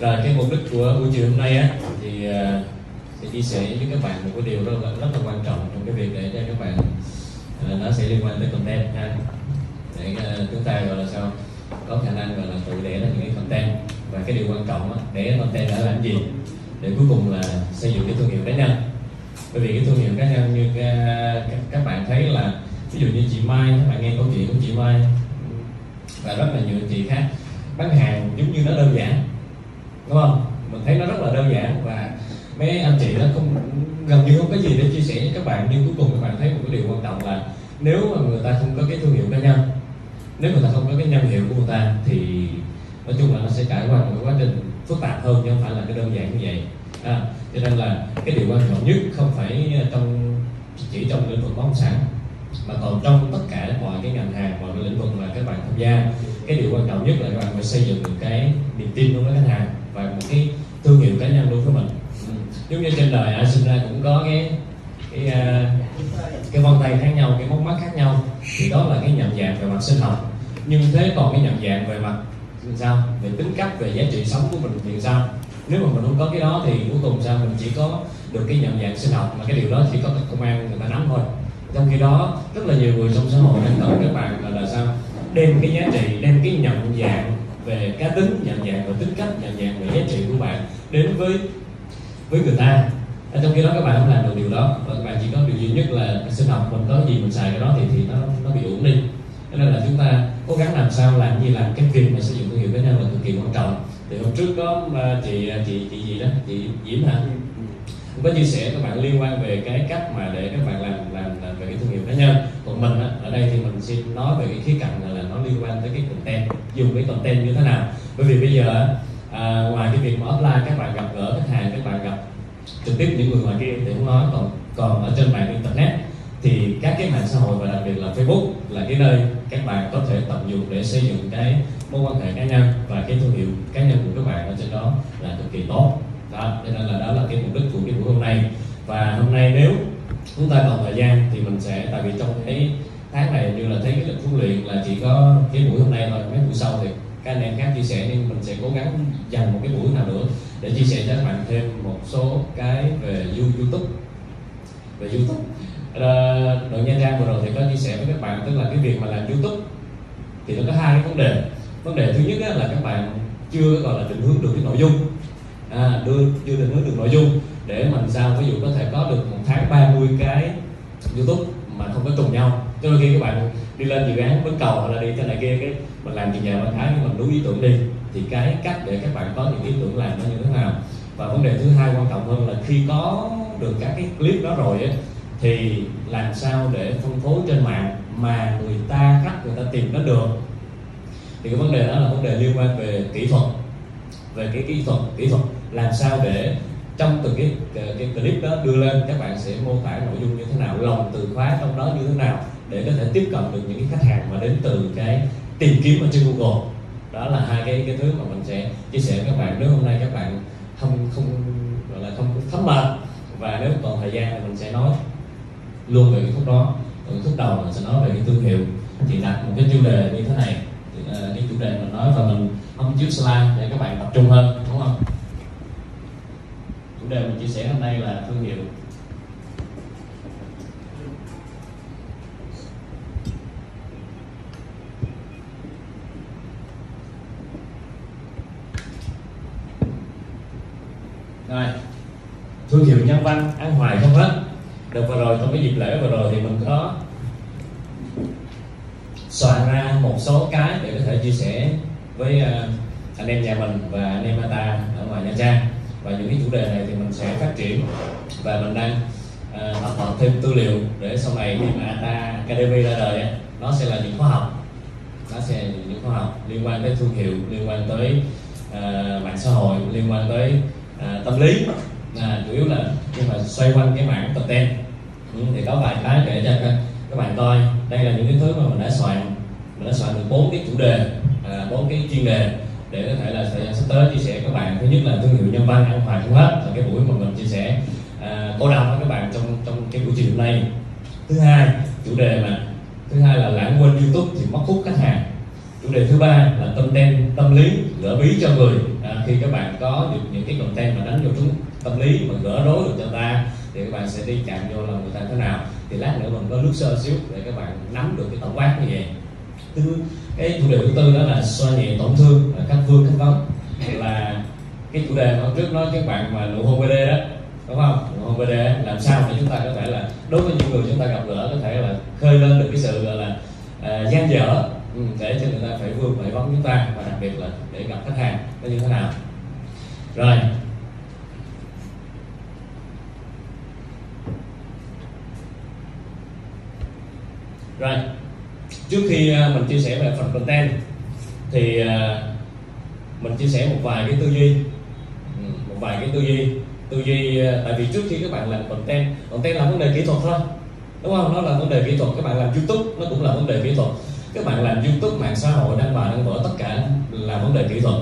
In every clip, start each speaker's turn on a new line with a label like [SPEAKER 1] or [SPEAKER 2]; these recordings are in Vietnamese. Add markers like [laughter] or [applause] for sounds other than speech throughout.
[SPEAKER 1] rồi cái mục đích của buổi chiều hôm nay á thì à, sẽ chia sẻ với các bạn một cái điều rất là rất là quan trọng trong cái việc để cho các bạn à, nó sẽ liên quan tới content ha. Để à, chúng ta gọi là sao? Có khả năng gọi là tự đẻ ra những cái content. Và cái điều quan trọng á, để content đã làm gì? Để cuối cùng là xây dựng cái thương hiệu cá nhân. Bởi vì cái thương hiệu cá nhân như các, các bạn thấy là ví dụ như chị Mai các bạn nghe câu chuyện của chị Mai và rất là nhiều chị khác bán hàng giống như nó đơn giản đúng không? Mình thấy nó rất là đơn giản và mấy anh chị nó không gần như không có gì để chia sẻ. Với các bạn nhưng cuối cùng các bạn thấy một cái điều quan trọng là nếu mà người ta không có cái thương hiệu cá nhân nếu người ta không có cái nhân hiệu của người ta thì nói chung là nó sẽ trải qua một cái quá trình phức tạp hơn chứ không phải là cái đơn giản như vậy. À, cho nên là cái điều quan trọng nhất không phải trong chỉ trong lĩnh vực bất động sản mà còn trong tất cả mọi cái ngành hàng mọi cái lĩnh vực mà các bạn tham gia. Cái điều quan trọng nhất là các bạn phải xây dựng được cái niềm tin đối với khách hàng và một cái thương hiệu cá nhân luôn của mình. Ừ. giống như trên đời ai sinh ra cũng có cái cái uh, cái vân tay khác nhau cái móc mắt khác nhau. Thì đó là cái nhận dạng về mặt sinh học. Nhưng thế còn cái nhận dạng về mặt sao? Về tính cách về giá trị sống của mình thì sao? Nếu mà mình không có cái đó thì cuối cùng sao? Mình chỉ có được cái nhận dạng sinh học mà cái điều đó chỉ có công an người ta nắm thôi. Trong khi đó rất là nhiều người trong xã hội đang cần các bạn là, là sao? Đem cái giá trị đem cái nhận dạng về cá tính nhận dạng về tính cách nhận dạng về giá trị của bạn đến với với người ta. Ở trong khi đó các bạn không làm được điều đó và các bạn chỉ có điều duy nhất là sinh học mình có gì mình xài cái đó thì thì nó nó bị uổng đi. Cho nên là chúng ta cố gắng làm sao làm như làm cái việc mà sử dụng thương hiệu cá nhân là cực kỳ quan trọng. Thì hôm trước có chị chị chị gì đó chị diễm hả? Có chia sẻ các bạn liên quan về cái cách mà để các bạn làm làm, làm về cái thương hiệu cá nhân mình á, ở đây thì mình sẽ nói về cái khía cạnh là, là nó liên quan tới cái content dùng cái content như thế nào. Bởi vì bây giờ à, ngoài cái việc mà offline các bạn gặp gỡ khách hàng các bạn gặp trực tiếp những người ngoài kia thì không nói còn còn ở trên mạng internet thì các cái mạng xã hội và đặc biệt là Facebook là cái nơi các bạn có thể tận dụng để xây dựng cái mối quan hệ cá nhân và cái thương hiệu cá nhân của các bạn ở trên đó là cực kỳ tốt. Đó cho nên là đó là cái mục đích của cái buổi hôm nay. Và hôm nay nếu chúng ta còn thời gian thì mình sẽ tại vì trong cái tháng này như là thấy cái lịch huấn luyện là chỉ có cái buổi hôm nay thôi mấy buổi sau thì các anh em khác chia sẻ nhưng mình sẽ cố gắng dành một cái buổi nào nữa để chia sẻ cho các bạn thêm một số cái về YouTube. Về YouTube. Ờ, đội Nha Trang vừa rồi thì có chia sẻ với các bạn tức là cái việc mà làm YouTube thì nó có hai cái vấn đề. Vấn đề thứ nhất là các bạn chưa gọi là định hướng được cái nội dung. À, đưa chưa định hướng được nội dung để mình sao? Ví dụ có thể có được một tháng 30 cái youtube mà không có trùng nhau. Cho nên khi các bạn đi lên dự án bến cầu hoặc là đi cái này kia cái mình làm chừng nhà bên tháng nhưng mình đúng ý tưởng đi thì cái cách để các bạn có những ý tưởng làm nó như thế nào? Và vấn đề thứ hai quan trọng hơn là khi có được các cái clip đó rồi ấy, thì làm sao để phân phối trên mạng mà người ta khách người ta tìm nó được? Thì cái vấn đề đó là vấn đề liên quan về kỹ thuật về cái kỹ thuật kỹ thuật làm sao để trong từng cái, ờ, cái clip đó đưa lên các bạn sẽ mô tả nội dung như thế nào lòng từ khóa trong đó như thế nào để có thể tiếp cận được những cái khách hàng mà đến từ cái tìm kiếm ở trên Google. Đó là hai cái cái thứ mà mình sẽ chia sẻ với các bạn. Nếu hôm nay các bạn không không gọi là không thấm mệt và nếu còn thời gian thì mình sẽ nói luôn về cái khúc đó. Ở khúc đầu mình sẽ nói về cái thương hiệu. Thì đặt một cái chủ đề như thế này. Ờ, cái chủ đề mình nói và mình không chiếu slide để các bạn tập trung hơn đúng không? Chủ đề mình chia sẻ hôm nay là thương hiệu. Rồi, thương hiệu nhân văn ăn hoài không hết. Đợt vừa rồi, trong cái dịp lễ vừa rồi thì mình có soạn ra một số cái để có thể chia sẻ với ờ, anh em nhà mình và anh em ta ở ngoài Nha Trang và những cái chủ đề này thì mình sẽ phát triển. Và mình đang uh, tập hợp thêm tư liệu để sau này khi mà Ata Academy ra đời nó sẽ là những khóa học. Nó sẽ là những khóa học liên quan tới thương hiệu liên quan tới uh, mạng xã hội liên quan tới uh, tâm lý. Là chủ yếu là khi mà xoay quanh cái mảng content. Ừ, thì có vài cái để cho các, các bạn coi. Đây là những cái thứ mà mình đã soạn. Mình đã soạn được bốn cái chủ đề bốn à, cái chuyên đề để có thể là thời gian sắp tới chia sẻ các bạn. Thứ nhất là thương hiệu nhân văn an hòa không hết. Là cái buổi mà mình chia sẻ à, cô đọc với các bạn trong trong cái buổi chiều hôm nay. Thứ hai chủ đề mà thứ hai là lãng quên youtube thì mất hút khách hàng. Chủ đề thứ ba là tâm đen tâm lý gỡ bí cho người. À, khi các bạn có được những cái content mà đánh vô chúng tâm lý mà gỡ rối được cho ta thì các bạn sẽ đi chạm vô lòng người ta thế nào. Thì lát nữa mình có nước sơ xíu để các bạn nắm được cái tổng quát như vậy. Thứ cái chủ đề thứ tư đó là xoa nhẹ tổn thương là các vương các vấn là cái chủ đề hôm trước nói các bạn mà nụ hôn BD đó đúng không? Nụ hôn BD làm sao để chúng ta có thể là đối với những người chúng ta gặp gỡ có thể là khơi lên được cái sự gọi là uh, gian dở ừ, để cho người ta phải vương phải vấn chúng ta và đặc biệt là để gặp khách hàng nó như thế nào. Rồi. Rồi trước khi à, mình chia sẻ về phần content thì à, mình chia sẻ một vài cái tư duy. Ừ, một vài cái tư duy. Tư duy à, tại vì trước khi các bạn làm content content là vấn đề kỹ thuật thôi đúng không? Nó là vấn đề kỹ thuật. Các bạn làm youtube nó cũng là vấn đề kỹ thuật. Các bạn làm youtube mạng xã hội đăng bài đăng vở tất cả là vấn đề kỹ thuật.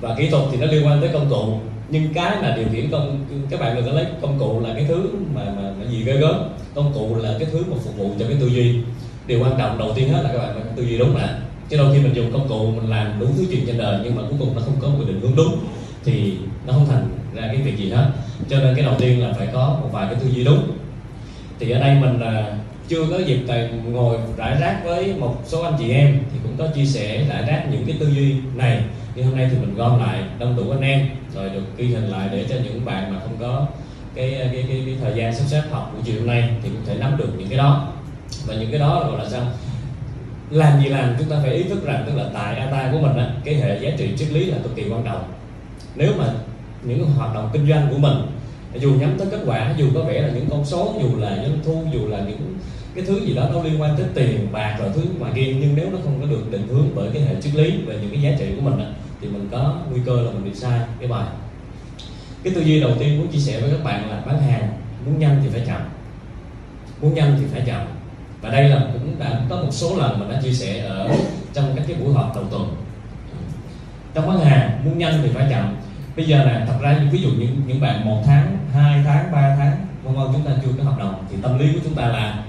[SPEAKER 1] Và kỹ thuật thì nó liên quan tới công cụ. Nhưng cái mà điều khiển công các bạn đừng có lấy công cụ là cái thứ mà mà, mà gì ghê gớm. Công cụ là cái thứ mà phục vụ cho cái tư duy điều quan trọng đầu tiên hết là các bạn phải tư duy đúng đã. Chứ đôi khi mình dùng công cụ mình làm đúng thứ chuyện trên đời nhưng mà cuối cùng nó không có một định hướng đúng thì nó không thành ra cái việc gì hết. Cho nên cái đầu tiên là phải có một vài cái tư duy đúng. Thì ở đây mình là chưa có dịp tại ngồi rải rác với một số anh chị em thì cũng có chia sẻ rải rác những cái tư duy này. Nhưng hôm nay thì mình gom lại đông đủ anh em rồi được ghi hình lại để cho những bạn mà không có cái à, cái cái, cái thời gian sắp xếp học buổi chiều hôm nay thì cũng thể nắm được những cái đó và những cái đó gọi là sao? Làm gì làm chúng ta phải ý thức rằng tức là tại ATA của mình á, cái hệ giá trị triết lý là cực kỳ quan trọng. Nếu mà những hoạt động kinh doanh của mình dù nhắm tới kết quả dù có vẻ là những con số dù là doanh thu dù là những cái thứ gì đó nó liên quan tới tiền bạc rồi thứ ngoài kia nhưng nếu nó không có được định hướng bởi cái hệ triết lý về những cái giá trị của mình á, thì mình có nguy cơ là mình bị sai. Cái bài. Cái tư duy đầu tiên muốn chia sẻ với các bạn là bán hàng muốn nhanh thì phải chậm. Muốn nhanh thì phải chậm và đây là cũng đã có một số lần mình đã chia sẻ ở trong các cái buổi họp đầu tuần. Trong bán hàng, muốn nhanh thì phải chậm. Bây giờ là thật ra, ví dụ những những bạn một tháng, hai tháng, ba tháng, vân vân, chúng ta chưa có hợp đồng, thì tâm lý của chúng ta là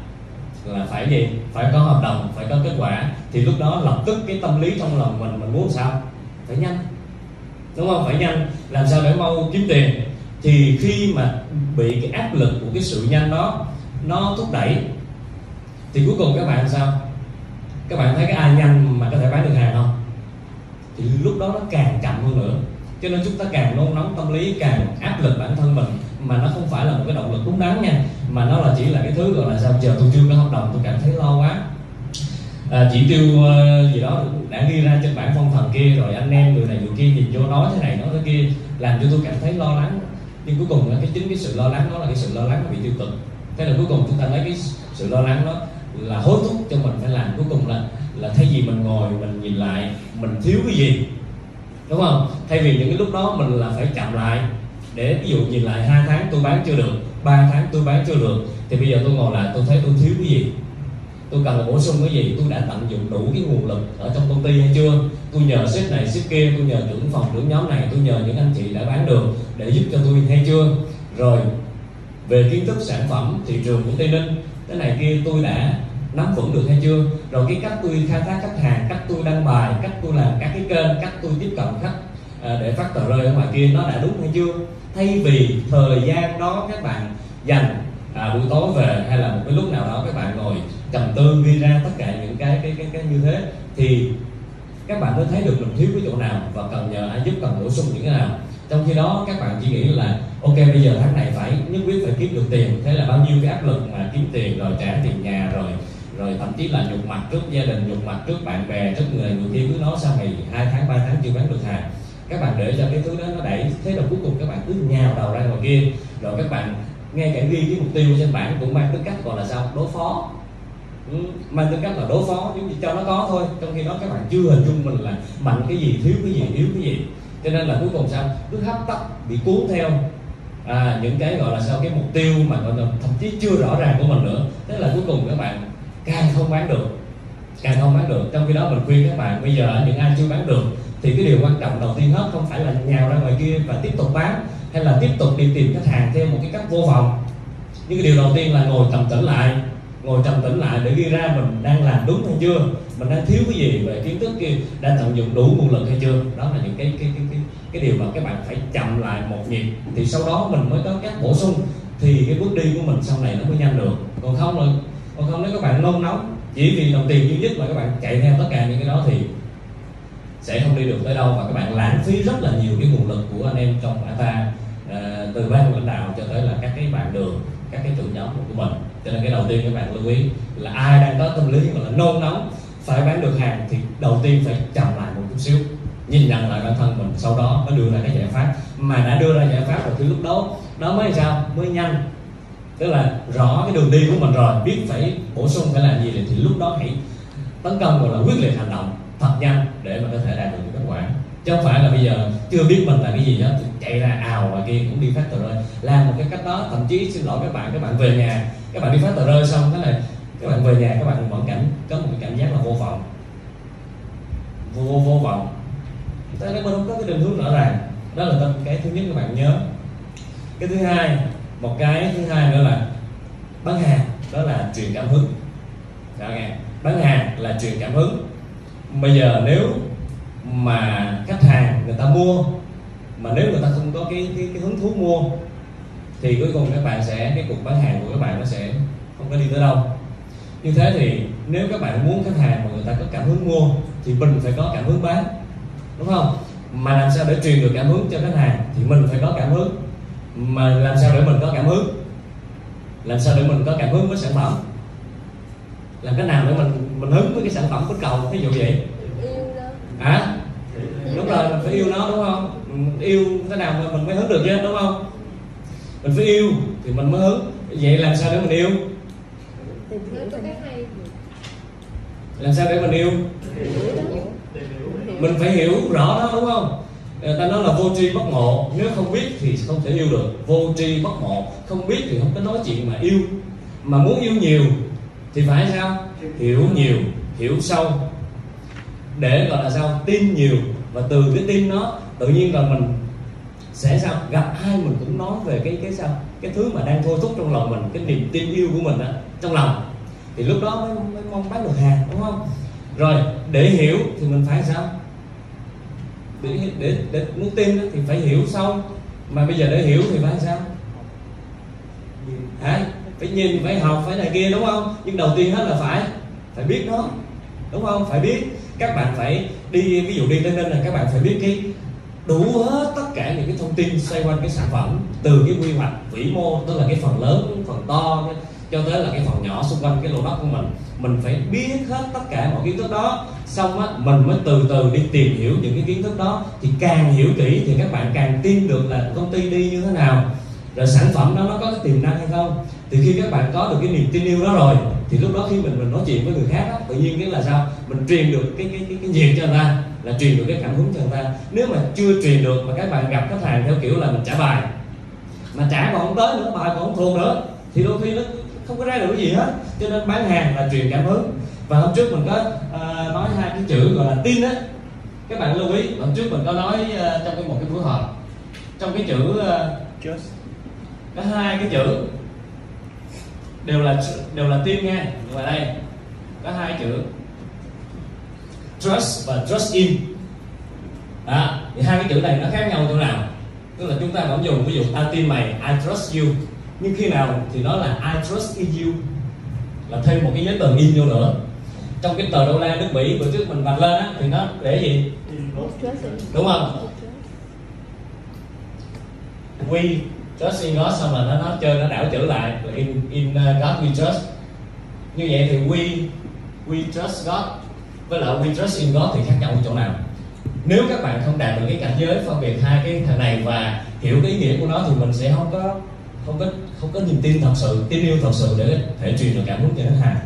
[SPEAKER 1] là phải gì? Phải có hợp đồng, phải có kết quả. Thì lúc đó lập tức cái tâm lý trong lòng mình mình muốn sao? Phải nhanh. Đúng không? Phải nhanh. Làm sao để mau kiếm tiền? Thì khi mà bị cái áp lực của cái sự nhanh đó, nó thúc đẩy thì cuối cùng các bạn sao? Các bạn thấy cái ai nhanh mà có thể bán được hàng không? Thì lúc đó nó càng chậm hơn nữa. Cho nên chúng ta càng nôn nóng tâm lý càng áp lực bản thân mình mà nó không phải là một cái động lực đúng đắn nha mà nó là chỉ là cái thứ gọi là sao? Chờ tôi chưa có hợp đồng tôi cảm thấy lo quá. À, chỉ tiêu uh, gì đó đã ghi ra trên bản phong thần kia rồi anh em người này người kia nhìn vô nói thế này nói thế kia làm cho tôi cảm thấy lo lắng. Nhưng cuối cùng là cái chính cái sự lo lắng đó là cái sự lo lắng bị tiêu cực. Thế là cuối cùng chúng ta lấy cái sự lo lắng đó là hối thúc cho mình phải làm. Cuối cùng là là thay vì mình ngồi, mình nhìn lại, mình thiếu cái gì, đúng không? Thay vì những cái lúc đó mình là phải chậm lại để ví dụ nhìn lại hai tháng tôi bán chưa được, ba tháng tôi bán chưa được, thì bây giờ tôi ngồi lại tôi thấy tôi thiếu cái gì? Tôi cần bổ sung cái gì? Tôi đã tận dụng đủ cái nguồn lực ở trong công ty hay chưa? Tôi nhờ sếp này, sếp kia, tôi nhờ trưởng phòng, trưởng nhóm này, tôi nhờ những anh chị đã bán được để giúp cho tôi hay chưa? Rồi, về kiến thức sản phẩm thị trường của tây ninh, cái này kia tôi đã nắm vững được hay chưa? Rồi cái cách tôi khai thác khách hàng cách tôi đăng bài cách tôi làm các cái kênh cách tôi tiếp cận khách à, để phát tờ rơi ở ngoài kia nó đã đúng hay chưa? Thay vì thời gian đó các bạn dành à, buổi tối về hay là một cái lúc nào đó các bạn ngồi trầm tư ghi ra tất cả những cái cái cái, cái như thế thì các bạn mới thấy được mình thiếu cái chỗ nào và cần nhờ ai giúp cần bổ sung những cái nào. Trong khi đó các bạn chỉ nghĩ là ok bây giờ tháng này phải nhất quyết phải kiếm được tiền. Thế là bao nhiêu cái áp lực mà kiếm tiền rồi trả tiền nhà rồi rồi thậm chí là nhục mặt trước gia đình nhục mặt trước bạn bè trước người. Người kia cứ nói sao mày hai tháng ba tháng chưa bán được hàng. Các bạn để cho cái thứ đó nó đẩy. Thế là cuối cùng các bạn cứ nhào đầu ra ngoài kia. Rồi các bạn ngay cả ghi cái mục tiêu trên bảng cũng mang tính cách gọi là sao? Đối phó. Ừ, mang tính cách là đối phó giống như cho nó có thôi. Trong khi đó các bạn chưa hình dung mình là mạnh cái gì thiếu cái gì yếu cái gì. Cho nên là cuối cùng sao? Cứ hấp tấp bị cuốn theo. À, những cái gọi là sao? Cái mục tiêu mà gọi là thậm chí chưa rõ ràng của mình nữa. Thế là cuối cùng các bạn càng không bán được càng không bán được. Trong khi đó mình khuyên các bạn bây giờ những ai chưa bán được thì cái điều quan trọng đầu tiên hết không phải là nhào ra ngoài kia và tiếp tục bán hay là tiếp tục đi tìm khách hàng theo một cái cách vô vọng. Nhưng cái điều đầu tiên là ngồi trầm tĩnh lại ngồi trầm tĩnh lại để ghi ra mình đang làm đúng hay chưa mình đang thiếu cái gì về kiến thức kia đang tận dụng đủ nguồn lực hay chưa. Đó là những cái cái cái, cái cái điều mà các bạn phải chậm lại một nhịp thì sau đó mình mới có cách bổ sung thì cái bước đi của mình sau này nó mới nhanh được. Còn không là còn không nếu các bạn nôn nóng chỉ vì đồng tiền duy nhất mà các bạn chạy theo tất cả những cái đó thì sẽ không đi được tới đâu và các bạn lãng phí rất là nhiều cái nguồn lực của anh em trong ATA à, ờ, từ ban lãnh đạo cho tới là các cái bạn đường các cái trưởng nhóm của mình. Cho nên cái đầu tiên các bạn lưu ý là ai đang có tâm lý gọi là nôn nóng phải bán được hàng thì đầu tiên phải chậm lại một chút xíu nhìn nhận lại bản thân mình sau đó mới đưa ra cái giải pháp. Mà đã đưa ra giải pháp rồi thì lúc đó đó mới sao? Mới nhanh tức là rõ cái đường đi của mình rồi biết phải bổ sung phải làm gì thì lúc đó hãy tấn công gọi là quyết liệt hành động thật nhanh để mà có thể đạt được kết quả. Chứ không phải là bây giờ chưa biết mình là cái gì đó chạy ra ào và kia cũng đi phát tờ rơi. Làm một cái cách đó thậm chí xin lỗi các bạn các bạn về nhà các bạn đi phát tờ rơi xong cái này các bạn về nhà các bạn vẫn cảnh có một cái cảm giác là vô vọng. Vô vô, vô vọng. Tại mình không có cái đường hướng rõ ràng. Đó là cái thứ nhất các bạn nhớ. Cái thứ hai một cái thứ hai nữa là bán hàng đó là truyền cảm hứng. Đó nghe bán hàng là truyền cảm hứng. Bây giờ nếu mà khách hàng người ta mua mà nếu người ta không có cái cái, cái hứng thú mua thì cuối cùng các bạn sẽ cái cuộc bán hàng của các bạn nó sẽ không có đi tới đâu. Như thế thì nếu các bạn muốn khách hàng mà người ta có cảm hứng mua thì mình phải có cảm hứng bán đúng không? Mà làm sao để truyền được cảm hứng cho khách hàng thì mình phải có cảm hứng mà làm sao để mình có cảm hứng? Làm sao để mình có cảm hứng với sản phẩm? Làm cách nào để mình mình hứng với cái sản phẩm kích cầu ví dụ vậy? À đúng rồi, mình phải yêu nó, đúng không? Mình yêu thế nào mà mình mới hứng được chứ, đúng không? Mình phải yêu thì mình mới hứng. Vậy làm sao để mình yêu? Làm sao để mình yêu? Mình phải hiểu rõ nó, đúng không? Người ta nói là vô tri bất ngộ nếu không biết thì không thể yêu được. Vô tri bất ngộ không biết thì không có nói chuyện mà yêu. Mà muốn yêu nhiều thì phải sao? Hiểu nhiều hiểu sâu. Để gọi là sao? Tin nhiều. Và từ cái tin nó tự nhiên là mình sẽ sao? Gặp ai mình cũng nói về cái cái sao? Cái thứ mà đang thôi thúc trong lòng mình cái niềm tin yêu của mình á trong lòng. Thì lúc đó mới, mới mong bán được hàng đúng không? Rồi để hiểu thì mình phải sao? Để để để muốn tin thì phải hiểu sâu. Mà bây giờ để hiểu thì phải sao? Hả? Phải nhìn, phải học, phải này kia, đúng không? Nhưng đầu tiên hết là phải phải biết nó, đúng không? Phải biết. Các bạn phải đi, ví dụ đi tây ninh là các bạn phải biết cái đủ hết tất cả những cái thông tin xoay quanh cái sản phẩm, từ cái quy hoạch vĩ mô, tức là cái phần lớn, phần to, cho tới là cái phần nhỏ xung quanh cái lô đất của mình. Mình phải biết hết tất cả mọi kiến thức đó xong á mình mới từ từ đi tìm hiểu những cái kiến thức đó. Thì càng hiểu kỹ thì các bạn càng tin được là công ty đi như thế nào. Rồi sản phẩm đó nó có cái tiềm năng hay không. Thì khi các bạn có được cái niềm tin yêu đó rồi thì lúc đó khi mình mình nói chuyện với người khác đó, tự nhiên cái là sao? Mình truyền được cái cái cái, cái nhiệt cho người ta là truyền được cái cảm hứng cho người ta. Nếu mà chưa truyền được mà các bạn gặp khách hàng theo kiểu là mình trả bài mà trả còn không tới nữa bài còn không thuộc nữa thì đôi khi nó không có ra được cái gì hết. Cho nên bán hàng là truyền cảm hứng. Và hôm trước mình có uh, nói hai cái chữ gọi là tin á. Các bạn lưu ý hôm trước mình có nói uh, trong cái một cái buổi họp trong cái chữ uh, Just. có hai cái chữ đều là đều là tin nha và đây có hai chữ trust và trust in. Đó thì hai cái chữ này nó khác nhau chỗ nào? Tức là chúng ta vẫn dùng ví dụ ta tin mày I trust you. Nhưng khi nào thì nó là I trust in you. Là thêm một cái giấy tờ in vô nữa trong cái tờ đô la nước Mỹ bữa trước mình vạch lên á, thì nó để gì? Đúng không? We trust in God, xong rồi nó nó chơi, nó đảo chữ lại, in in uh, God we trust. Như vậy thì we we trust God. Với lại we trust in God thì khác nhau ở chỗ nào? Nếu các bạn không đạt được cái cảnh giới phân biệt hai cái thằng này và hiểu cái ý nghĩa của nó thì mình sẽ không có không có không có niềm tin thật sự, tin yêu thật sự để thể truyền được cảm hứng cho khách hàng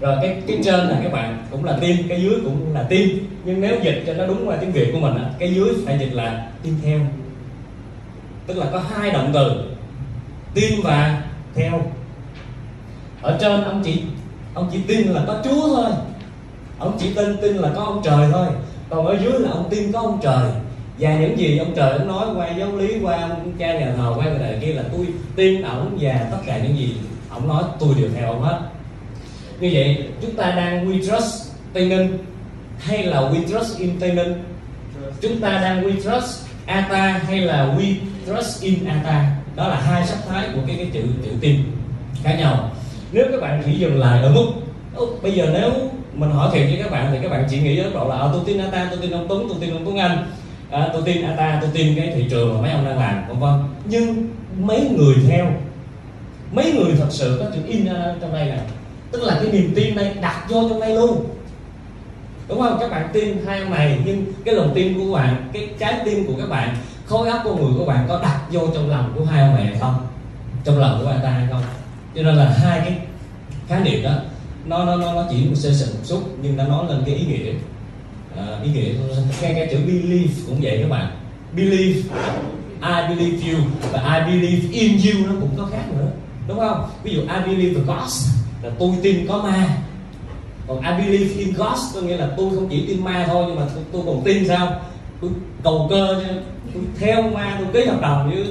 [SPEAKER 1] rồi cái cái trên là các bạn cũng là tin cái dưới cũng là tin nhưng nếu dịch cho nó đúng qua tiếng việt của mình cái dưới phải dịch là tin theo. Tức là có hai động từ tin và theo. Ở trên ông chỉ ông chỉ tin là có chúa thôi. Ông chỉ tin tin là có ông trời thôi. Còn ở dưới là ông tin có ông trời. Và những gì ông trời ông nói qua giáo lý, qua ông cha nhà thờ, qua người này kia là tôi tin ổng và tất cả những gì ông nói, tôi đều theo ông hết như vậy chúng ta đang we trust tây ninh hay là we trust in tây ninh? Chúng ta đang we trust ata hay là we trust in ata? Đó là hai sắc thái của cái cái chữ chữ tin khác nhau. Nếu các bạn chỉ dừng lại ở mức bây giờ nếu mình hỏi thiệt với các bạn thì các bạn chỉ nghĩ ở độ là ờ, tôi tin ata tôi tin ông tuấn tôi tin ông tuấn anh. À, tôi tin ata tôi tin cái thị trường mà mấy ông đang làm vân vân. Nhưng mấy người theo mấy người thật sự có chữ in ờ, trong đây này tức là cái niềm tin này đặt vô trong đây luôn. Đúng không? Các bạn tin hai ông này nhưng cái lòng tin của các bạn cái trái tim của các bạn khối óc của người của bạn có đặt vô trong lòng của hai ông này không? Trong lòng của anh ta hay không? Cho nên là hai cái khái niệm đó nó nó nó, nó chỉ một sơ sơ một chút nhưng nó nói lên cái ý nghĩa. À, ý nghĩa ngay cái chữ believe cũng vậy các bạn. Believe I believe you và I believe in you nó cũng có khác nữa. Đúng không? Ví dụ I believe the God là tôi tin có ma. Còn I believe in God có nghĩa là tôi không chỉ tin ma thôi nhưng mà tôi, tôi còn tin sao? Tôi cầu cơ tôi theo ma tôi ký hợp đồng với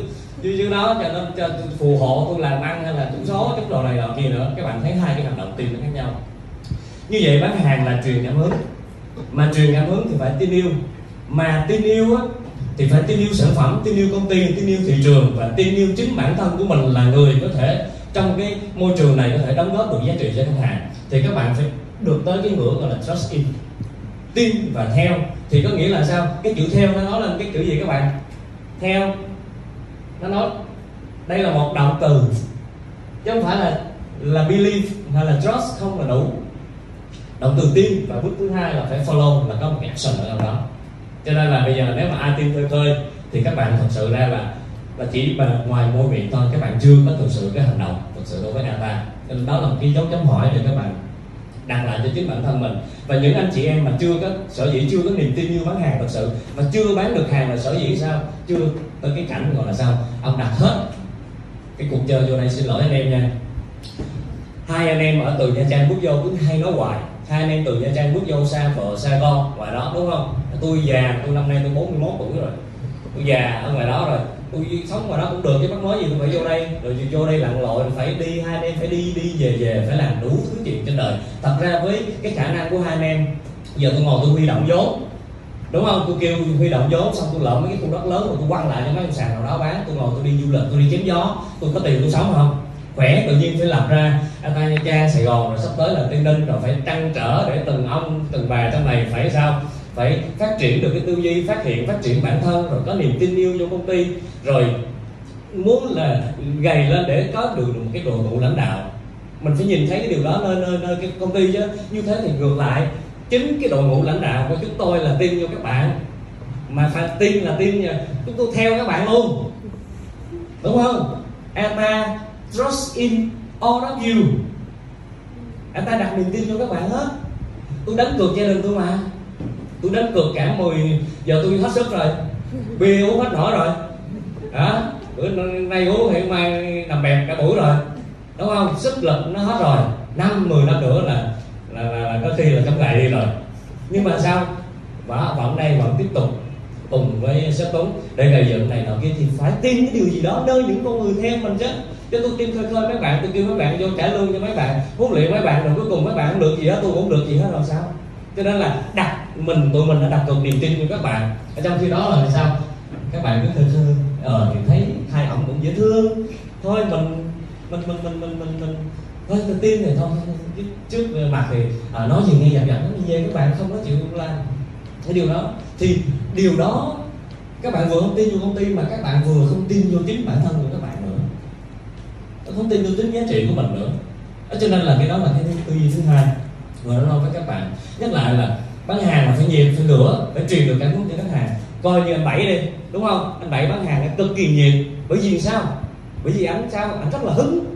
[SPEAKER 1] chứ chứ đó cho nên cho phù hộ tôi làm ăn hay là trúng số trúng đồ này đồ kia nữa. Các bạn thấy hai cái hành động tiền nó khác nhau. Như vậy bán hàng là truyền cảm hứng. Mà truyền cảm hứng thì phải tin yêu. Mà tin yêu á thì phải tin yêu sản phẩm tin yêu công ty tin yêu thị trường và tin yêu chính bản thân của mình là người có thể trong cái môi trường này có thể đóng góp được giá trị cho khách hàng, thì các bạn phải được tới cái ngưỡng gọi là trust in. Tin và theo, thì có nghĩa là sao? Cái chữ theo nó nói lên cái chữ gì các bạn? Theo. Nó nói, đây là một động từ. Chứ không phải là là believe hay là trust không là đủ. Động từ tin và bước thứ hai là phải follow, là có một cái action ở đâu đó. Cho nên là bây giờ nếu mà ai tin khơi khơi thì các bạn thật sự ra là là chỉ mà ngoài môi miệng thôi các bạn chưa có thực sự cái hành động thực sự đối với data nên đó là một cái dấu chấm hỏi để các bạn đặt lại cho chính bản thân mình. Và những anh chị em mà chưa có, sở dĩ chưa có niềm tin như bán hàng thật sự và chưa bán được hàng là sở dĩ sao? Chưa tới cái cảnh gọi là sao? Ông đặt hết cái cuộc chơi vô đây. Xin lỗi anh em nha. Hai anh em ở từ nha trang bước vô, cứ hay nói hoài. Hai anh em từ nha trang bước vô, xa vợ xa con, ngoài đó, đúng không? Tôi già, tôi năm nay tôi 41 tuổi rồi. Tôi già ở ngoài đó rồi tôi sống ngoài đó cũng được, chứ bác nói gì tôi phải vô đây. Rồi vô đây lặn lội, phải đi, hai anh em phải đi đi về về, phải làm đủ thứ chuyện trên đời. Thật ra với cái khả năng của hai anh em giờ tôi ngồi tôi huy động vốn. Đúng không? Tôi kêu huy động vốn, xong tôi lợm mấy cái khu đất lớn rồi tôi quăng lại cho mấy ông sàn nào đó bán. Tôi ngồi tôi đi du lịch, tôi đi chém gió. Tôi có tiền tôi sống không? Khỏe, tự nhiên phải làm ra ta nha trang sài gòn, rồi sắp tới là tây ninh, rồi phải trăn trở để từng ông, từng bà trong này phải sao? Phải phát triển được cái tư duy, phát hiện, phát triển bản thân, rồi có niềm tin yêu cho công ty, rồi muốn là gầy lên để có được một cái đội ngũ lãnh đạo. Mình phải nhìn thấy cái điều đó nơi nơi nơi cái công ty chứ. Như thế thì ngược lại, chính cái đội ngũ lãnh đạo của chúng tôi là tin cho các bạn. Mà phải tin là tin nha, chúng tôi theo các bạn luôn. Đúng không? Ata trust in all of you. Ata đặt niềm tin cho các bạn hết. Tôi đánh cược gia đình tôi mà tôi đánh cược cả 10 giờ tôi hết sức rồi. Bia uống hết nổi rồi. Đó bữa nay uống hiện mai nằm bẹp cả buổi rồi. Đúng không? Sức lực nó hết rồi. Năm mười năm nữa là là, là, là có khi là trong ngày đi rồi. Nhưng mà sao? Và vẫn đây vẫn tiếp tục cùng với sếp tuấn. Để gây dựng này nọ kia thì phải tin cái điều gì đó nơi những con người theo mình chứ. Chứ tôi tin khơi khơi mấy bạn tôi kêu mấy bạn vô trả lương cho mấy bạn huấn luyện mấy bạn rồi cuối cùng mấy bạn không được gì hết tôi cũng được gì hết làm sao? Cho nên là đặt mình tụi mình đã đặt cược niềm tin của các bạn. Ở trong khi đó là sao? Các bạn cứ thơ thơ ờ thì thấy hai ổng cũng dễ thương. Thôi mình mình mình mình mình mình, mình thôi tự tin thì thôi. Trước mặt thì à, nói gì nghe dập dập nó về các bạn không có chịu làm cái điều đó. Thì điều đó các bạn vừa không tin vô công ty mà các bạn vừa không tin vô chính bản thân của các bạn nữa. Không tin vô tính giá trị của mình nữa. Cho nên là cái đó là cái tư duy thứ hai. Vừa nói với các bạn. Nhắc lại là bán hàng là phải nhiều, phải lửa phải truyền được cảm hứng cho khách hàng. Coi như anh bảy đi, đúng không? Anh bảy bán hàng là cực kỳ nhiệt bởi vì sao? Bởi vì anh sao? Anh rất là hứng.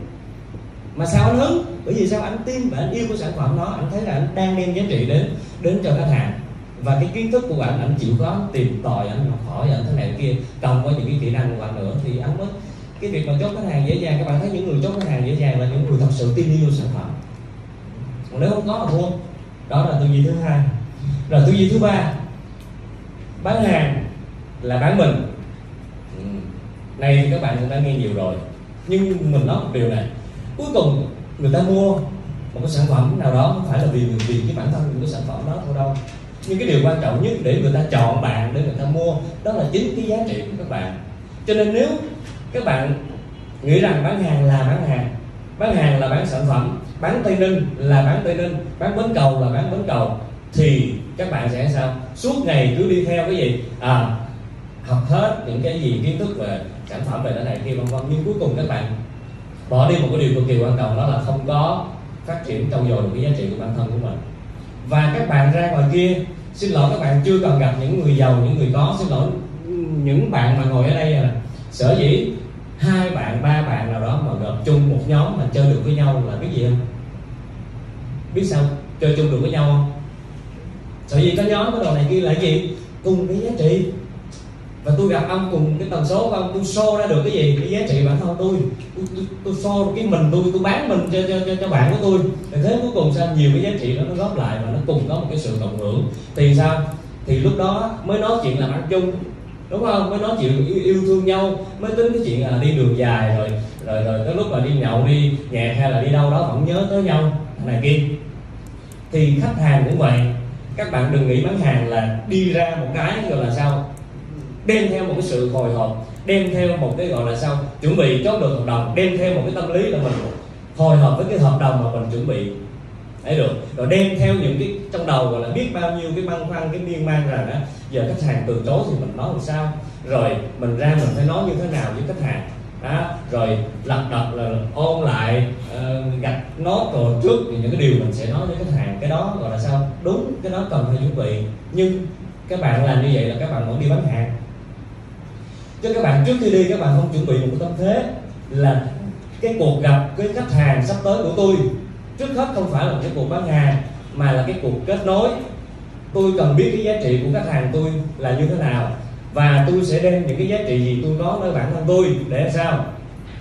[SPEAKER 1] Mà sao anh hứng? Bởi vì sao? Anh tin và anh yêu cái sản phẩm đó anh thấy là anh đang đem giá trị đến đến cho khách hàng. Và cái kiến thức của anh anh chịu khó tìm tòi, anh học hỏi, anh thế này kia. Cộng với những cái kỹ năng của anh nữa thì anh mới cái việc mà chốt khách hàng dễ dàng, các bạn thấy những người chốt khách hàng dễ dàng là những người thật sự tin yêu sản phẩm. Còn nếu không có là thua. Đó là tư duy thứ hai rồi tư duy thứ ba? Bán hàng là bán mình. Ừ. này thì các bạn cũng đã nghe nhiều rồi. Nhưng mình nói một điều này, cuối cùng người ta mua một cái sản phẩm nào đó, không phải là vì vì cái bản thân của cái sản phẩm đó thôi đâu. Nhưng cái điều quan trọng nhất để người ta chọn bạn để người ta mua, đó là chính cái giá trị của các bạn. Cho nên nếu các bạn nghĩ rằng bán hàng là bán hàng bán hàng là bán sản phẩm, bán tây ninh là bán tây ninh, bán bến cầu là bán bến cầu thì các bạn sẽ sao? Suốt ngày cứ đi theo cái gì? À học hết những cái gì, kiến thức về sản phẩm về cái này, kia, vân vân. Nhưng cuối cùng các bạn bỏ đi một cái điều cực kỳ quan trọng, đó là không có phát triển trau dồi được cái giá trị của bản thân của mình. Và các bạn ra ngoài kia, xin lỗi các bạn, chưa cần gặp những người giàu, những người có. Xin lỗi những bạn mà ngồi ở đây à. Sở dĩ hai bạn, ba bạn nào đó mà gặp chung một nhóm mà chơi được với nhau là cái gì không biết sao? Chơi chung được với nhau không? Sở dĩ cái nhóm cái đồ này kia là gì? Cùng cái giá trị. Và tôi gặp ông cùng cái tần số của ông tôi show ra được cái gì? Cái giá trị bản thân tôi. Tôi, tôi, tôi show cái mình tôi tôi bán mình cho cho cho, cho bạn của tôi. Thì thế cuối cùng sao nhiều cái giá trị đó nó góp lại và nó cùng có một cái sự cộng hưởng? Thì sao? Thì lúc đó mới nói chuyện làm ăn chung đúng không? Mới nói chuyện yêu, yêu thương nhau mới tính cái chuyện là đi đường dài rồi rồi rồi tới lúc mà đi nhậu đi nhạc hay là đi đâu đó vẫn nhớ tới nhau này kia. Thì khách hàng cũng vậy các bạn đừng nghĩ bán hàng là đi ra một cái gọi là sao? Đem theo một cái sự hồi hộp, đem theo một cái gọi là sao? Chuẩn bị chốt được hợp đồng, đem theo một cái tâm lý là mình hồi hộp với cái hợp đồng mà mình chuẩn bị. Đấy được? Rồi đem theo những cái trong đầu gọi là biết bao nhiêu cái băn khoăn, cái miên man rằng á, giờ khách hàng từ chối thì mình nói làm sao? Rồi mình ra mình phải nói như thế nào với khách hàng? Đó rồi lật đật là ôn lại uh, gạch nốt rồi trước thì những cái điều mình sẽ nói với khách hàng. Cái đó gọi là sao? Đúng cái đó cần phải chuẩn bị. Nhưng các bạn làm như vậy là các bạn vẫn đi bán hàng. Cho các bạn trước khi đi các bạn không chuẩn bị một tâm thế là cái cuộc gặp cái khách hàng sắp tới của tôi. Trước hết không phải là cái cuộc bán hàng mà là cái cuộc kết nối. Tôi cần biết cái giá trị của khách hàng tôi là như thế nào và tôi sẽ đem những cái giá trị gì tôi có nơi bản thân tôi để sao?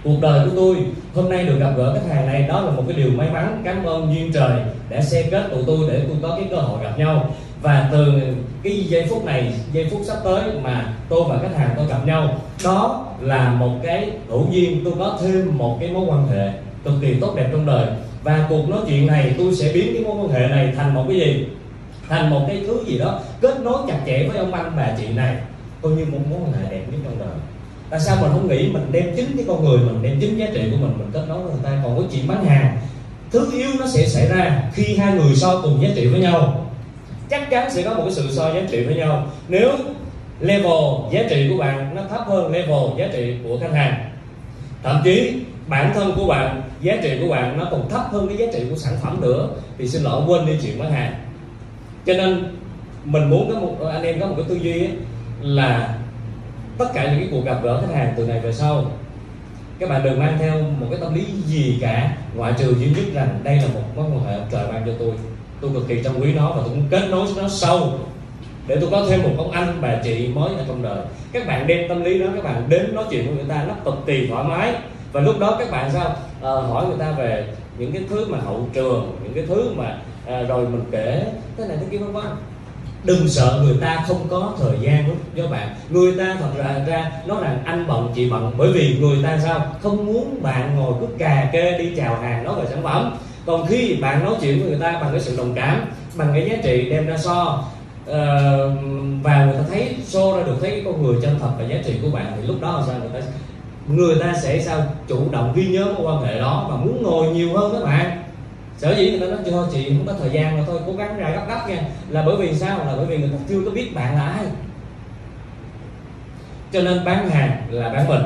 [SPEAKER 1] Cuộc đời của tôi hôm nay được gặp gỡ khách hàng này, đó là một cái điều may mắn. Cảm ơn duyên trời đã xe kết tụi tôi để tôi có cái cơ hội gặp nhau. Và từ cái giây phút này, giây phút sắp tới mà tôi và khách hàng tôi gặp nhau, đó là một cái hữu duyên. Tôi có thêm một cái mối quan hệ cực kỳ tốt đẹp trong đời. Và cuộc nói chuyện này, tôi sẽ biến cái mối quan hệ này thành một cái gì? Thành một cái thứ gì đó kết nối chặt chẽ với ông anh bà chị này coi như một mối quan hệ đẹp nhất trong đời. Tại sao mình không nghĩ mình đem chính cái con người mình đem chính giá trị của mình mình kết nối với người ta? Còn có chuyện bán hàng. Thứ yếu nó sẽ xảy ra khi hai người so cùng giá trị với nhau. Chắc chắn sẽ có một cái sự so giá trị với nhau. Nếu level giá trị của bạn nó thấp hơn level giá trị của khách hàng thậm chí bản thân của bạn giá trị của bạn nó còn thấp hơn cái giá trị của sản phẩm nữa thì xin lỗi quên đi chuyện bán hàng. Cho nên mình muốn có một anh em có một cái tư duy ấy, là tất cả những cái cuộc gặp gỡ khách hàng từ này về sau các bạn đừng mang theo một cái tâm lý gì cả ngoại trừ duy nhất rằng đây là một mối quan hệ ông trời ban cho tôi. Tôi cực kỳ trân quý nó và tôi cũng kết nối nó sâu để tôi có thêm một ông anh bà chị mới ở trong đời. Các bạn đem tâm lý đó các bạn đến nói chuyện với người ta nó cực kỳ thoải mái. Và lúc đó các bạn sao? À, hỏi người ta về những cái thứ mà hậu trường những cái thứ mà à, rồi mình kể thế này thế kia vân vân đừng sợ người ta không có thời gian lúc các bạn. Người ta thật ra ra nó rằng anh bận chị bận. Bởi vì người ta sao? Không muốn bạn ngồi cứ cà kê đi chào hàng nói về sản phẩm. Còn khi bạn nói chuyện với người ta bằng cái sự đồng cảm bằng cái giá trị đem ra so uh, và người ta thấy so ra được thấy cái con người chân thật và giá trị của bạn thì lúc đó là sao người ta người ta sẽ sao? Chủ động ghi nhớ mối quan hệ đó và muốn ngồi nhiều hơn các bạn sở dĩ người ta nói cho chị không có thời gian mà thôi, cố gắng ra gấp gấp nha. Là bởi vì sao? Là bởi vì người ta chưa có biết bạn là ai. Cho nên bán hàng là bán mình.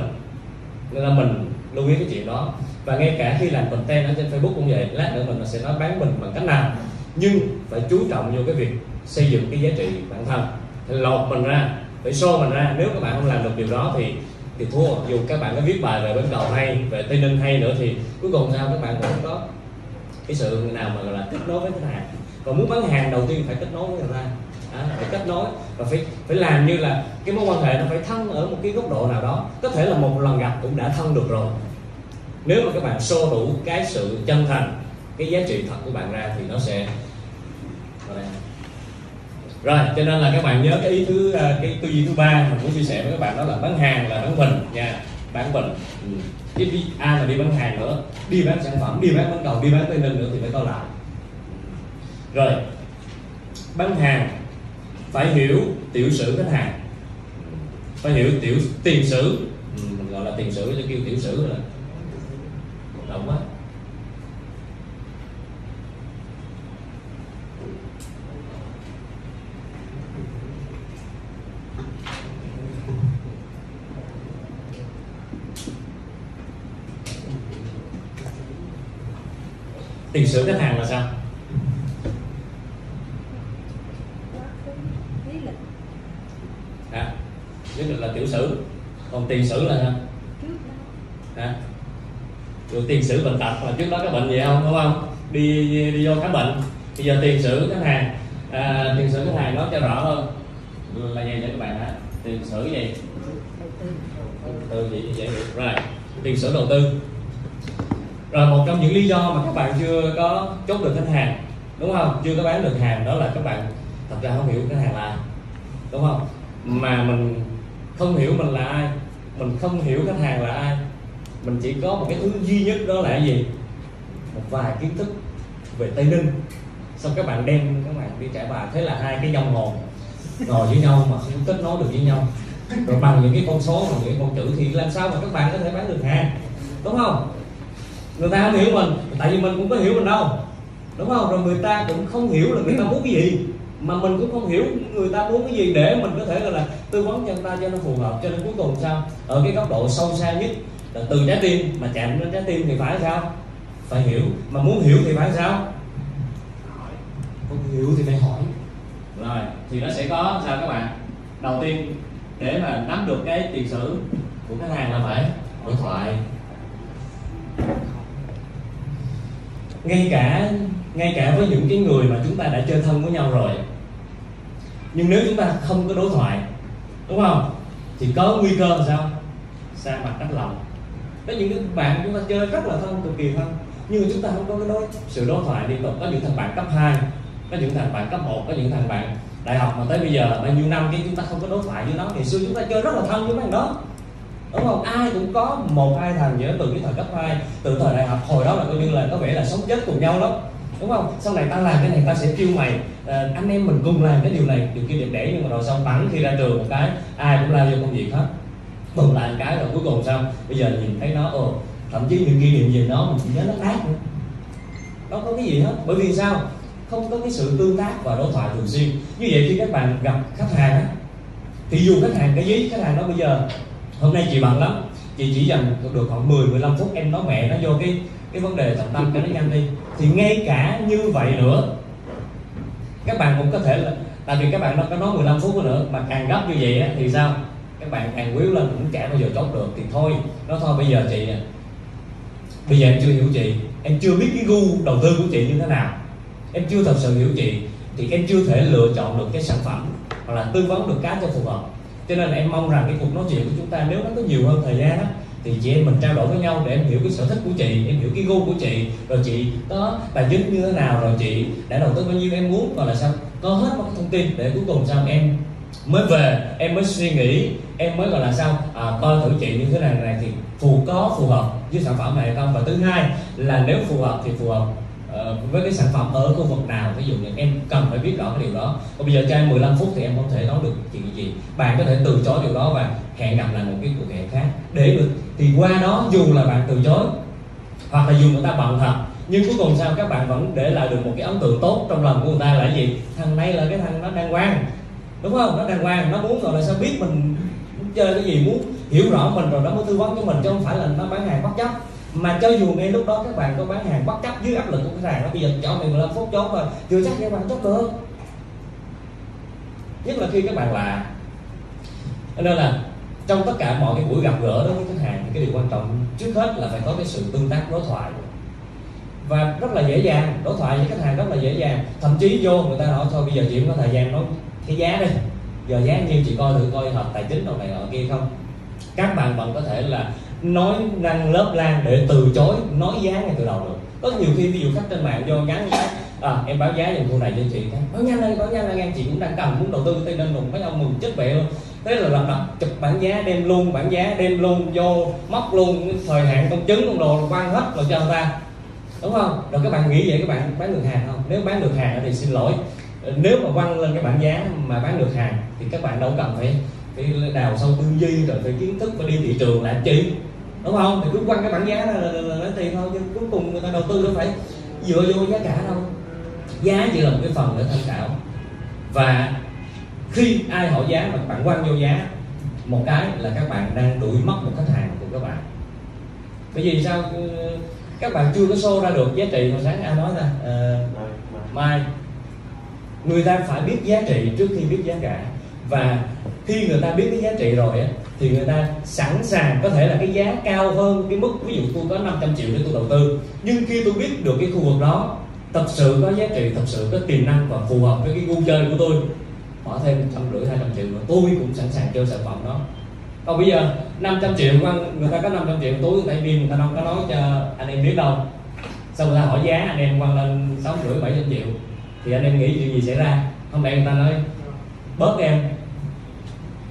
[SPEAKER 1] Nên là mình lưu ý cái chuyện đó. Và ngay cả khi làm content ở trên Facebook cũng vậy, lát nữa mình sẽ nói bán mình bằng cách nào. Nhưng phải chú trọng vô cái việc xây dựng cái giá trị bản thân. Phải lột mình ra, phải show mình ra. Nếu các bạn không làm được điều đó thì thì thua. Dù các bạn có viết bài về bến cầu hay, về tây ninh hay nữa thì cuối cùng sao? Các bạn cũng không có cái sự nào mà gọi là kết nối với khách hàng. Còn muốn bán hàng đầu tiên phải kết nối với người ta. À, phải kết nối và phải phải làm như là cái mối quan hệ nó phải thân ở một cái góc độ nào đó. Có thể là một lần gặp cũng đã thân được rồi. Nếu mà các bạn xô đủ cái sự chân thành cái giá trị thật của bạn ra thì nó sẽ rồi cho nên là các bạn nhớ cái ý thứ à, cái tư duy thứ ba mình muốn chia sẻ với các bạn đó là bán hàng là bán mình nha. Bán mình. Ừ cái đi a là đi bán hàng nữa. Đi bán sản phẩm đi bán bán cầu đi bán tây ninh nữa thì phải coi lại rồi bán hàng phải hiểu tiểu sử khách hàng. Phải hiểu tiểu tiền sử. Ừ, mình gọi là tiền sử chứ kêu tiểu sử là động quá tiền sử khách hàng là sao? À, lý lịch là tiểu sử còn tiền sử là sao? À, rồi tiền sử bệnh tật là trước đó các bệnh gì không đúng không? Đi đi vô khám bệnh. Bây giờ tiền sử khách hàng à, tiền sử khách hàng nói cho rõ hơn. Là gì cho các bạn hả? Tiền sử gì? Từ gì dễ hiểu. Rồi tiền sử đầu tư rồi một trong những lý do mà các bạn chưa có chốt được khách hàng, đúng không? Chưa có bán được hàng, đó là các bạn thật ra không hiểu khách hàng là ai, đúng không? Mà mình không hiểu mình là ai, mình không hiểu khách hàng là ai, mình chỉ có một cái thứ duy nhất đó là gì? Một vài kiến thức về tây ninh. Xong các bạn đem, các bạn đi trải bài, thế là hai cái dòng hồn ngồi với nhau mà không kết nối được với nhau. Rồi bằng những cái con số, bằng những cái con chữ thì làm sao mà các bạn có thể bán được hàng, đúng không? Người ta không hiểu mình, tại vì mình cũng có hiểu mình đâu. Đúng không? Rồi người ta cũng không hiểu là người ta muốn cái gì. Mà mình cũng không hiểu người ta muốn cái gì để mình có thể gọi là tư vấn cho người ta cho nó phù hợp. Cho nên cuối cùng sao? Ở cái góc độ sâu xa nhất là từ trái tim, mà chạm đến trái tim thì phải sao? Phải hiểu. Mà muốn hiểu thì phải sao? Không hiểu thì phải hỏi. Rồi, thì nó sẽ có sao các bạn? Đầu tiên, để mà nắm được cái tiền sử của khách hàng là phải đối thoại ngay cả ngay cả với những cái người mà chúng ta đã chơi thân với nhau rồi. Nhưng nếu chúng ta không có đối thoại, đúng không? Thì có nguy cơ là sao? Xa mặt cách lòng. Có những cái bạn chúng ta chơi rất là thân, cực kỳ thân. Nhưng mà chúng ta không có cái đối, sự đối thoại liên tục. Có những thằng bạn cấp 2 có những thằng bạn cấp 1 có những thằng bạn đại học mà tới bây giờ bao nhiêu năm cái chúng ta không có đối thoại với nó. Ngày xưa chúng ta chơi rất là thân với mấy thằng đó đúng không? Ai cũng có một hai thằng nhớ từ cái thời cấp 2 từ thời đại học. Hồi đó là coi như là có vẻ là sống chết cùng nhau lắm, đúng không? Sau này ta làm cái này ta sẽ kêu mày à, anh em mình cùng làm cái điều này. Điều kia đẹp đẽ nhưng mà rồi sau bắn khi ra trường một cái ai cũng lao vô công việc hết. Cùng làm cái rồi cuối cùng sao? Bây giờ nhìn thấy nó ồ thậm chí những kỷ niệm gì nó mình chỉ nhớ nó khác nữa. Nó có cái gì hết. Bởi vì sao? Không có cái sự tương tác và đối thoại thường xuyên. Như vậy khi các bạn gặp khách hàng á thì dù khách hàng cái giấy khách hàng nó bây giờ hôm nay chị bận lắm. Chị chỉ dành được khoảng 10 15 phút em nói mẹ nó vô cái cái vấn đề trọng tâm cho nó nhanh đi. Thì ngay cả như vậy nữa các bạn cũng có thể là tại vì các bạn nó có nói 15 phút nữa mà càng gấp như vậy á, thì sao? Các bạn càng quýu lên cũng chả bao giờ chốt được thì thôi nó thôi bây giờ chị bây giờ em chưa hiểu chị. Em chưa biết cái gu đầu tư của chị như thế nào. Em chưa thật sự hiểu chị. Thì em chưa thể lựa chọn được cái sản phẩm hoặc là tư vấn được cái cho phù hợp cho nên là em mong rằng cái cuộc nói chuyện của chúng ta nếu nó có nhiều hơn thời gian á thì chị em mình trao đổi với nhau để em hiểu cái sở thích của chị em hiểu cái gu của chị. Rồi chị có tài chính như thế nào rồi chị đã đầu tư bao nhiêu em muốn gọi là sao? Có hết mọi thông tin để cuối cùng sao em mới về em mới suy nghĩ em mới gọi là sao? À, coi thử chị như thế này này thì phù có phù hợp với sản phẩm này hay không? Và thứ hai là nếu phù hợp thì phù hợp với cái sản phẩm ở khu vực nào ví dụ như em cần phải biết rõ cái điều đó. Còn bây giờ cho em 15 phút thì em không thể nói được chuyện gì. Bạn có thể từ chối điều đó và hẹn gặp lại một cái cuộc hẹn khác. Để được, thì qua đó dù là bạn từ chối, hoặc là dù người ta bận thật, nhưng cuối cùng sao các bạn vẫn để lại được một cái ấn tượng tốt trong lòng của người ta là gì? Thằng này là cái thằng nó đang quan đúng không? Nó đang quan nó muốn rồi là sao biết mình chơi cái gì, muốn hiểu rõ mình rồi nó mới tư vấn cho mình, chứ không phải là nó bán hàng bất chấp mà cho dù ngay lúc đó các bạn có bán hàng bất chấp dưới áp lực của khách hàng đó, bây giờ cho mình 15 phút chốt rồi chưa chắc các bạn chốt được nhất là khi các bạn lạ. Nên là trong tất cả mọi cái buổi gặp gỡ đối với khách hàng thì cái điều quan trọng trước hết là phải có cái sự tương tác đối thoại. Và rất là dễ dàng, đối thoại với khách hàng rất là dễ dàng. Thậm chí vô người ta nói thôi, bây giờ chị có thời gian nói cái giá đi. Giờ giá nhiêu chị coi thử coi hợp tài chính đầu này ở kia không? Các bạn vẫn có thể là nói năng lớp lan để từ chối nói giá ngay từ đầu được. Có nhiều khi ví dụ khách trên mạng vô nhắn giá à, em báo giá dùm khu này cho chị. Báo nhanh lên báo nhanh lên em chị cũng đang cần muốn đầu tư tây ninh đùng mấy ông mừng chết bẹ luôn. Thế là lập lập chụp bản giá đem luôn bản giá đem luôn vô móc luôn thời hạn công chứng công đồ quan hết rồi cho người ta. Đúng không? Rồi các bạn nghĩ vậy các bạn bán được hàng không? Nếu bán được hàng thì xin lỗi. Nếu mà quăng lên cái bảng giá mà bán được hàng thì các bạn đâu cần phải phải đào sâu tư duy rồi phải kiến thức phải đi thị trường làm chi đúng không? Thì cứ quăng cái bảng giá là, là, là lấy tiền thôi chứ cuối cùng người ta đầu tư đâu phải dựa vô giá cả đâu. Giá chỉ là một cái phần để tham khảo. Và khi ai hỏi giá mà các bạn quăng vô giá một cái là các bạn đang đuổi mất một khách hàng của các bạn. Bởi vì sao? Các bạn chưa có show ra được giá trị hồi sáng ai nói ra uh, mai. Người ta phải biết giá trị trước khi biết giá cả và khi người ta biết cái giá trị rồi á, thì người ta sẵn sàng, có thể là cái giá cao hơn cái mức, ví dụ tôi có 500 triệu để tôi đầu tư. Nhưng khi tôi biết được cái khu vực đó, thật sự có giá trị, thật sự có tiềm năng và phù hợp với cái gu chơi của tôi bỏ thêm trăm rưỡi, hai trăm triệu nữa, tôi cũng sẵn sàng chơi sản phẩm đó. Còn bây giờ 500 triệu vâng, người ta có 500 triệu túi tại vì người ta đâu có nói cho anh em biết đâu. Xong người ta hỏi giá, anh em quăng lên sáu rưỡi, bảy trăm triệu. Thì anh em nghĩ chuyện gì xảy ra? Không lẽ người ta nói, bớt em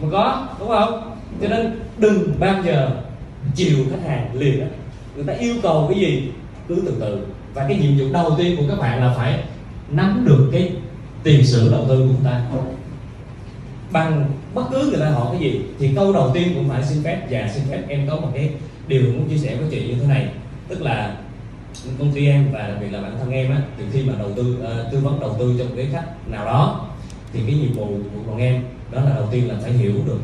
[SPEAKER 1] mà có đúng không? Cho nên đừng bao giờ chiều khách hàng liền đó người ta yêu cầu cái gì cứ từ từ. Và cái nhiệm vụ đầu tiên của các bạn là phải nắm được cái tiền sử đầu tư của ta. Bằng bất cứ người ta hỏi cái gì thì câu đầu tiên cũng phải xin phép và xin phép em có một cái điều muốn chia sẻ với chị như thế này. Tức là công ty em và đặc biệt là bản thân em á từ khi mà đầu tư uh, tư vấn đầu tư cho một cái khách nào đó thì cái nhiệm vụ của bọn em đó là đầu tiên là phải hiểu được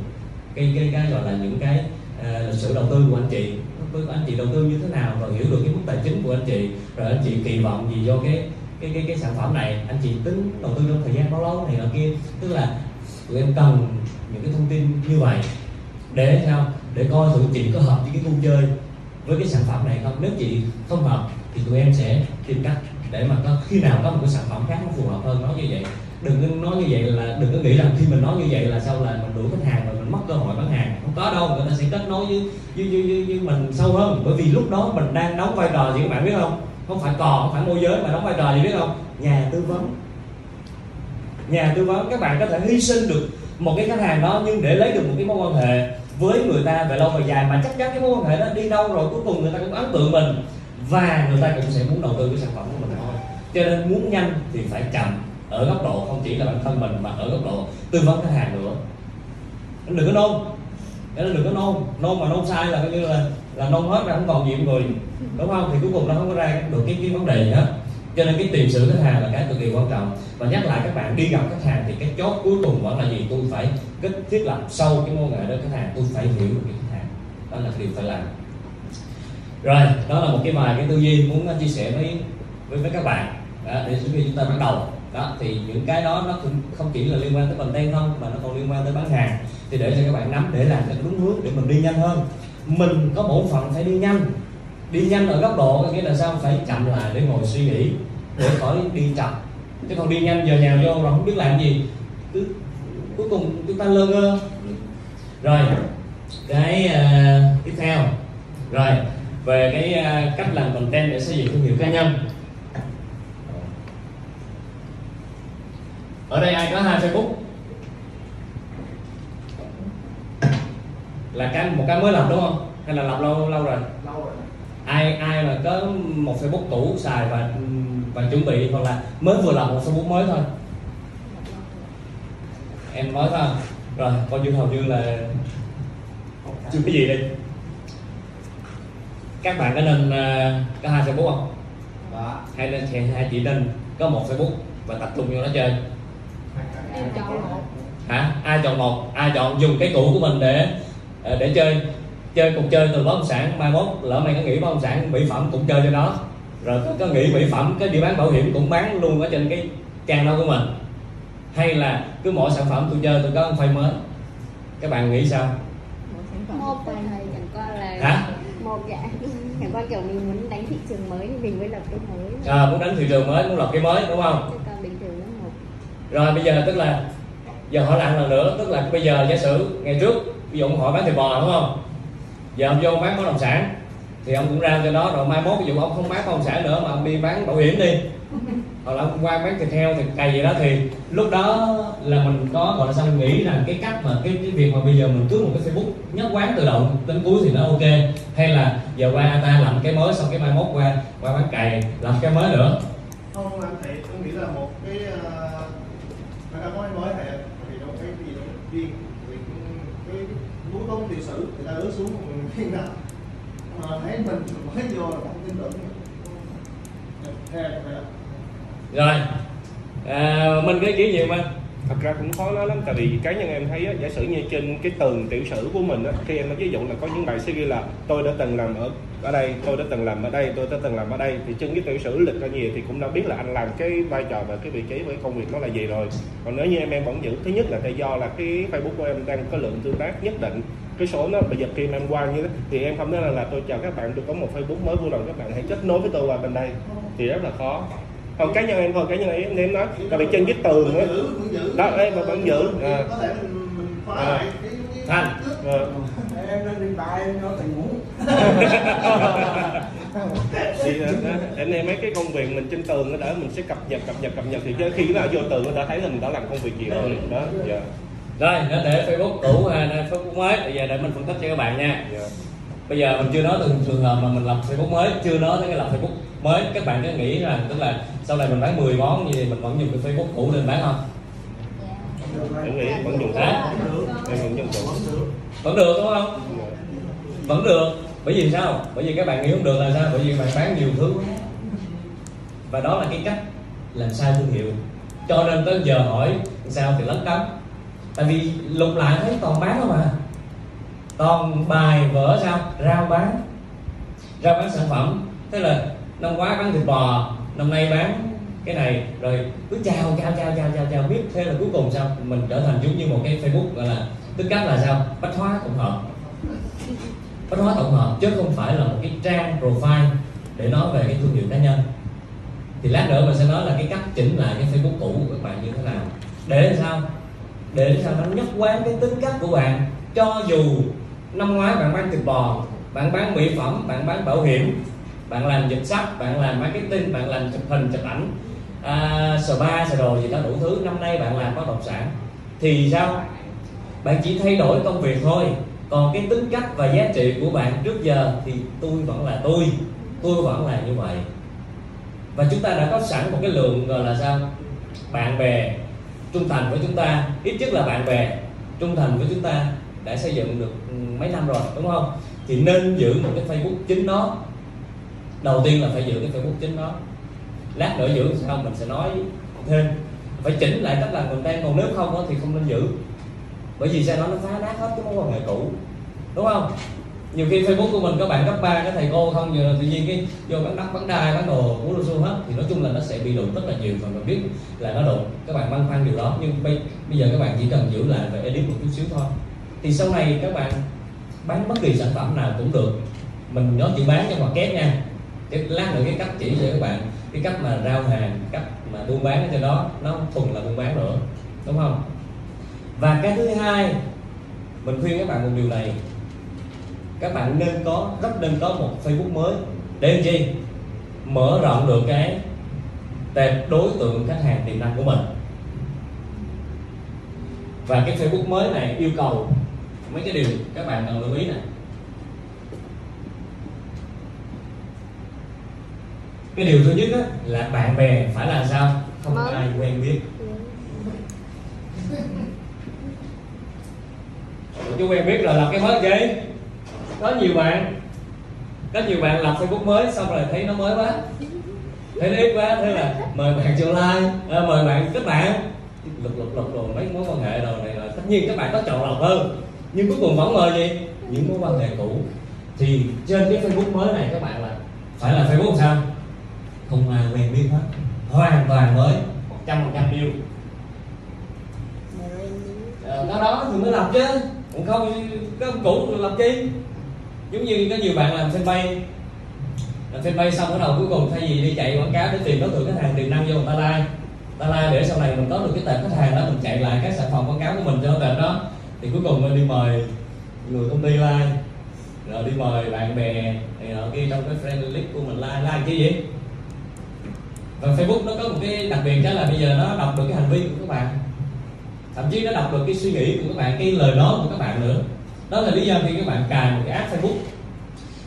[SPEAKER 1] cái cái cái gọi là những cái uh, lịch sử đầu tư của anh chị. Với anh chị đầu tư như thế nào rồi hiểu được cái mức tài chính của anh chị. Rồi anh chị kỳ vọng gì do cái cái cái cái sản phẩm này. Anh chị tính đầu tư trong thời gian bao lâu này là kia. Tức là tụi em cần những cái thông tin như vậy để sao? Để coi thử chị có hợp với cái khu chơi với cái sản phẩm này không? Nếu chị không hợp thì tụi em sẽ tìm cách để mà có khi nào có một cái sản phẩm khác nó phù hợp hơn nói như vậy đừng có nói như vậy là đừng có nghĩ rằng khi mình nói như vậy là sau là mình đuổi khách hàng rồi mình mất cơ hội bán hàng. Không có đâu người ta sẽ kết nối với với, với, với, với mình sâu hơn. Bởi vì lúc đó mình đang đóng vai trò gì các bạn biết không? Không phải cò không phải môi giới mà đóng vai trò gì biết không? Nhà tư vấn. Nhà tư vấn các bạn có thể hy sinh được một cái khách hàng đó nhưng để lấy được một cái mối quan hệ với người ta về lâu về dài mà chắc chắn cái mối quan hệ đó đi đâu rồi cuối cùng người ta cũng ấn tượng mình và người ta cũng sẽ muốn đầu tư cái sản phẩm của mình thôi. Cho nên muốn nhanh thì phải chậm ở góc độ không chỉ là bản thân mình mà ở góc độ tư vấn khách hàng nữa. Đừng có nôn. Để đừng có nôn. Nôn mà nôn sai là coi như là là nôn hết ra không còn gì người đúng không? Thì cuối cùng nó không có ra được cái cái vấn đề gì hết. Cho nên cái tiền sử khách hàng là cái cực kỳ quan trọng. Và nhắc lại các bạn đi gặp khách hàng thì cái chốt cuối cùng vẫn là gì? Tôi phải kết thiết lập sâu cái mối quan hệ khách hàng. Tôi phải hiểu được cái khách hàng. Đó là điều phải làm. Rồi đó là một cái bài cái tư duy muốn chia sẻ với với, với các bạn. Đó, để chúng ta bắt đầu đó thì những cái đó nó cũng không chỉ là liên quan tới content không mà nó còn liên quan tới bán hàng. Thì để cho các bạn nắm để làm cho đúng hướng để mình đi nhanh hơn. Mình có bổn phận phải đi nhanh. Đi nhanh ở góc độ có nghĩa là sao? Phải chậm lại để ngồi suy nghĩ để khỏi đi chậm. Chứ còn đi nhanh giờ nhào vô rồi không biết làm gì. Cứ cuối cùng chúng ta lơ ngơ. Rồi cái uh, tiếp theo. Rồi về cái uh, cách làm content để xây dựng thương hiệu cá nhân. Ở đây ai có hai facebook? Là cái một cái mới lập đúng không? Hay là lập lâu lâu rồi? Lâu rồi. Ai ai mà có một facebook cũ xài và và chuẩn bị hoặc là mới vừa lập một facebook mới thôi? Em nói thôi. Rồi coi như hầu như là chưa cái gì đi. Các bạn có nên uh, có hai facebook không? Đó. hay nên hay chỉ nên có một facebook và tập trung vô nó chơi
[SPEAKER 2] em chọn một
[SPEAKER 1] hả? Ai chọn một? Ai chọn dùng cái cũ của mình để ờ, để chơi chơi cùng chơi từ bất động sản? Mai mốt lỡ mày có nghĩ bất động sản mỹ phẩm cũng chơi cho đó. Rồi có nghĩ mỹ phẩm cái đi bán bảo hiểm cũng bán luôn ở trên cái trang đó của mình. Hay là cứ mỗi sản phẩm tôi chơi tôi có một file mới? Các bạn nghĩ sao?
[SPEAKER 2] Một thầy chẳng qua là
[SPEAKER 1] hả?
[SPEAKER 2] một dạ. Chẳng qua kiểu mình muốn đánh thị trường mới thì mình mới lập cái mới.
[SPEAKER 1] À, muốn đánh thị trường mới muốn lập cái mới đúng không
[SPEAKER 2] chứ còn bình thường nó một
[SPEAKER 1] rồi bây giờ tức là giờ hỏi lại lần nữa tức là bây giờ giả sử ngày trước ví dụ ông hỏi bán thịt bò đúng không? Giờ ông vô bán bất động sản thì ông cũng ra cho đó rồi mai mốt ví dụ ông không bán bất động sản nữa mà ông đi bán bảo hiểm đi. [laughs] Hoặc là ông qua bán thịt heo thịt cày gì đó thì lúc đó là mình có gọi là sao nghĩ rằng cái cách mà cái cái việc mà bây giờ mình cứ một cái facebook nhất quán tự động đến cuối thì nó ok. Hay là giờ qua ta làm cái mới xong cái mai mốt qua qua bán cày làm cái mới nữa.
[SPEAKER 3] Không anh thầy tôi nghĩ là một cái uh, người ta nói mới này thì đâu cái gì đâu cái núi tốn tiền sử người ta lướt xuống thiên nào. Mà thấy mình mới vô là không tin tưởng.
[SPEAKER 1] Rồi. À, mình cái kiểu gì mà
[SPEAKER 4] thật ra cũng khó nói lắm tại vì cá nhân em thấy á, giả sử như trên cái tường tiểu sử của mình á, khi em nói ví dụ là có những bài sẽ ghi là tôi đã từng làm ở ở đây tôi đã từng làm ở đây tôi đã từng làm ở đây thì trên cái tiểu sử lịch ra nhiều thì cũng đã biết là anh làm cái vai trò và cái vị trí với công việc nó là gì rồi. Còn nếu như em em vẫn giữ thứ nhất là tại do là cái facebook của em đang có lượng tương tác nhất định cái số nó bây giờ khi mà em qua như thế thì em không nói là, là tôi chào các bạn tôi có một facebook mới vui lòng các bạn hãy kết nối với tôi qua bên đây thì rất là khó còn cá nhân em thôi cá nhân em em nói tại vì trên cái tường á. Đó em mà vẫn giữ. À,
[SPEAKER 3] có
[SPEAKER 4] À.
[SPEAKER 3] lại cái cái
[SPEAKER 1] Thành.
[SPEAKER 4] à,
[SPEAKER 5] em lên điện thoại em nó tình ngủ
[SPEAKER 4] thì đó, em em mấy cái công việc mình trên tường đó mình sẽ cập nhật cập nhật cập nhật. Thì khi nó vô tường người ta thấy là mình đã làm công việc gì rồi. Đó dạ.
[SPEAKER 1] Rồi nó để facebook cũ hay là facebook mới. Bây giờ để mình phân tích cho các bạn nha.
[SPEAKER 4] Dạ.
[SPEAKER 1] Bây giờ mình chưa nói từ trường hợp mà mình lập facebook mới chưa nói tới cái lập facebook mới. Các bạn cứ nghĩ rằng tức là sau này mình bán 10 món như thì mình vẫn dùng cái facebook cũ lên bán không?
[SPEAKER 4] Em nghĩ vẫn dùng em vẫn dùng được
[SPEAKER 1] vẫn được đúng không? Vẫn được. Bởi vì sao? Bởi vì các bạn nghĩ không được là sao? Bởi vì các bạn bán nhiều thứ quá. và đó là cái cách làm sai thương hiệu. Cho nên tới giờ hỏi sao thì lấn cấn. Tại vì lục lại thấy toàn bán không à. Toàn bài vở sao? Rao bán. Rao bán sản phẩm. Thế là năm ngoái bán thịt bò năm nay bán cái này, rồi cứ chào chào chào chào chào chào, biết thế là cuối cùng sao? Mình trở thành giống như một cái facebook gọi là tức cách là sao? Bách hóa tổng hợp. Bách hóa tổng hợp, chứ không phải là một cái trang profile để nói về cái thương hiệu cá nhân. Thì lát nữa mình sẽ nói là cái cách chỉnh lại cái facebook cũ của các bạn như thế nào. Để làm sao? Để sao nó nhất quán cái tính cách của bạn. Cho dù năm ngoái bạn bán thịt bò, bạn bán mỹ phẩm, bạn bán bảo hiểm bạn làm dịch sách bạn làm marketing bạn làm chụp hình chụp ảnh à, spa sờ đồ gì đó đủ thứ. Năm nay bạn làm bất động sản. Thì sao? Bạn chỉ thay đổi công việc thôi. Còn cái tính cách và giá trị của bạn trước giờ thì tôi vẫn là tôi. Tôi vẫn là như vậy. Và chúng ta đã có sẵn một cái lượng gọi là sao? Bạn bè trung thành với chúng ta. Ít nhất là bạn bè trung thành với chúng ta đã xây dựng được ừ, mấy năm rồi đúng không? Thì nên giữ một cái facebook chính nó đầu tiên là phải giữ cái facebook chính nó lát nữa giữ sau mình sẽ nói thêm. Phải chỉnh lại cách làm đang còn nếu không thì không nên giữ. Bởi vì sao nó nó phá nát hết cái mối quan hệ cũ. Đúng không? Nhiều khi facebook của mình có bạn cấp 3 các thầy cô không giờ tự nhiên cái vô bán đất bán đai bán đồ của đồ xu hết. Thì nói chung là nó sẽ bị đụng rất là nhiều và mình biết là nó đụng. Các bạn băn khoăn điều đó nhưng bây, bây giờ các bạn chỉ cần giữ lại và edit một chút xíu thôi. Thì sau này các bạn bán bất kỳ sản phẩm nào cũng được. Mình nhớ chữ bán cho ngoặc kép nha cái lát nữa cái cách chỉ cho các bạn, cái cách mà rao hàng, cách mà buôn bán cho đó nó thuần là buôn bán nữa, đúng không? Và cái thứ hai, mình khuyên các bạn một điều này. Các bạn nên có, rất nên có một Facebook mới để làm chi? Mở rộng được cái tệp đối tượng khách hàng tiềm năng của mình. Và cái Facebook mới này yêu cầu mấy cái điều các bạn cần lưu ý này. Cái điều thứ nhất á, là bạn bè phải là sao? Không
[SPEAKER 2] Mới.
[SPEAKER 1] ai quen biết. Chứ quen biết là lập cái mới gì? Có nhiều bạn. Có nhiều bạn lập facebook mới xong rồi thấy nó mới quá. Thấy nó ít quá thế là mời bạn cho like à, mời bạn kết bạn. Lục lục lục đồ mấy mối quan hệ đồ này rồi tất nhiên các bạn có chọn lọc hơn. Nhưng cuối cùng vẫn mời gì? Những mối quan hệ cũ. Thì trên cái facebook mới này các bạn là phải là facebook sao không ai quen biết hết. Hoàn toàn mới. Một trăm phần trăm yêu. Ờ, đó đó thì mới lập chứ. Cũng không cái ông cũ làm chi? Giống như có nhiều bạn làm sân bay làm sân bay xong ở đầu cuối cùng thay vì đi chạy quảng cáo để tìm đối tượng khách hàng tiềm năng vô người ta like ta like để sau này mình có được cái tệp khách hàng đó, mình chạy lại các sản phẩm quảng cáo của mình cho tệp đó. Thì cuối cùng mình đi mời người công ty like rồi đi mời bạn bè này nọ kia trong cái friend list của mình like like chứ gì và Facebook nó có một cái đặc biệt đó là bây giờ nó đọc được cái hành vi của các bạn. Thậm chí nó đọc được cái suy nghĩ của các bạn, cái lời nói của các bạn nữa. Đó là lý do khi các bạn cài một cái app Facebook.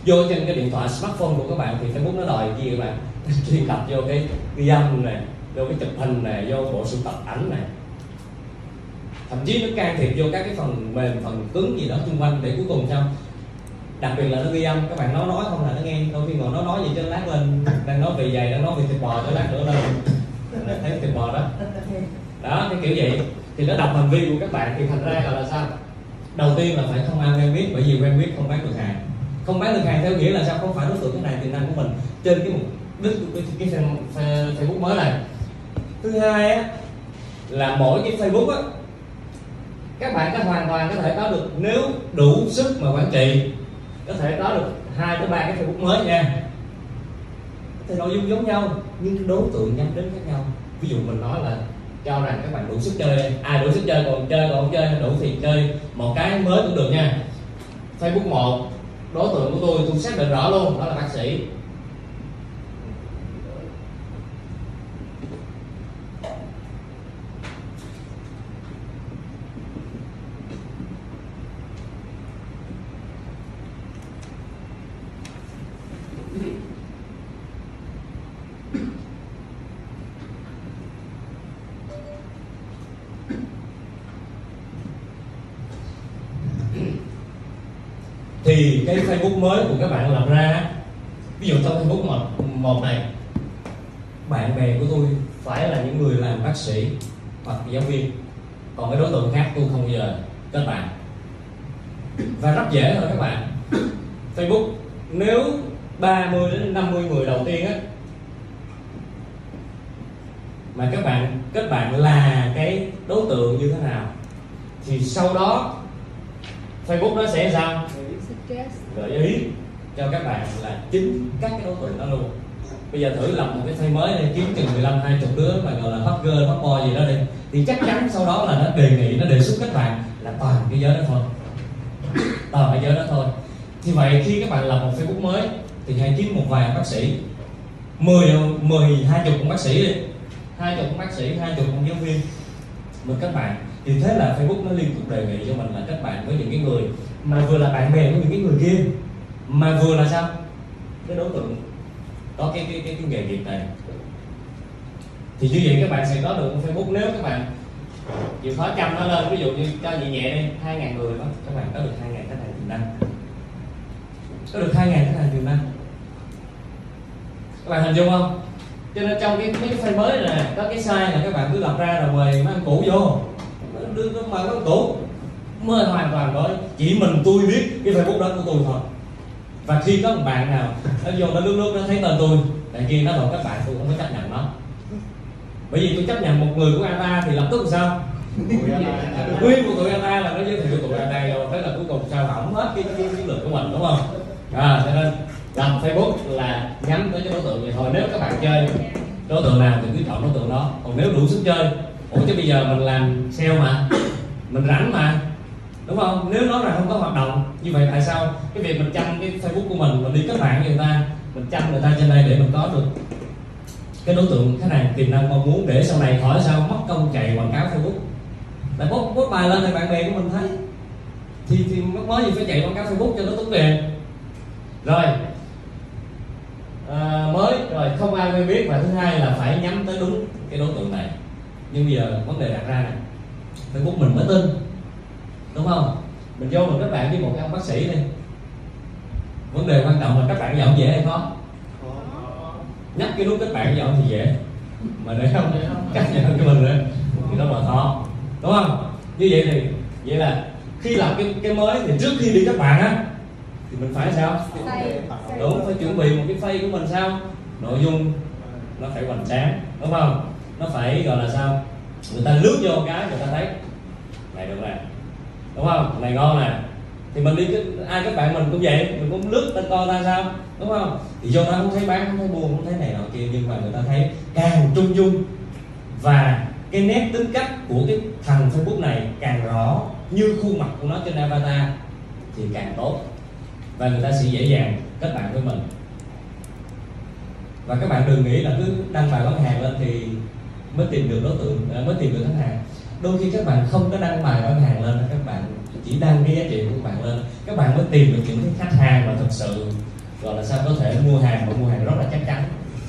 [SPEAKER 1] Vô trên cái điện thoại smartphone của các bạn thì Facebook nó đòi gì các bạn? [laughs] Truy cập vô cái ghi âm này, vô cái chụp hình này, vô bộ sưu tập ảnh này. Thậm chí nó can thiệp vô các cái phần mềm, phần cứng gì đó xung quanh để cuối cùng sao? Đặc biệt là nó ghi âm các bạn nói nói không là nó nghe. Đôi khi ngồi nói nói gì cho lát lên đang nói về giày đang nói về thịt bò cho lát nữa lên thấy thịt bò đó. Đó cái kiểu vậy. Thì nó đọc hành vi của các bạn thì thành ra là, là sao? Đầu tiên là phải không ăn quen biết bởi vì quen biết không bán được hàng. Không bán được hàng theo nghĩa là sao? Không phải đối tượng cái này tiềm năng của mình. Trên cái mục đích của cái, cái Facebook mới này. Thứ hai á là mỗi cái Facebook á các bạn có hoàn toàn có thể có được nếu đủ sức mà quản trị có thể có được hai tới ba cái Facebook mới nha. Thì nội dung giống nhau, nhưng đối tượng nhắm đến khác nhau. Ví dụ mình nói là cho rằng các bạn đủ sức chơi, ai đủ sức chơi còn chơi, còn không chơi, đủ thì chơi. Một cái mới cũng được nha. Facebook một, đối tượng của tôi tôi xác định rõ luôn, đó là bác sĩ thì cái Facebook mới của các bạn lập ra. Ví dụ trong Facebook một, một này bạn bè của tôi phải là những người làm bác sĩ hoặc giáo viên. Còn cái đối tượng khác tôi không bao giờ kết bạn. Và rất dễ thôi các bạn. Facebook nếu 30 đến 50 người đầu tiên á mà các bạn kết bạn là cái đối tượng như thế nào thì sau đó Facebook nó sẽ sao? Gợi ý cho các bạn là chính các cái đối tượng đó luôn. Bây giờ thử lập một cái thay mới đi, kiếm chừng 15 20 đứa mà gọi là hot girl hot boy gì đó đi. Thì chắc chắn sau đó là nó đề nghị, nó đề xuất các bạn là toàn cái giới đó thôi. Toàn cái giới đó thôi. Thì vậy khi các bạn lập một facebook mới, thì hãy kiếm một vài bác sĩ. 10 10 20 con bác sĩ đi. 20 con bác sĩ 20 con giáo viên. Mời các bạn. Thì thế là Facebook nó liên tục đề nghị cho mình là các bạn với những cái người mà vừa là bạn bè với những cái người kia mà vừa là sao? Cái đối tượng có cái cái cái, cái nghề nghiệp này. Thì như vậy các bạn sẽ có được Facebook nếu các bạn chịu khó chăm nó lên. Ví dụ như cho nhẹ nhẹ đi hai ngàn người đó các bạn có được hai ngàn khách hàng tiềm năng. Có được hai ngàn khách hàng tiềm năng. Các bạn hình dung không? Cho nên trong cái mấy cái fan mới này có cái sai là các bạn cứ lập ra rồi mời mấy anh cũ vô. Đưa mời mấy anh cũ. Mới hoàn toàn mới chỉ mình tôi biết cái facebook đó của tôi thôi và khi có một bạn nào nó vô nó lướt lướt, nó thấy tên tôi, tại kia nó bảo các bạn tôi không có chấp nhận nó. Bởi vì tôi chấp nhận một người của ata thì lập tức sao? Nguyên của tụi ata là nó giới thiệu tụi ata rồi, thế là cuối cùng sao hỏng hết cái cái chiến lược của mình, đúng không? À cho nên làm facebook là nhắm tới cái đối tượng vậy thôi. Nếu các bạn chơi đối tượng nào thì cứ chọn đối tượng đó. Còn nếu đủ sức chơi, ủa chứ bây giờ mình làm sale mà, mình rảnh mà đúng không? Nếu nói là không có hoạt động như vậy tại sao cái việc mình chăm cái facebook của mình mình đi kết bạn với người ta mình chăm người ta trên đây để mình có được cái đối tượng khách hàng tiềm năng mong muốn để sau này khỏi sao mất công chạy quảng cáo facebook? Lại post, post bài lên thì bạn bè của mình thấy. Thì thì mất mới gì phải chạy quảng cáo facebook cho nó tốn tiền rồi. À, mới rồi không ai quen biết. Và thứ hai là phải nhắm tới đúng cái đối tượng này. Nhưng bây giờ vấn đề đặt ra này. Facebook mình mới tin đúng không? Mình vô mình kết bạn với một ông bác sĩ đi. Vấn đề quan trọng là các bạn giọng dễ hay khó? Nhắc cái nút kết bạn giọng thì dễ. Mà để không cách nhận cho mình nữa thì nó mà khó. Đúng không? Như vậy thì vậy là khi làm cái cái mới thì trước khi đi các bạn á thì mình phải sao? Đúng phải chuẩn bị một cái phay của mình sao? Nội dung nó phải hoành tráng đúng không? Nó phải gọi là sao? Người ta lướt vô cái người ta thấy. Này được nè đúng không? Này ngon nè. Thì mình đi cái ai các bạn mình cũng vậy, mình cũng lướt tên coi ta sao? Đúng không? Thì do ta không thấy bán, không thấy buồn không thấy này nọ kia, nhưng mà người ta thấy càng trung dung và cái nét tính cách của cái thằng facebook này càng rõ như khuôn mặt của nó trên avatar thì càng tốt. Và người ta sẽ dễ dàng kết bạn với mình. Và các bạn đừng nghĩ là cứ đăng bài bán hàng lên thì mới tìm được đối tượng à, mới tìm được khách hàng đôi khi các bạn không có đăng bài bán hàng lên các bạn chỉ đăng cái giá trị của bạn lên. Các bạn mới tìm được những cái khách hàng mà thực sự gọi là sao có thể mua hàng và mua hàng rất là chắc chắn.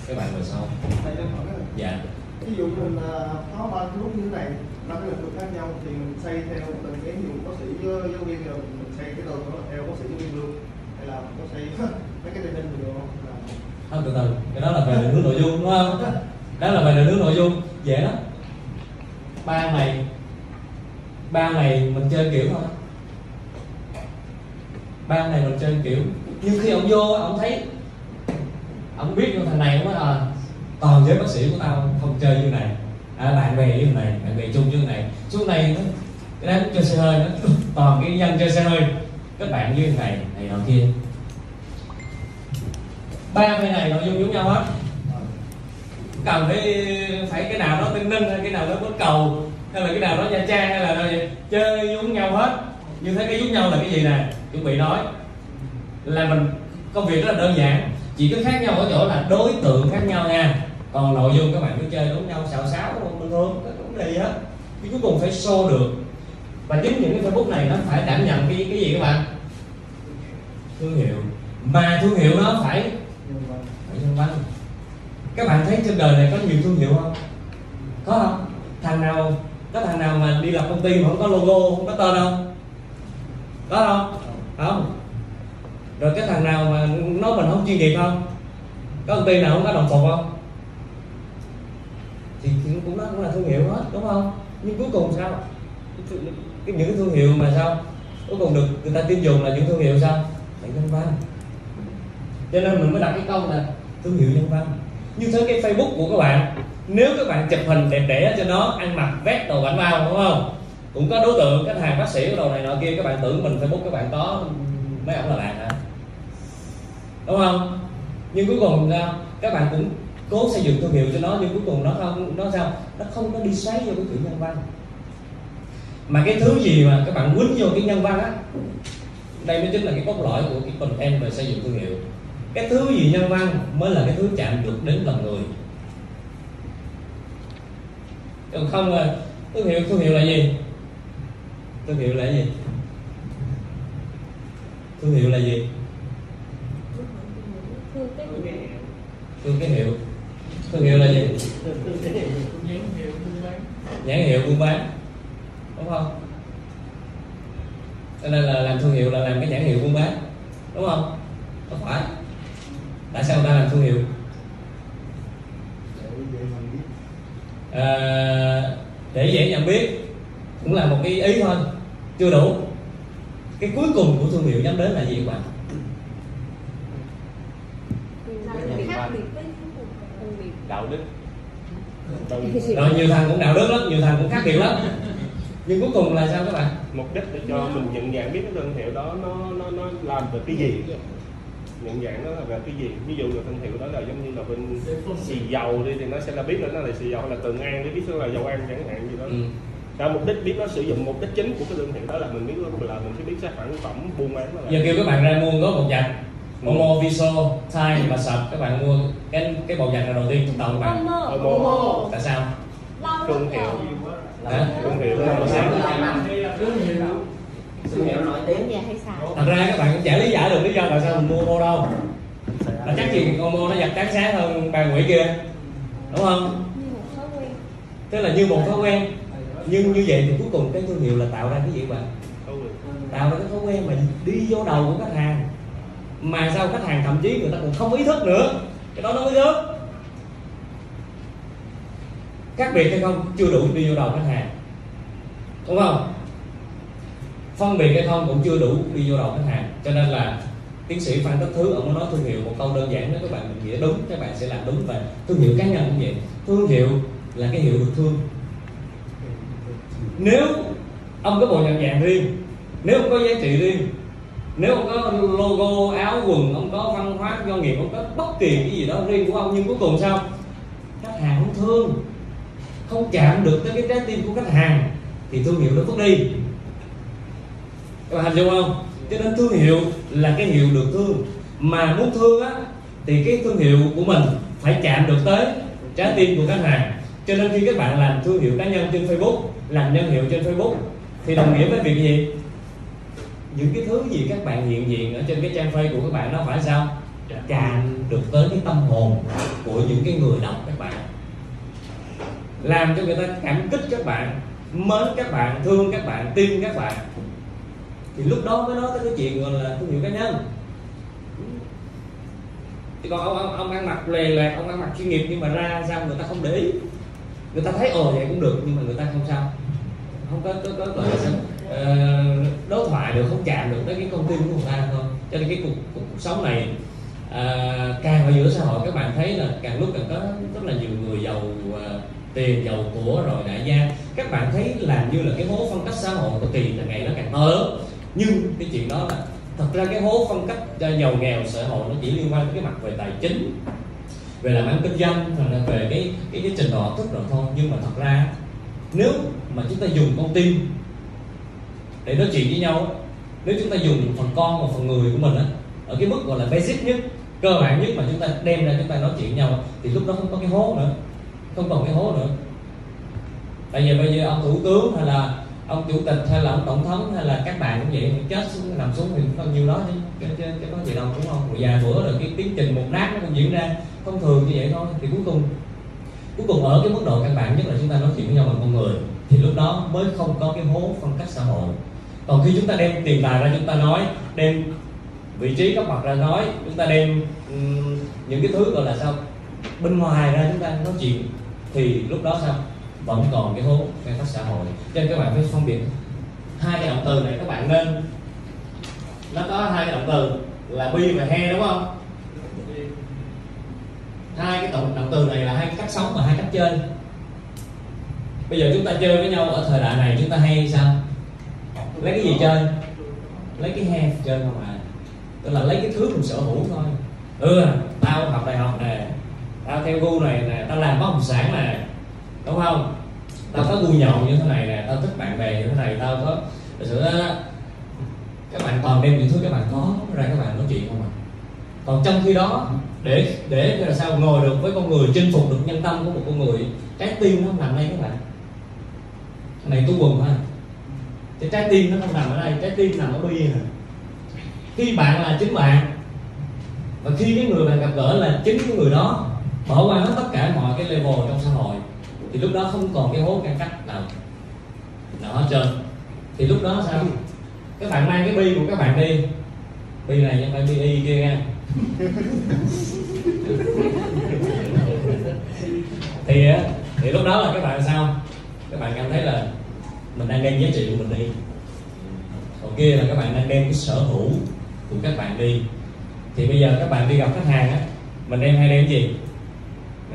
[SPEAKER 1] Các bạn về sau. Dạ.
[SPEAKER 3] Ví dụ mình à, có ba group như thế này ba cái lĩnh vực khác nhau thì mình xây theo từng cái ví dụ bác sĩ với giáo viên rồi mình xây cái đó là theo bác sĩ giáo viên luôn. Hay là có xây [laughs] mấy cái training gì không? Là
[SPEAKER 1] không từ từ. Cái đó là về định hướng nội dung đúng không? Đó là về định hướng nội dung. Dễ lắm ba ngày ba ngày mình chơi kiểu thôi. Ba ngày mình chơi kiểu nhưng khi ông vô ông thấy ông biết con thằng này ông nói à toàn giới bác sĩ của tao không chơi như này. À, bạn bè như này bạn bè chung như này. Xuống này nó cái đám chơi xe hơi nó toàn cái dân chơi xe hơi. Các bạn như này này nọ kia. Ba cái này nội dung giống nhau hết cần phải phải cái nào đó tinh ninh hay cái nào đó có cầu, hay là cái nào đó nha trang hay là đâu vậy? Chơi giống nhau hết. Như thế cái giống nhau là cái gì nè? Chuẩn bị nói. Là mình, công việc rất là đơn giản. Chỉ có khác nhau ở chỗ là đối tượng khác nhau nha. Còn nội dung các bạn cứ chơi đúng nhau, xào xáo bình thường cái vấn đề gì hết. Chứ cuối cùng phải show được. Và chính những cái facebook này nó phải đảm nhận cái cái gì các bạn? Thương hiệu. Mà thương hiệu nó phải phải nhân văn các bạn thấy trên đời này có nhiều thương hiệu không? Có không? Thằng nào có thằng nào mà đi lập công ty mà không có logo không có tên không? Có không? Không. Rồi cái thằng nào mà nói mình không chuyên nghiệp không? Có công ty nào không có đồng phục không? Thì, cũng đó cũng là thương hiệu hết đúng không? Nhưng cuối cùng sao? Cái những cái thương hiệu mà sao? Cuối cùng được người ta tin dùng là những thương hiệu sao? Phải nhân văn. Cho nên mình mới đặt cái câu là thương hiệu nhân văn như thế cái facebook của các bạn, nếu các bạn chụp hình đẹp đẽ cho nó, ăn mặc vét đồ bảnh bao, đúng không? Cũng có đối tượng, khách hàng, bác sĩ cái đồ này nọ kia, các bạn tưởng mình facebook các bạn có mấy ông là bạn hả? Đúng không? Nhưng cuối cùng sao? Các bạn cũng cố xây dựng thương hiệu cho nó, nhưng cuối cùng nó không, nó sao? Nó không có đi xoáy vô cái kiểu nhân văn. Mà cái thứ gì mà các bạn quýnh vô cái nhân văn á, đây mới chính là cái cốt lõi của cái content về xây dựng thương hiệu cái thứ gì nhân văn mới là cái thứ chạm được đến lòng người? Còn không là thương hiệu thương hiệu là gì? Thương hiệu là gì? Thương hiệu là gì?
[SPEAKER 2] Thương cái
[SPEAKER 1] hiệu. Thương hiệu là gì? Nhãn hiệu buôn bán. Đúng không? Cho nên là làm thương hiệu là làm cái nhãn hiệu buôn bán. Đúng không? Không phải tại sao người ta làm thương hiệu? À, để dễ nhận biết cũng là một cái ý thôi chưa đủ. Cái cuối cùng của thương hiệu nhắm đến là gì các bạn?
[SPEAKER 4] Đạo đức.
[SPEAKER 1] Rồi nhiều thằng cũng đạo đức lắm nhiều thằng cũng khác biệt lắm. Nhưng cuối cùng là sao các bạn?
[SPEAKER 4] Mục đích để cho mình nhận dạng biết cái thương hiệu đó nó nó nó làm về cái gì nhận dạng nó là về cái gì? Ví dụ là thương hiệu đó là giống như là bên xì dầu đi thì nó sẽ là biết là nó là xì dầu hay là tường an để biết nó là dầu ăn chẳng hạn gì đó.
[SPEAKER 1] Ừ.
[SPEAKER 4] Và mục đích biết nó sử dụng mục đích chính của cái thương hiệu đó là mình biết là mình sẽ biết sản phẩm buôn bán là
[SPEAKER 1] giờ kêu các bạn ra mua gói bột giặt. Momo, Viso, Thai và sập các bạn mua cái cái bột giặt nào đầu tiên trong đầu các bạn?
[SPEAKER 2] Omo. Omo.
[SPEAKER 1] Tại sao?
[SPEAKER 4] Thương hiệu. Thương hiệu.
[SPEAKER 5] Thương hiệu
[SPEAKER 1] thật ra các bạn cũng chả lý giải được lý do tại sao mình mua Omo đâu. Là chắc gì Omo nó giặt trắng sáng hơn bà quỷ kia. Đúng không?
[SPEAKER 2] Như một thói quen.
[SPEAKER 1] Tức là như một thói quen. Nhưng như vậy thì cuối cùng cái thương hiệu là tạo ra cái gì bạn? Tạo ra cái thói quen mà đi vô đầu của khách hàng. Mà sao khách hàng thậm chí người ta còn không ý thức nữa? Cái đó nó mới thức khác biệt hay không? Chưa đủ đi vô đầu khách hàng. Đúng không phân biệt hay không cũng chưa đủ đi vô đầu khách hàng. Cho nên là tiến sĩ phan tất thứ ông có nói thương hiệu một câu đơn giản nếu các bạn mình nghĩa đúng, các bạn sẽ làm đúng và thương hiệu cá nhân cũng vậy. Thương hiệu là cái hiệu được thương. Nếu ông có bộ nhận dạng riêng, nếu ông có giá trị riêng, nếu ông có logo áo quần, ông có văn hóa doanh nghiệp, ông có bất kỳ cái gì đó riêng của ông, nhưng cuối cùng sao? Khách hàng không thương, không chạm được tới cái trái tim của khách hàng, thì thương hiệu nó vứt đi các bạn hình dung không? Cho nên thương hiệu là cái hiệu được thương. Mà muốn thương á thì cái thương hiệu của mình phải chạm được tới trái tim của khách hàng. Cho nên khi các bạn làm thương hiệu cá nhân trên Facebook làm nhân hiệu trên Facebook thì đồng nghĩa với việc gì? Những cái thứ gì các bạn hiện diện ở trên cái trang Facebook của các bạn nó phải sao? Chạm được tới cái tâm hồn của những cái người đọc các bạn. Làm cho người ta cảm kích các bạn mến các bạn thương các bạn tin các bạn thì lúc đó mới nói tới cái chuyện gọi là thương hiệu cá nhân. Thì còn ông, ông, ông ăn mặc lề lẹt ông ăn mặc chuyên nghiệp nhưng mà ra sao người ta không để ý. Người ta thấy ồ vậy cũng được nhưng mà người ta không sao. Không có có, có gọi là sao? Ờ, đối thoại được không chạm được tới cái công ty của người ta thôi. Cho nên cái cuộc, cuộc, cuộc sống này uh, càng ở giữa xã hội các bạn thấy là càng lúc càng có rất là nhiều người giàu uh, tiền giàu của rồi đại gia. Các bạn thấy làm như là cái hố phân cách xã hội của tiền là ngày nó càng to lớn nhưng cái chuyện đó là thật ra cái hố phân cách cho giàu nghèo, xã hội nó chỉ liên quan tới cái mặt về tài chính, về làm ăn kinh doanh, hoặc là về cái cái cái trình độ học thức rồi thôi. Nhưng mà thật ra, nếu mà chúng ta dùng con tim để nói chuyện với nhau nếu chúng ta dùng phần con và phần người của mình á, ở cái mức gọi là basic nhất, cơ bản nhất mà chúng ta đem ra chúng ta nói chuyện với nhau thì lúc đó không có cái hố nữa, không còn cái hố nữa. Tại vì bây giờ ông thủ tướng hay là ông chủ tịch hay là ông tổng thống hay là các bạn cũng vậy chết xuống nằm xuống thì cũng bao nhiêu đó chứ. Chứ, chứ, chứ có gì đâu đúng không? Rồi vài bữa rồi cái tiến trình một nát nó cũng diễn ra. Thông thường như vậy thôi thì cuối cùng cuối cùng ở cái mức độ căn bản nhất là chúng ta nói chuyện với nhau bằng con người. Thì lúc đó mới không có cái hố phân cách xã hội. Còn khi chúng ta đem tiền tài ra chúng ta nói đem vị trí các mặt ra nói chúng ta đem um, những cái thứ gọi là sao? Bên ngoài ra chúng ta nói chuyện thì lúc đó sao? Vẫn còn cái hố ngăn cách xã hội. Cho nên các bạn phải phân biệt hai cái động từ này các bạn nên nó có hai cái động từ là bi và he đúng không? Hai cái động, động từ này là hai cái cách sống và hai cách chơi. Bây giờ chúng ta chơi với nhau ở thời đại này chúng ta hay sao? Lấy cái gì chơi? Lấy cái he chơi không à? Tức là lấy cái thứ mình sở hữu thôi. Ừ tao học đại học nè tao theo gu này nè tao làm bất động sản nè đúng không? Tao có gu nhậu như thế này nè tao thích bạn bè như thế này tao có thật sự đó, các bạn toàn đem những thứ các bạn có ra các bạn nói chuyện không à? Còn trong khi đó để để là sao ngồi được với con người chinh phục được nhân tâm của một con người trái tim nó nằm đây các bạn. Cái này tôi quần ha à. cái trái tim nó không nằm ở đây trái tim nằm ở bi nè khi bạn là chính bạn và khi cái người bạn gặp gỡ là chính cái người đó bỏ qua hết tất cả mọi cái level trong xã hội thì lúc đó không còn cái hố ngăn cách nào. Nào hết trơn thì lúc đó sao? Các bạn mang cái bi của các bạn đi. Bi này nhưng phải bi y kia nha. Thì á, thì lúc đó là các bạn sao? Các bạn cảm thấy là mình đang đem giá trị của mình đi. Còn kia là các bạn đang đem cái sở hữu của các bạn đi. Thì bây giờ các bạn đi gặp khách hàng á mình đem hay đem cái gì?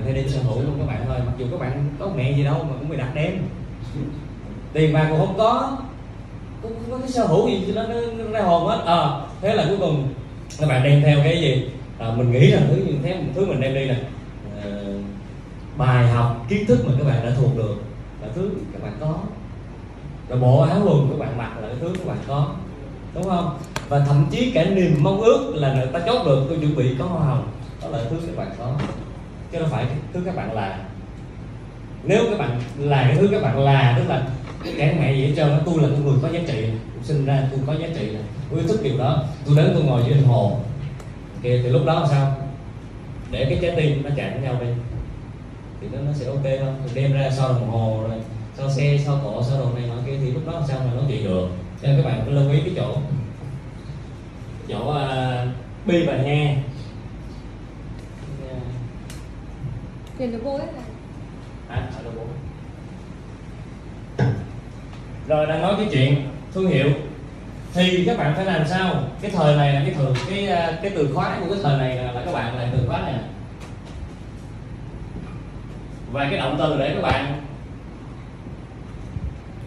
[SPEAKER 1] Mình hay sở hữu luôn các bạn thôi mặc dù các bạn có mẹ gì đâu mà cũng bị đặt đem tiền bạc cũng không có cũng không có cái sở hữu gì cho nó, nó, nó ra hồn hết. À, thế là cuối cùng các bạn đem theo cái gì? À, mình nghĩ rằng thứ như thế một thứ mình đem đi là à, ờ, bài học kiến thức mà các bạn đã thuộc được là thứ các bạn có. Rồi bộ áo quần các bạn mặc là cái thứ các bạn có. Đúng không? Và thậm chí cả niềm mong ước là người ta chốt được tôi chuẩn bị có hoa hồng. Đó là thứ các bạn có chứ nó phải thứ các bạn là. Nếu các bạn là cái thứ các bạn là tức là cái mẹ gì hết trơn tôi là con người có giá trị tôi sinh ra tôi có giá trị này tôi ý thức điều đó tôi đến tôi ngồi dưới đồng hồ. Thì, thì lúc đó làm sao? Để cái trái tim nó chạm với nhau đi. Thì nó, nó sẽ ok không thì đem ra sau đồng hồ rồi sau xe sau cổ sau đồ này nọ kia thì lúc đó làm sao mà nói chuyện được? Cho nên các bạn cứ lưu ý cái chỗ chỗ uh, bi và he.
[SPEAKER 2] Tiền được vô hết
[SPEAKER 1] à, rồi đang nói cái chuyện thương hiệu. Thì các bạn phải làm sao? Cái thời này là cái thường cái à, cái từ khóa của cái thời này là, là các bạn là từ khóa này à? và cái động từ để các bạn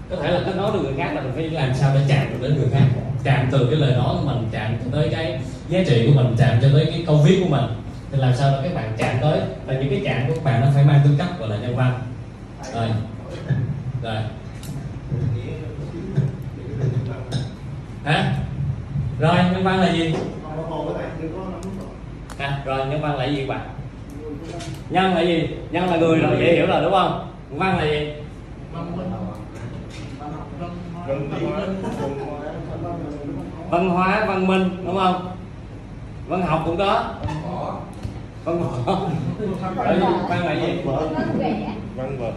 [SPEAKER 1] có thể là kết nối được người khác là mình phải làm sao để chạm được đến người khác. Chạm từ cái lời nói của mình chạm cho tới cái giá trị của mình chạm cho tới cái câu viết của mình thì làm sao để các bạn chạm tới? Là những cái chạm của các bạn nó phải mang tư chất gọi là nhân văn. Rồi. Rồi. Hả? Rồi nhân văn là gì? À, rồi nhân văn là gì bạn? Nhân là gì? Nhân là người rồi dễ hiểu rồi đúng không? Văn là gì? Văn hóa văn minh đúng không? Văn học cũng có văn võ văn là gì
[SPEAKER 2] Vâng.
[SPEAKER 4] Văn vật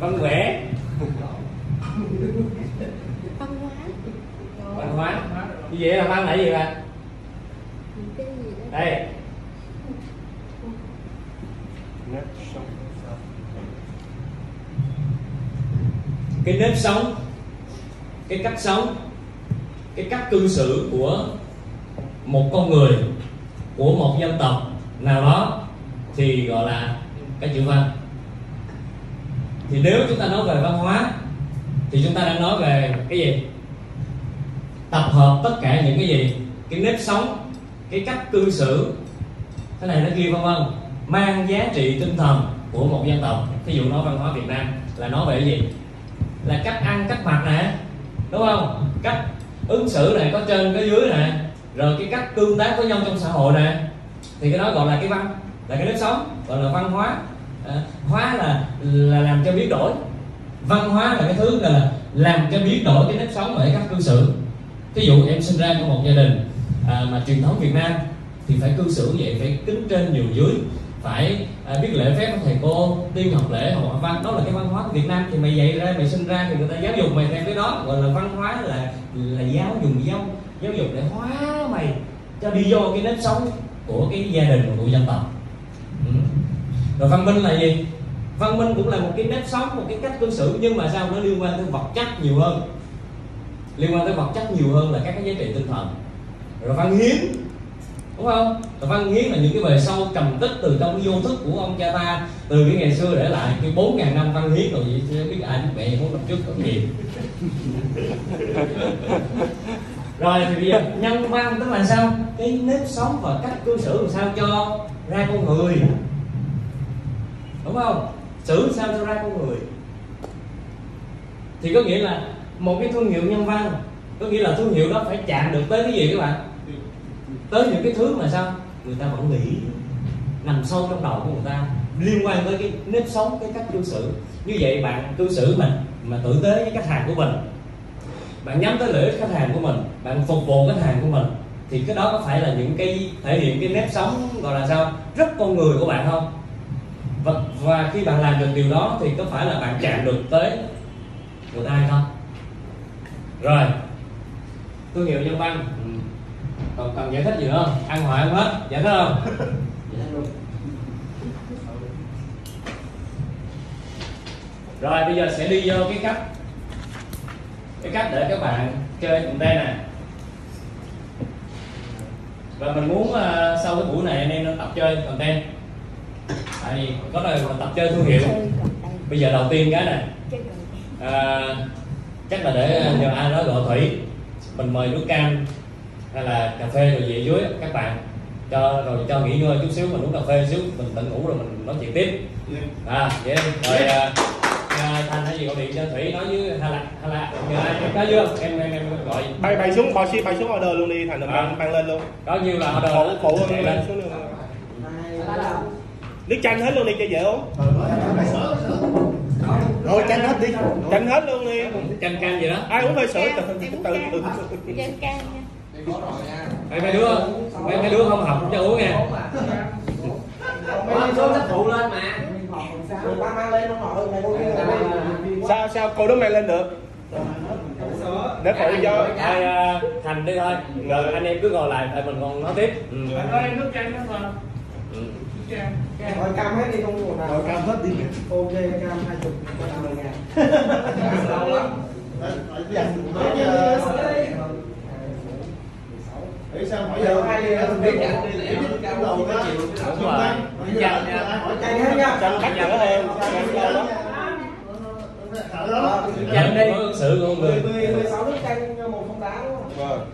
[SPEAKER 1] văn vẽ
[SPEAKER 2] văn hóa.
[SPEAKER 1] Văn hóa như vậy là văn là gì bạn đây. Cái nếp sống, cái cách sống, cái cách cư xử của một con người của một dân tộc nào đó thì gọi là cái chữ văn. Thì nếu chúng ta nói về văn hóa thì chúng ta đang nói về cái gì? Tập hợp tất cả những cái gì? Cái nếp sống, cái cách cư xử. Thế này nó kia vân vân, mang giá trị tinh thần của một dân tộc. Thí dụ nói văn hóa việt nam là nói về cái gì? Là cách ăn, cách mặc nè, đúng không? Cách ứng xử này có trên, có dưới nè rồi cái cách tương tác với nhau trong xã hội nè thì cái đó gọi là cái văn là cái nếp sống gọi là văn hóa. À, hóa là là làm cho biến đổi. Văn hóa là cái thứ là làm cho biến đổi cái nếp sống và cái cách cư xử ví dụ em sinh ra trong một gia đình à, mà truyền thống Việt Nam thì phải cư xử vậy phải kính trên nhường dưới phải à, biết lễ phép của thầy cô tiên học lễ học văn. Đó là cái văn hóa của Việt Nam. Thì mày dạy ra mày sinh ra thì người ta giáo dục mày theo cái đó. Gọi là văn hóa là là giáo dùng giáo giáo dục để hóa mày cho đi vô cái nếp sống của cái gia đình của dân tộc. Ừ. rồi văn minh là gì? Văn minh cũng là một cái nếp sống, một cái cách cư xử, nhưng mà sao nó liên quan tới vật chất nhiều hơn? Liên quan tới vật chất nhiều hơn là các cái giá trị tinh thần. Rồi văn hiến, đúng không? Rồi văn hiến là những cái bề sâu trầm tích từ trong cái vô thức của ông cha ta, từ cái ngày xưa để lại, cái bốn ngàn năm văn hiến rồi vậy biết ai biết mẹ muốn năm trước có cái gì. [laughs] rồi, thì bây giờ nhân văn tức là sao? Cái nếp sống và cách cư xử làm sao cho ra con người? Đúng không? Xử sao cho ra con người? Thì có nghĩa là một cái thương hiệu nhân văn, có nghĩa là thương hiệu đó phải chạm được tới cái gì các bạn? Tới những cái thứ mà sao? Người ta vẫn nghĩ, nằm sâu trong đầu của người ta, liên quan tới cái nếp sống, cái cách cư xử. Như vậy bạn cư xử mình mà tử tế với khách hàng của mình bạn nhắm tới lợi ích khách hàng của mình bạn phục vụ khách hàng của mình thì cái đó có phải là những cái thể hiện cái nếp sống gọi là sao rất con người của bạn không? Và, và khi bạn làm được điều đó thì có phải là bạn chạm được tới người ta hay không? Rồi thương hiệu nhân văn. Ừ. còn cần giải thích gì nữa không? Ăn hoài không hết. Giải thích không? Rồi bây giờ sẽ đi vô cái cách cái cách để các bạn chơi cùng tay nè. Và mình muốn uh, sau cái buổi này anh em nó tập chơi content tại vì có mà tập chơi thương hiệu. Bây giờ đầu tiên cái này. À, chắc là để nhờ ai đó gọi thủy. Mình mời nước cam hay là cà phê rồi về dưới các bạn. Cho rồi cho nghỉ ngơi chút xíu mình uống cà phê xíu mình tỉnh ngủ rồi mình nói chuyện tiếp. À vậy đi. rồi à, thành hay gì gọi điện cho thủy nói với là hay là nhờ ai có chưa? Em em em gọi.
[SPEAKER 4] Bay bay xuống bay xuống bay xuống order luôn đi thành
[SPEAKER 1] À.
[SPEAKER 4] mang mang lên luôn.
[SPEAKER 1] Có nhiêu là order?
[SPEAKER 4] Phụ phụ lên
[SPEAKER 1] lên
[SPEAKER 4] xuống luôn nước chanh hết luôn đi cho dễ uống.
[SPEAKER 5] Rồi tranh hết đi.
[SPEAKER 4] Chanh hết luôn đi.
[SPEAKER 1] Canh canh gì đó.
[SPEAKER 4] Ai uống hơi sữa từ từ từ
[SPEAKER 2] dân cam nha.
[SPEAKER 1] Mấy mấy đứa mấy mấy đứa không học không cho uống nha.
[SPEAKER 5] Mấy số sách phụ lên mà mang lên mày
[SPEAKER 4] sao sao cô đó mang lên được? Để phụ cho
[SPEAKER 1] thôi à, thành đi thôi. Rồi anh em cứ ngồi lại tại mình còn nói tiếp. Ừ.
[SPEAKER 5] nước chanh đó mà.
[SPEAKER 1] Ừ.
[SPEAKER 5] rồi cam hết đi không nào rồi cam hết đi. Ok cam hai chục cam mười ngàn. [laughs] Lâu lắm
[SPEAKER 3] Để sao hỏi
[SPEAKER 5] giờ
[SPEAKER 3] giờ
[SPEAKER 5] ai
[SPEAKER 3] ai
[SPEAKER 5] mình biết chặt đi lẻ
[SPEAKER 3] cái đầu đó.
[SPEAKER 1] Đúng rồi.
[SPEAKER 3] Chặt nha. Hỏi
[SPEAKER 5] Chặt hết nha.
[SPEAKER 4] chanh cắt lắm
[SPEAKER 3] đó.
[SPEAKER 1] Chanh đi. của con người.
[SPEAKER 5] Mười mười sáu nước chanh cho một không đá đúng không?
[SPEAKER 4] Vâng.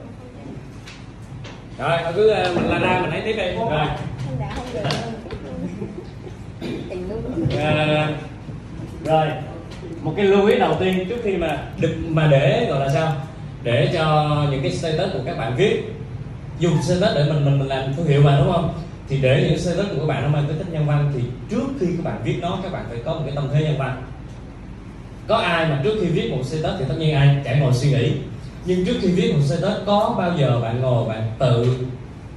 [SPEAKER 1] Rồi thôi cứ ờ, mình la ra mình lấy tiếp đi. Rồi.
[SPEAKER 2] không đã không được. Tình luôn
[SPEAKER 1] Ờ, rồi. Một cái lưu ý đầu tiên trước khi mà được mà để gọi là sao? Để cho những cái status của các bạn viết dùng status để mình mình mình làm thương hiệu mà đúng không? Thì để những status của các bạn nó mang tính chất nhân văn thì trước khi các bạn viết nó các bạn phải có một cái tâm thế nhân văn. Có ai mà trước khi viết một status thì tất nhiên ai chả ngồi suy nghĩ. Nhưng trước khi viết một status có bao giờ bạn ngồi bạn tự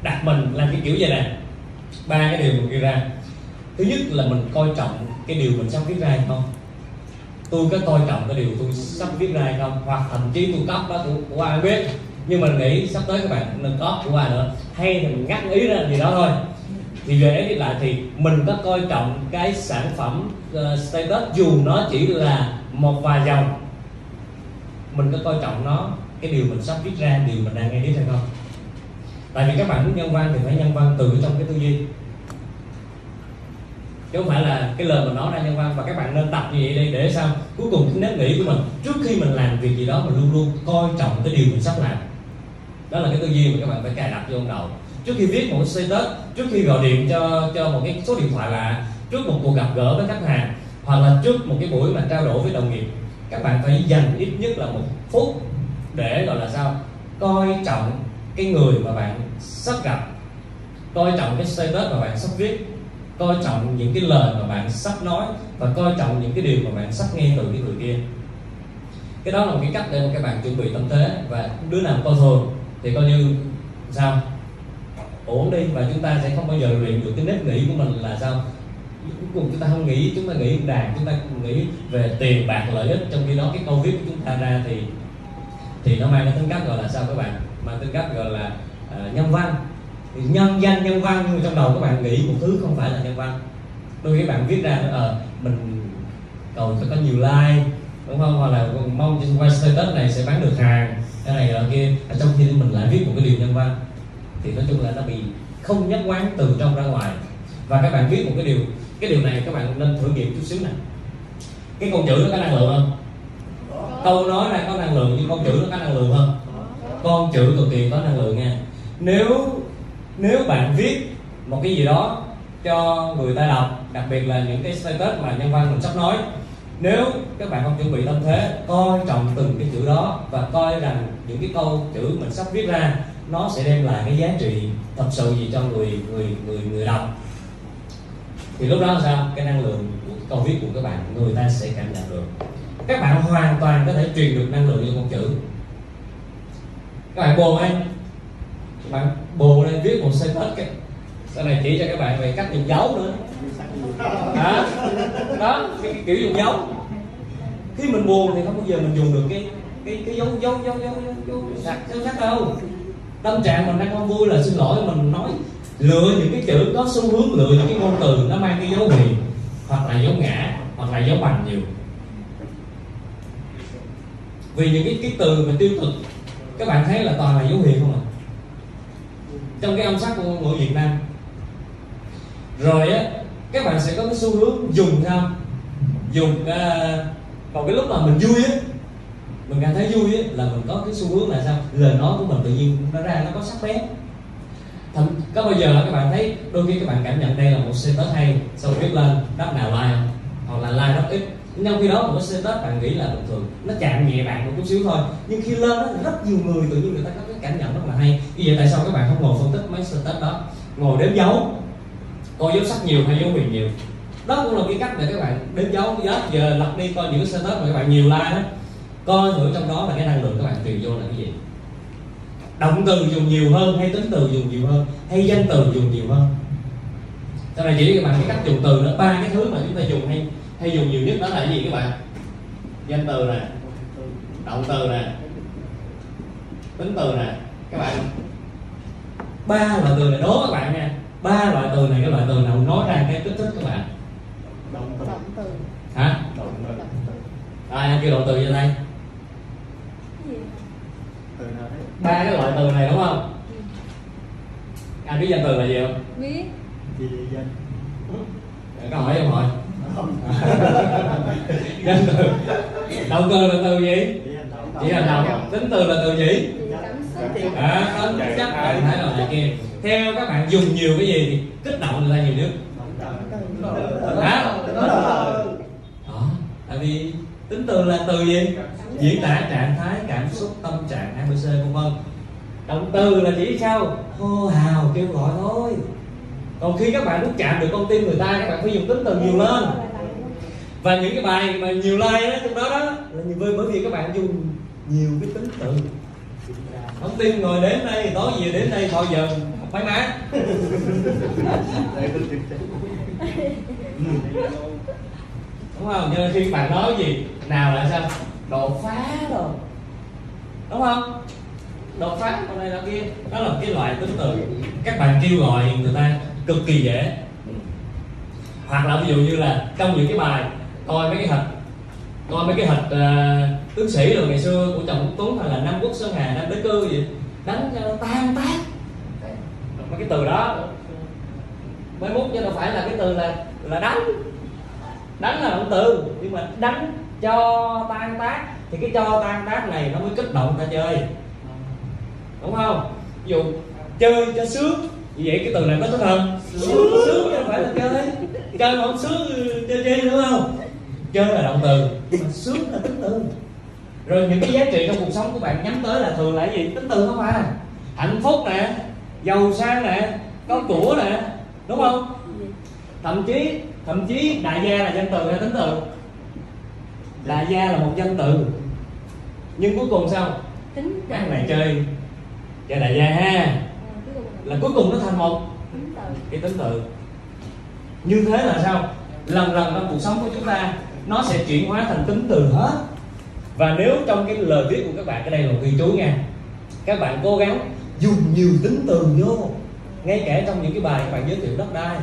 [SPEAKER 1] đặt mình làm cái kiểu vậy nè? Ba cái điều mình ghi ra. Thứ nhất là mình coi trọng cái điều mình sắp viết ra hay không? Tôi có coi trọng cái điều tôi sắp viết ra hay không? Hoặc thậm chí tôi cấp đó của, của ai biết nhưng mà nghĩ sắp tới các bạn nên có của ai nữa. Hay thì mình ngắt ý ra gì đó thôi. Thì về edit lại thì mình có coi trọng cái sản phẩm uh, status dù nó chỉ là một vài dòng. Mình có coi trọng nó cái điều mình sắp viết ra điều mình đang nghe đến hay không? Tại vì các bạn muốn nhân văn thì phải nhân văn từ trong cái tư duy. Chứ không phải là cái lời mình nói ra nhân văn và các bạn nên tập như vậy đi để sao? Cuối cùng cái nếp nghĩ của mình trước khi mình làm việc gì đó mình luôn luôn coi trọng cái điều mình sắp làm đó là cái tư duy mà các bạn phải cài đặt vô đầu. Trước khi viết một cái status, trước khi gọi điện cho cho một cái số điện thoại lạ, trước một cuộc gặp gỡ với khách hàng, hoặc là trước một cái buổi mà trao đổi với đồng nghiệp, các bạn phải dành ít nhất là một phút để gọi là sao? Coi trọng cái người mà bạn sắp gặp. Coi trọng cái status mà bạn sắp viết. Coi trọng những cái lời mà bạn sắp nói và coi trọng những cái điều mà bạn sắp nghe từ cái người kia. Cái đó là một cái cách để mà các bạn chuẩn bị tâm thế và đứa nào coi thường thì coi như sao? Ổn đi và chúng ta sẽ không bao giờ luyện được cái nếp nghĩ của mình là sao? Cuối cùng chúng ta không nghĩ chúng ta nghĩ đàn chúng ta nghĩ về tiền bạc lợi ích trong khi đó cái câu viết của chúng ta ra thì thì nó mang cái tính cách gọi là sao các bạn? Mang tính cách gọi là uh, nhân văn. Thì nhân danh nhân văn nhưng mà trong đầu các bạn nghĩ một thứ không phải là nhân văn. Đôi khi bạn viết ra ờ uh, mình cầu cho có nhiều like đúng không? Hoặc là mong trên quay status này sẽ bán được hàng cái này ở kia ở trong khi mình lại viết một cái điều nhân văn, thì nói chung là nó bị không nhất quán từ trong ra ngoài. Và các bạn viết một cái điều cái điều này các bạn nên thử nghiệm chút xíu này cái con chữ nó có năng lượng không? Câu nói là có năng lượng, nhưng con chữ nó có năng lượng không? Con chữ cực kỳ có năng lượng nha. Nếu nếu bạn viết một cái gì đó cho người ta đọc, đặc biệt là những cái status mà nhân văn mình sắp nói nếu các bạn không chuẩn bị tâm thế, coi trọng từng cái chữ đó và coi rằng những cái câu chữ mình sắp viết ra, nó sẽ đem lại cái giá trị thật sự gì cho người người người người đọc. Thì lúc đó là sao? Cái năng lượng của câu viết của các bạn, người ta sẽ cảm nhận được. Các bạn hoàn toàn có thể truyền được năng lượng như con chữ. Các bạn bồ anh bạn bồ lên, viết một status cái sau này chỉ cho các bạn về cách dùng dấu nữa đó, đó cái, cái kiểu dùng dấu. Khi mình buồn thì không bao giờ mình dùng được cái cái cái dấu dấu dấu dấu dấu dấu sắc dấu sắc đâu. Tâm trạng mình đang không vui là xin lỗi mình nói lựa những cái chữ có xu hướng lựa những cái ngôn từ nó mang cái dấu huyền hoặc là dấu ngã hoặc là dấu bằng nhiều. Vì những cái cái từ mà tiêu cực các bạn thấy là toàn là dấu huyền không à? Trong cái âm sắc của ngữ Việt Nam. Rồi á các bạn sẽ có cái xu hướng dùng sao dùng uh, vào cái lúc mà mình vui á mình cảm thấy vui á là mình có cái xu hướng là sao? Lời nói của mình tự nhiên nó ra nó có sắc bén. Thậm, có bao giờ các bạn thấy đôi khi các bạn cảm nhận đây là một status hay sau viết lên đắp nào like hoặc là like rất ít. Nhưng khi đó một cái status bạn nghĩ là bình thường nó chạm nhẹ bạn một chút xíu thôi. Nhưng khi lên đó rất nhiều người tự nhiên người ta có cái cảm nhận rất là hay. Như vậy tại sao các bạn không ngồi phân tích mấy status đó? Ngồi đếm dấu cô dấu sắc nhiều hay dấu huyền nhiều? Đó cũng là cái cách để các bạn đến dấu giết giờ lật đi coi những cái status mà các bạn nhiều like đó. Coi thử trong đó là cái năng lượng các bạn truyền vô là cái gì. Động từ dùng nhiều hơn hay tính từ dùng nhiều hơn hay danh từ dùng nhiều hơn? Sau này chỉ các bạn cái cách dùng từ đó, ba cái thứ mà chúng ta dùng hay hay dùng nhiều nhất đó là cái gì các bạn? Danh từ nè, động từ nè, tính từ nè, các bạn. Ba loại từ này đố các bạn nha ba loại từ này cái loại từ nào nói ra cái kích thích các bạn?
[SPEAKER 3] Động từ.
[SPEAKER 1] Hả?
[SPEAKER 2] Động từ.
[SPEAKER 1] Ai kêu động từ cho đây? Ba cái loại từ này đúng không? Anh biết danh từ là gì không?
[SPEAKER 2] Biết.
[SPEAKER 3] Gì danh?
[SPEAKER 1] Có hỏi không hỏi
[SPEAKER 3] không
[SPEAKER 1] danh từ. Động từ là từ gì?
[SPEAKER 3] Chỉ hành động
[SPEAKER 1] tính từ là từ gì? À tấm chắc bạn thấy là này kia theo các bạn dùng nhiều cái gì thì kích động người ta nhiều nhất hả? Đó, tại vì tính từ là từ gì? Diễn tả trạng thái, cảm xúc, tâm trạng, abc, vân vân. Động từ là chỉ sao hô hào, kêu gọi thôi. Còn khi các bạn muốn chạm được con tim người ta, các bạn phải dùng tính từ nhiều lên. Và những cái bài mà nhiều like đó, trong đó đó, là nhiều bởi vì các bạn dùng nhiều cái tính từ. Không tin ngồi đến đây, tối về đến đây thôi giờ học máy má đúng không? Cho nên khi bạn nói gì nào là sao? Đột phá rồi. Đúng không? Đột phá còn đây là kia. Đó là cái loại tính từ các bạn kêu gọi người ta cực kỳ dễ. Hoặc là ví dụ như là trong những cái bài coi mấy cái hình coi mấy cái hình uh, ờ, tướng sĩ rồi ngày xưa của chồng Quốc Tuấn hay là Nam Quốc Sơn Hà Nam Đế Cư gì đánh cho nó tan tác mà cái từ đó, mới mốt chứ đâu phải là cái từ là là đánh. Đánh là động từ. Nhưng mà đánh cho tan tác, thì cái cho tan tác này nó mới kích động ta chơi. Đúng không? Ví dụ, chơi cho sướng. Như vậy cái từ này có thích hơn. Sướng sướng chứ không phải là chơi. Chơi mà không sướng chơi chơi đúng không? Chơi là động từ. Mà sướng là tính từ. Rồi những cái giá trị trong cuộc sống của bạn nhắm tới là thường là gì? Tính từ không à. Hạnh phúc nè giàu sang nè có của nè đúng không? Thậm chí thậm chí đại gia là danh từ hay tính từ? Đại gia là một danh từ. Nhưng cuối cùng sao?
[SPEAKER 2] Tính
[SPEAKER 1] các này chơi. Chơi đại gia ha. Là cuối cùng nó thành một. Cái tính từ. Như thế là sao? Lần lần trong cuộc sống của chúng ta nó sẽ chuyển hóa thành tính từ hết. Và nếu trong cái lời viết của các bạn cái đây là một ghi chú nha. Các bạn cố gắng dùng nhiều tính từ vô. Ngay cả trong những cái bài các bạn giới thiệu đất đai.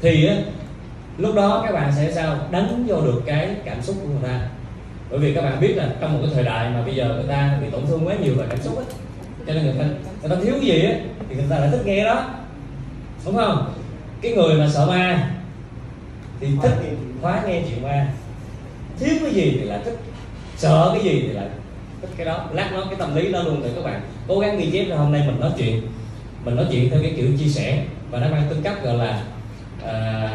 [SPEAKER 1] Thì lúc đó các bạn sẽ sao? Đánh vô được cái cảm xúc của người ta. Bởi vì các bạn biết là trong một cái thời đại mà bây giờ người ta bị tổn thương quá nhiều về cảm xúc á, cho nên người ta người ta thiếu cái gì á, thì người ta lại thích nghe đó. Đúng không? Cái người mà sợ ma thì thích khóa nghe chuyện ma. Thiếu cái gì thì lại thích, sợ cái gì thì lại cái đó lát nó cái tâm lý đó luôn để các bạn. Cố gắng ghi chép là hôm nay mình nói chuyện. Mình nói chuyện theo cái kiểu chia sẻ. Và nó mang tính cách gọi là à,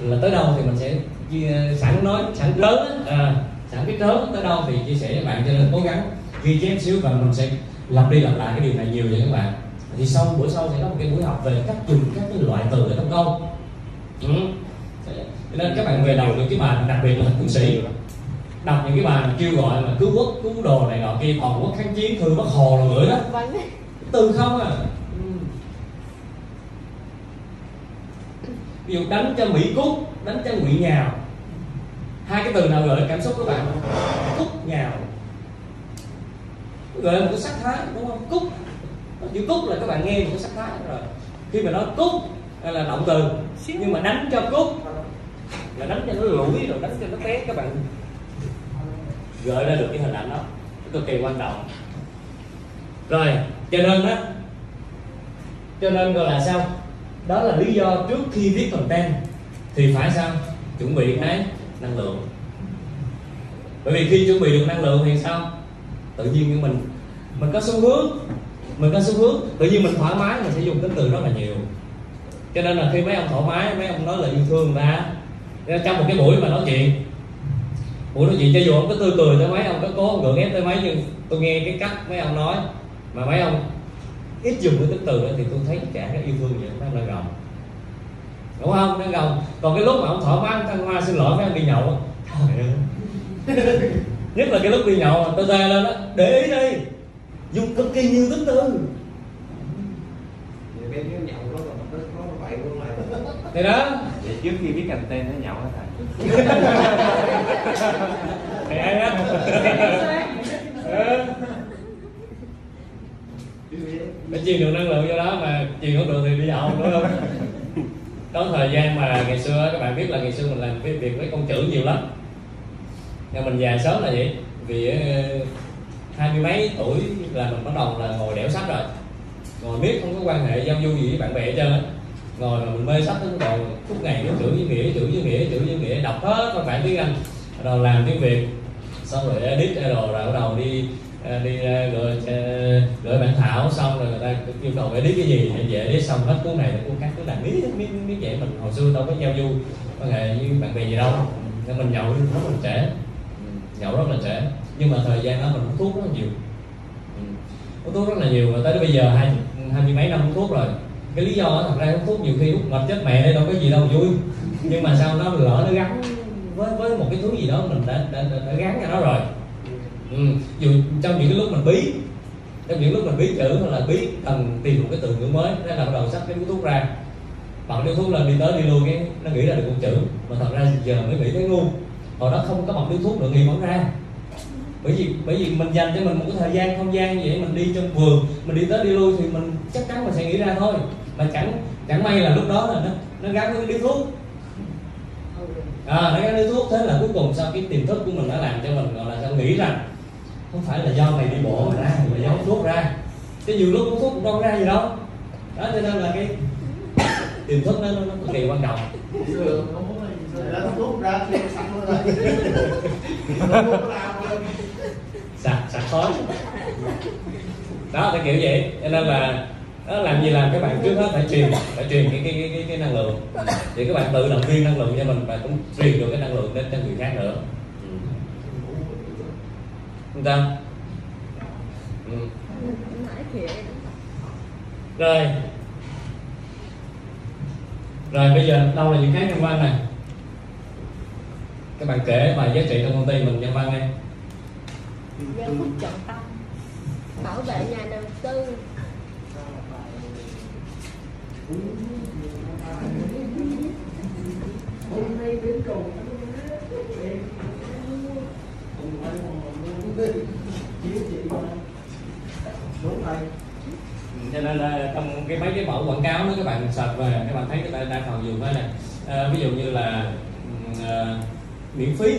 [SPEAKER 1] là tới đâu thì mình sẽ chia, sẵn nói sẵn lớn à, sẵn biết lớn tới đâu thì chia sẻ với bạn. Cho nên cố gắng ghi chép xíu và mình sẽ lặp đi lặp lại cái điều này nhiều vậy các bạn. Thì sau buổi sau sẽ có một cái buổi học về cách dùng các cái loại từ ở trong câu ừ. nên các bạn về đầu những cái bài đặc biệt là quân sĩ đọc những cái bài mà kêu gọi mà cứu quốc cứu đồ này nọ kia toàn quốc kháng chiến thư bắc hồ rồi gửi đó.
[SPEAKER 2] Vâng.
[SPEAKER 1] Từ không à. Ví dụ đánh cho mỹ cúc đánh cho ngụy nhào. Hai cái từ nào gợi cảm xúc của bạn cúc nhào. Gợi một cái sắc thái đúng không? Cúc chữ cúc là các bạn nghe một cái sắc thái rồi. Khi mà nói hay là động từ nhưng mà đánh cho cúc là đánh cho nó lủi rồi đánh cho nó té các bạn gợi ra được cái hình ảnh đó. Cực kỳ quan trọng. Rồi, cho nên đó, cho nên gọi là sao? Đó là lý do trước khi viết content thì phải sao? Chuẩn bị cái năng lượng. Bởi vì khi chuẩn bị được năng lượng thì sao? Tự nhiên như mình mình có xu hướng, mình có xu hướng. Tự nhiên mình thoải mái, mình sẽ dùng tính từ rất là nhiều. Cho nên là khi mấy ông thoải mái, mấy ông nói là yêu thương người ta trong một cái buổi mà nói chuyện buổi nói chuyện cho dù ông có tươi cười tới mấy ông có cố gượng ép tới mấy nhưng tôi nghe cái cách mấy ông nói. Mà mấy ông ít dùng cái tính từ đó thì tôi thấy chả cái yêu thương gì mấy ông đang gồng. Đúng không? Đang gồng. Còn cái lúc mà ông thoải mái thăng hoa xin lỗi mấy ông đi nhậu trời ơi. [laughs] Nhất là cái lúc đi nhậu mà tôi tê lên đó để ý đi. Dùng cực kỳ nhiều tính từ.
[SPEAKER 5] Vậy bên cái nhậu đó là nó nó vậy luôn lại
[SPEAKER 1] thì đó.
[SPEAKER 6] Vậy trước khi biết content nó nhậu hả thầy?
[SPEAKER 1] ai á Ừ. để truyền được năng lượng do đó mà truyền không được thì đi nhậu đúng không có thời gian mà ngày xưa các bạn biết là ngày xưa mình làm cái việc với con chữ nhiều lắm nhưng mình già sớm là vậy vì ờ, hai mươi mấy tuổi là mình bắt đầu là ngồi đẻo sách rồi ngồi biết không có quan hệ giao du gì với bạn bè hết trơn á ngồi mà mình mê sách đến rồi suốt ngày nó chữ với nghĩa, chữ với nghĩa, chữ với nghĩa, đọc hết văn bản tiếng anh. Rồi làm tiếng việt xong rồi edit rồi rồi bắt đầu đi à, đi à, gửi à, gửi bản thảo, xong rồi người ta yêu cầu edit cái gì thì về edit, xong hết cuốn này là cuốn khác. Cứ làm biết biết biết vậy mình, hồi xưa đâu có giao du quan hệ với bạn bè gì đâu. Nên mình nhậu rất là trễ, nhậu rất là trễ. Nhưng mà thời gian đó mình hút thuốc rất là nhiều. Hút thuốc rất là nhiều, và tới bây giờ hai hai mươi mấy năm hút thuốc rồi cái lý do thật ra hút thuốc nhiều khi hút mệt chết mẹ đây đâu có gì đâu vui. Nhưng mà sao nó lỡ nó gắn với với một cái thứ gì đó mình đã đã, đã, đã gắn cho nó rồi. Ừ. dù trong những cái lúc mình bí trong những lúc mình bí chữ hoặc là bí cần tìm một cái từ ngữ mới nên là bắt đầu sắp cái hút thuốc ra. Bằng điếu thuốc lên đi tới đi lui cái nó nghĩ ra được một chữ mà thật ra giờ mới nghĩ thấy ngu. Hồi đó không có bằng điếu thuốc nữa nghĩ bóng ra. Bởi vì bởi vì mình dành cho mình một cái thời gian không gian vậy mình đi trong vườn mình đi tới đi lui thì mình chắc chắn mình sẽ nghĩ ra thôi mà chẳng chẳng may là lúc đó là nó nó gắn với điếu thuốc. À nó gắn điếu thuốc thế là cuối cùng sau cái tiềm thức của mình đã làm cho mình gọi là sao nghĩ rằng không phải là do mày đi bộ mà ra mà do hút thuốc ra. Cái nhiều lúc hút thuốc cũng đâu ra gì đâu. Đó cho nên là cái tiềm thức nó nó, cực kỳ quan trọng. Sạch sạch khói. Đó là kiểu vậy. Cho nên là đó, làm gì làm các bạn trước hết phải truyền phải truyền cái cái cái cái, cái năng lượng. Thì các bạn tự động viên năng lượng cho mình và cũng truyền được cái năng lượng đến cho người khác nữa. Ừ. Chúng ta ừ. rồi. Rồi bây giờ đâu là những cái nhân văn này? Các bạn kể bài giá trị trong công ty mình nhân văn đi.
[SPEAKER 2] Giây phúc trọng tâm bảo vệ nhà đầu tư
[SPEAKER 5] hôm nay đến cầu chiếu chị đúng rồi
[SPEAKER 1] cho nên là trong cái mấy cái mẫu quảng cáo đó các bạn sạch về các bạn thấy người ta đang còn dùng cái này. À, ví dụ như là à, miễn phí.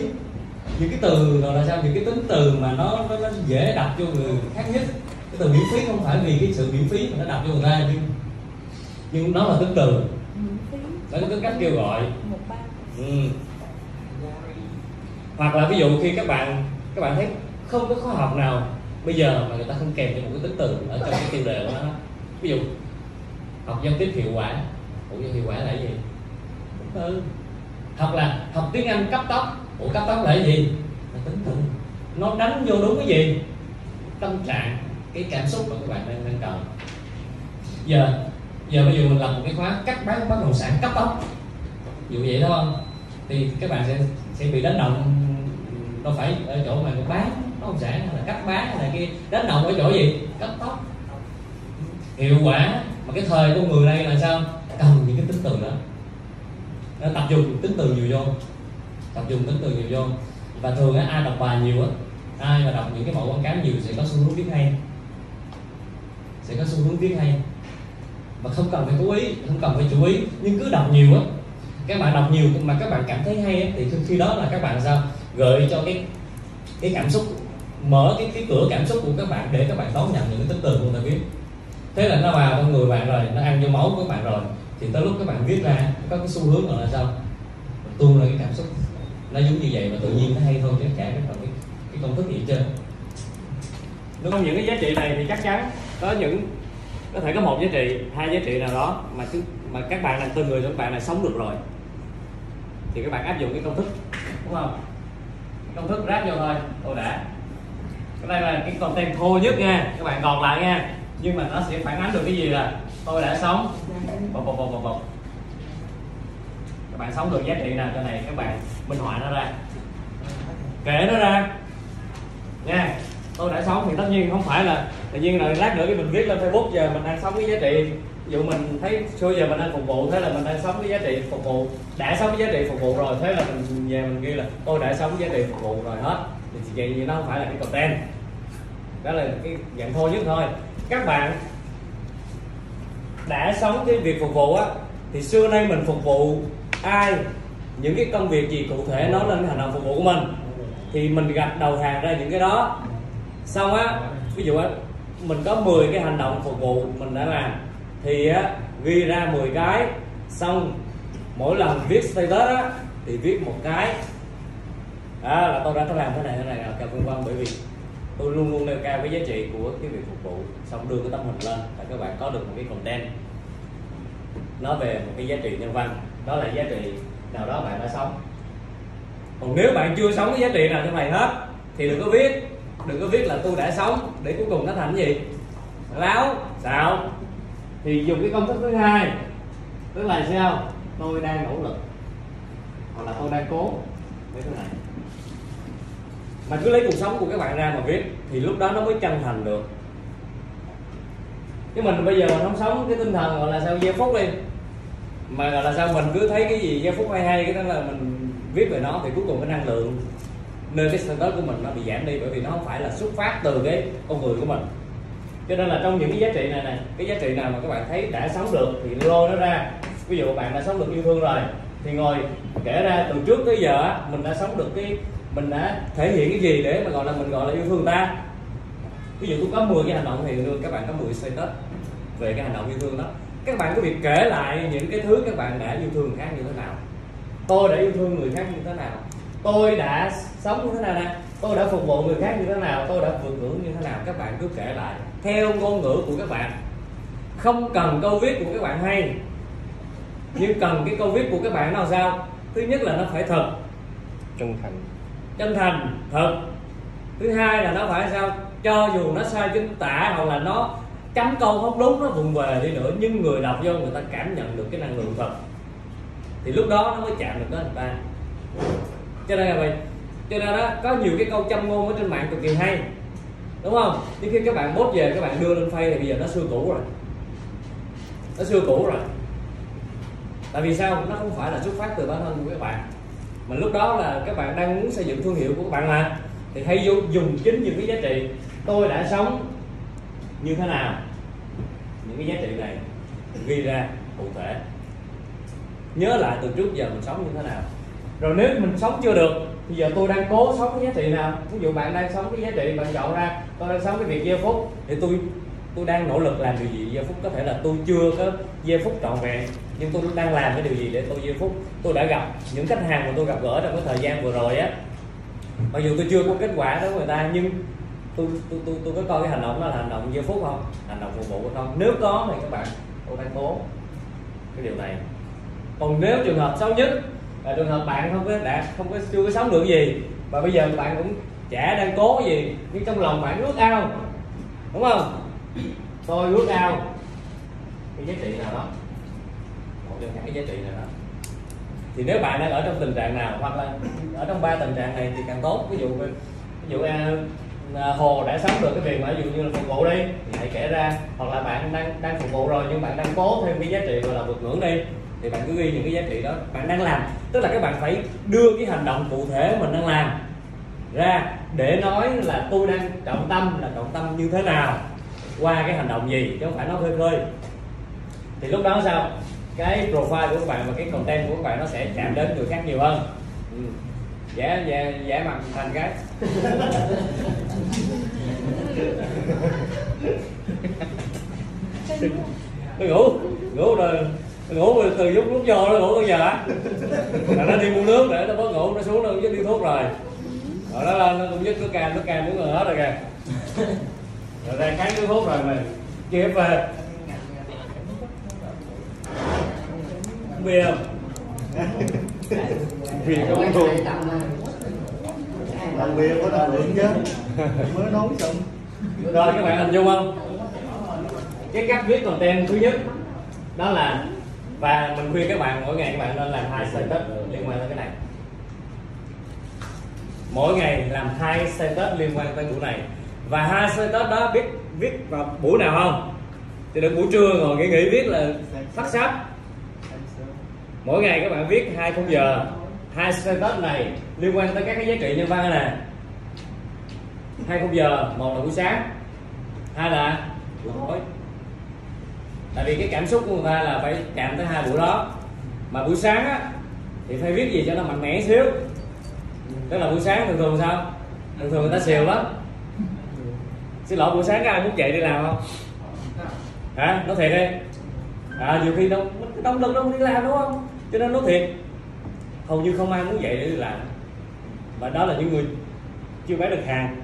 [SPEAKER 1] Những cái từ rồi là sao? Những cái tính từ mà nó nó, nó dễ đọc cho người khác nhất. Cái từ miễn phí không phải vì cái sự miễn phí mà nó đọc cho người ta nhưng nhưng nó là tính từ. Đó là cái cách kêu gọi. Ừ. hoặc là ví dụ khi các bạn các bạn thấy không có khóa học nào bây giờ mà người ta không kèm cho một cái tính từ ở trong cái tiêu đề của nó ví dụ học giao tiếp hiệu quả. Ủa hiệu quả là gì? Tính từ. Hoặc là học tiếng anh cấp tốc. Ủa cấp tốc là gì? Là tính từ. Nó đánh vô đúng cái gì? Tâm trạng cái cảm xúc mà các bạn đang đang cần. Giờ giờ bây giờ mình làm một cái khóa cắt bán bất động sản cấp tốc. Dụ vậy đó không thì các bạn sẽ sẽ bị đánh động ừ, đâu phải ở chỗ mà bán bất động sản hay là cắt bán hay là kia, đánh động ở chỗ gì? Cấp tốc. Hiệu quả mà cái thời của người đây là sao? Cần những cái tính từ đó. Nó tập dùng tính từ nhiều vô. Tập dùng tính từ nhiều vô. Và thường á, ai đọc bài nhiều á ai mà đọc những cái mẫu quảng cáo nhiều sẽ có xu hướng viết hay. Sẽ có xu hướng viết hay mà không cần phải cố ý không cần phải chú ý. Nhưng cứ đọc nhiều á các bạn đọc nhiều mà các bạn cảm thấy hay á, thì khi- đó là các bạn sao? Gợi cho cái cái cảm xúc mở cái cái cửa cảm xúc của các bạn để các bạn đón nhận những cái tính từ của người ta viết. Thế là nó vào trong người bạn rồi nó ăn vô máu của các bạn rồi thì tới lúc các bạn viết ra có cái xu hướng là sao? Tuôn ra cái cảm xúc. Nó giống như vậy mà tự nhiên nó hay thôi chứ chả cái cái, cái công thức gì hết trơn.
[SPEAKER 6] Không những cái giá trị này thì chắc chắn có những có thể có một giá trị, hai giá trị nào đó mà chứ mà các bạn là từ người các bạn là sống được rồi. Thì các bạn áp dụng cái công thức đúng không? Công thức ráp vô thôi, tôi đã. Cái đây là cái content thô nhất nha các bạn còn lại nha. Nhưng mà nó sẽ phản ánh được cái gì là tôi đã sống. Bột bột bột bột bột các bạn sống được giá trị nào cho này các bạn minh họa nó ra. Kể nó ra. Nha tôi đã sống thì tất nhiên không phải là tự nhiên là lát nữa cái mình viết lên facebook giờ mình đang sống cái giá trị. Ví dụ mình thấy xưa giờ mình đang phục vụ, thế là mình đang sống cái giá trị phục vụ. Đã sống cái giá trị phục vụ rồi, thế là mình về mình ghi là, tôi đã sống cái giá trị phục vụ rồi hết. Thì vậy thì nó không phải là cái content. Đó là cái dạng thô nhất thôi. Các bạn đã sống cái việc phục vụ á, thì xưa nay mình phục vụ ai? Những cái công việc gì cụ thể nói lên cái hành động phục vụ của mình. Thì mình gạch đầu hàng ra những cái đó xong á, ví dụ á, mình có 10 cái hành động phục vụ mình đã làm, thì á, ghi ra 10 cái, xong mỗi lần viết status á, thì viết một cái. Đó, là tôi đã có làm thế này thế này là vân vân bởi vì tôi luôn luôn nêu cao cái giá trị của cái việc phục vụ, xong đưa cái tấm hình lên, để các bạn có được một cái content. Nó về một cái giá trị nhân văn, đó là giá trị nào đó bạn đã sống. Còn nếu bạn chưa sống cái giá trị nào trong này hết, thì đừng có viết đừng có viết là tôi đã sống, để cuối cùng nó thành gì? Láo xạo. Thì dùng cái công thức thứ hai. Tức là sao? Tôi đang nỗ lực. Hoặc là tôi đang cố. Cái thứ này. Mà cứ lấy cuộc sống của các bạn ra mà viết, thì lúc đó nó mới chân thành được. Chứ mình bây giờ mình không sống, cái tinh thần gọi là sao? Giây phút đi.
[SPEAKER 1] Mà gọi là sao? Mình cứ thấy cái gì giây phút hay hay, cái đó là mình viết về nó thì cuối cùng cái năng lượng nơi cái status của mình nó bị giảm đi bởi vì nó không phải là xuất phát từ cái con người của mình. Cho nên là trong những cái giá trị này nè cái giá trị nào mà các bạn thấy đã sống được thì lôi nó ra. Ví dụ bạn đã sống được yêu thương rồi, thì ngồi kể ra từ trước tới giờ mình đã sống được cái, mình đã thể hiện cái gì để mà gọi là mình gọi là yêu thương người ta? Ví dụ tôi có 10 cái hành động thì các bạn có 10 status về cái hành động yêu thương đó. Các bạn có việc kể lại những cái thứ các bạn đã yêu thương khác như thế nào? Tôi đã yêu thương người khác như thế nào? Tôi đã sống như thế nào nè? Tôi đã phục vụ người khác như thế nào? Tôi đã vượt ngưỡng như thế nào? Các bạn cứ kể lại. Theo ngôn ngữ của các bạn. Không cần câu viết của các bạn hay. Nhưng cần cái câu viết của các bạn nào sao? Thứ nhất là nó phải thật.
[SPEAKER 4] Chân thành.
[SPEAKER 1] Chân thành thật. Thứ hai là nó phải sao? Cho dù nó sai chính tả hoặc là nó chấm câu không đúng nó vùng về đi nữa nhưng người đọc vô người ta cảm nhận được cái năng lượng thật. Thì lúc đó nó mới chạm được đến người ta. Cho nên là vậy cho nên đó, có nhiều cái câu châm ngôn ở trên mạng cực kỳ hay. Đúng không? Nhưng khi các bạn bốt về, các bạn đưa lên phay thì bây giờ nó xưa cũ rồi. Nó xưa cũ rồi. Tại vì sao? Nó không phải là xuất phát từ bản thân của các bạn. Mà lúc đó là các bạn đang muốn xây dựng thương hiệu của các bạn mà. Thì hãy dùng chính những cái giá trị. Tôi đã sống như thế nào? Những cái giá trị này ghi ra cụ thể. Nhớ lại từ trước giờ mình sống như thế nào. Rồi nếu mình sống chưa được thì giờ tôi đang cố sống cái giá trị nào ví dụ bạn đang sống cái giá trị bạn chọn ra, tôi đang sống cái việc giây phút, thì tôi tôi đang nỗ lực làm điều gì giây phút? Có thể là tôi chưa có giây phút trọn vẹn, nhưng tôi đang làm cái điều gì để tôi giây phút? Tôi đã gặp những khách hàng mà tôi gặp gỡ trong cái thời gian vừa rồi á. Mặc dù tôi chưa có kết quả đối với người ta, nhưng tôi tôi tôi tôi có coi cái hành động đó là hành động giây phút không? Hành động phục vụ không nếu có thì các bạn, tôi đang cố cái điều này. Còn nếu trường hợp xấu nhất là trường hợp bạn không có đã không có chưa có sống được gì và bây giờ bạn cũng trẻ đang cố gì nhưng trong lòng bạn ước ao đúng không? Tôi ước ao. Cái giá trị nào đó? Một trong những cái giá trị nào đó? Thì nếu bạn đang ở trong tình trạng nào hoặc là ở trong ba tình trạng này thì càng tốt. Ví dụ ví dụ à, à hồ đã sống được cái việc mà ví dụ như là phục vụ đi thì hãy kể ra. Hoặc là bạn đang đang phục vụ rồi nhưng bạn đang cố thêm cái giá trị gọi là vượt ngưỡng đi thì bạn cứ ghi những cái giá trị đó bạn đang làm tức là các bạn phải đưa cái hành động cụ thể mình đang làm ra để nói là tôi đang trọng tâm là trọng tâm như thế nào qua cái hành động gì chứ không phải nói khơi khơi. Thì lúc đó sao? Cái profile của các bạn và cái content của các bạn nó sẽ chạm đến người khác nhiều hơn. Ừ. giả giả giả mặt thành cái. [laughs] Tôi ngủ ngủ rồi ngủ từ lúc lúc vô nó ngủ tới giờ á là nó đi mua nước để nó bớt ngủ nó xuống nó cũng đi thuốc rồi. Rồi đó lên nó cũng dứt nước cam nước cam nước hết rồi kìa. Rồi đang kháng nước thuốc rồi mà kia về. Bia không? [laughs]
[SPEAKER 7] Vì không thường làm bia có năng lượng chứ. Mới nấu xong.
[SPEAKER 1] Rồi các bạn hình dung không? Cái cách viết content thứ nhất đó là và mình khuyên các bạn, mỗi ngày các bạn nên làm hai setup liên quan tới cái này. Mỗi ngày làm hai setup liên quan tới buổi này. Và hai setup đó biết, viết vào buổi nào không? Thì đừng buổi trưa ngồi nghỉ nghỉ viết là phát sắp. Mỗi ngày các bạn viết hai khung giờ, hai status này liên quan tới các cái giá trị nhân văn này. Hai khung giờ, một là buổi sáng, hai là buổi tối tại vì cái cảm xúc của người ta là phải chạm tới hai buổi đó. Mà buổi sáng á, thì phải viết gì cho nó mạnh mẽ xíu. Tức là buổi sáng thường thường sao? Thường thường người ta xìu lắm. Xin lỗi, buổi sáng có ai muốn dậy đi làm không? Hả? Nói thiệt đi. À nhiều khi đông đông lực đâu, đi làm đúng không? Cho nên nói thiệt, hầu như không ai muốn dậy để đi làm. Và đó là những người chưa bán được hàng.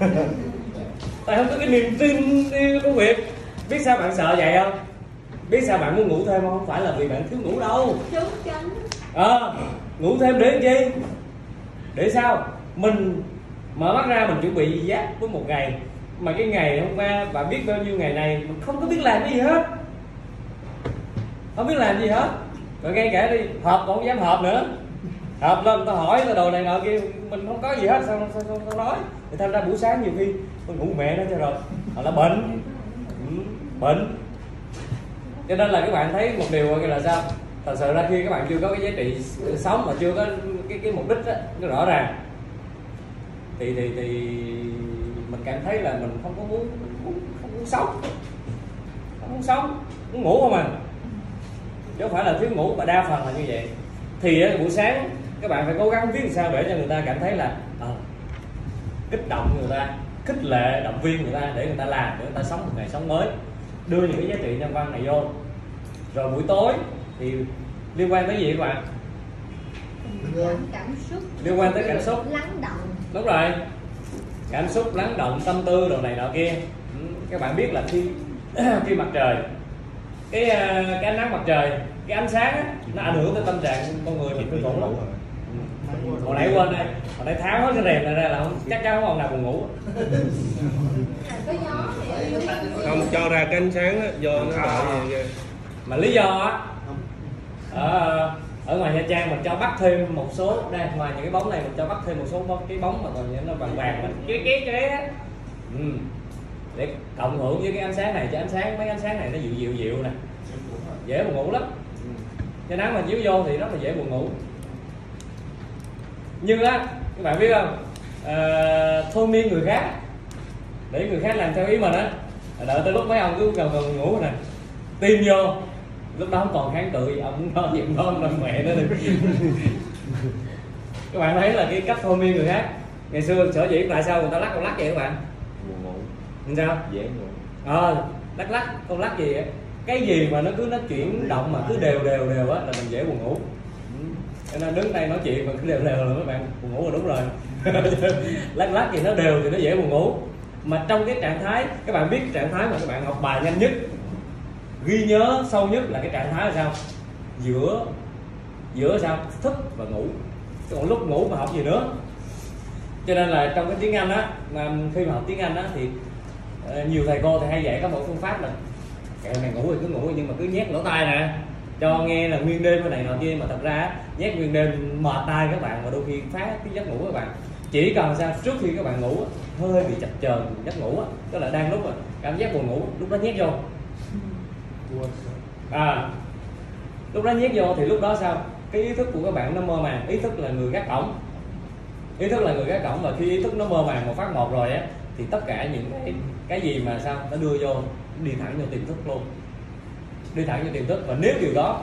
[SPEAKER 1] [laughs] tại không có cái niềm tin đi công việc. Biết sao bạn sợ vậy không? Biết sao bạn muốn ngủ thêm không? Không phải là vì bạn thiếu ngủ đâu.
[SPEAKER 6] Đúng chắn.
[SPEAKER 1] Ờ à, ngủ thêm để chi để sao? Mình mở mắt ra mình chuẩn bị giáp với một ngày. Mà cái ngày hôm qua bạn biết bao nhiêu ngày này mình không có biết làm cái gì hết. Không biết làm gì hết. Rồi ngay cả đi họp còn không dám họp nữa. Họp lên tao hỏi tao đồ này nọ kia mình không có gì hết sao sao, sao, sao nói? Thì thành ra buổi sáng nhiều khi tôi ngủ mẹ nó cho rồi. Hoặc là bệnh. Ừ, bệnh. Cho nên là các bạn thấy một điều là sao? Thật sự ra khi các bạn chưa có cái giá trị sống mà chưa có cái cái mục đích đó, nó rõ ràng. Thì thì thì mình cảm thấy là mình không có muốn, muốn không muốn sống. Không muốn sống muốn ngủ không à. Chứ không phải là thiếu ngủ mà đa phần là như vậy. Thì buổi sáng các bạn phải cố gắng viết làm sao để cho người ta cảm thấy là à, kích động người ta khích lệ động viên người ta để người ta làm để người ta sống một ngày sống mới. Đưa những cái giá trị nhân văn này vô. Rồi buổi tối thì liên quan tới gì các bạn?
[SPEAKER 2] Cảm, cảm xúc.
[SPEAKER 1] Liên quan tới cảm xúc.
[SPEAKER 2] Lắng động.
[SPEAKER 1] Đúng rồi. Cảm xúc lắng động tâm tư đồ này nọ kia. Ừ, các bạn biết là khi [clears throat] khi mặt trời cái ờ, cái ánh nắng mặt trời cái ánh sáng á, nó ảnh hưởng tới tâm trạng con người mình. Khi ngủ lắm. hồi nãy quên đây hồi nãy tháo hết cái rèm này ra là không chắc chắn không ông nào buồn ngủ.
[SPEAKER 4] Không cho ra cái ánh sáng á, do nó đợi gì
[SPEAKER 1] mà lý do á ở ở ngoài nha trang mình cho bắt thêm một số đây ngoài những cái bóng này mình cho bắt thêm một số bóng, cái bóng mà còn những nó vàng vàng mình ké ké ké á. Ừ. để cộng hưởng với cái ánh sáng này cho ánh sáng mấy ánh sáng này nó dịu dịu dịu nè. Dễ buồn ngủ lắm. Cái nắng mà chiếu vô thì rất là dễ buồn ngủ. Nhưng á các bạn biết không? À, thôi miên người khác. Để người khác làm theo ý mình á. Đợi tới lúc mấy ông cứ gần gần ngủ nè. Tim vô. Lúc đó không còn kháng cự gì ông ngon gì ngon ngon mẹ nó được. [laughs] Các bạn thấy là cái cách thôi miên người khác. Ngày xưa sở dĩ tại sao người ta lắc con lắc vậy các bạn?
[SPEAKER 8] Buồn ngủ.
[SPEAKER 1] Làm sao?
[SPEAKER 8] Dễ ngủ.
[SPEAKER 1] Ờ lắc lắc con lắc gì vậy cái gì mà nó cứ nó chuyển động mà cứ đều đều đều á là mình dễ buồn ngủ cho nên đứng đây nói chuyện mà cứ đều đều là các bạn buồn ngủ là đúng rồi. [laughs] Lắc lắc gì nó đều thì nó dễ buồn ngủ. Mà trong cái trạng thái, các bạn biết cái trạng thái mà các bạn học bài nhanh nhất, ghi nhớ sâu nhất là cái trạng thái là sao? Giữa giữa sao? Thức và ngủ. Chứ còn lúc ngủ mà học gì nữa. Cho nên là trong cái tiếng anh á, mà khi mà học tiếng anh á thì ờ, nhiều thầy cô thì hay dạy các bộ phương pháp là kệ mày ngủ thì cứ ngủ, nhưng mà cứ nhét lỗ tai nè cho nghe là nguyên đêm cái này nọ kia mà thật ra nhét nguyên đêm mệt tai các bạn và đôi khi phá cái giấc ngủ các bạn. Chỉ cần sao trước khi các bạn ngủ hơi bị chập chờn giấc ngủ á tức là đang lúc mà cảm giác buồn ngủ lúc đó nhét vô. [laughs] À lúc đó nhét vô thì lúc đó sao? Cái ý thức của các bạn nó mơ màng ý thức là người gác cổng. Ý thức là người gác cổng và khi ý thức nó mơ màng một phát một rồi á thì tất cả những cái cái gì mà sao nó đưa vô đi thẳng vô tiềm thức luôn đi thẳng vô tiềm thức. Và nếu điều đó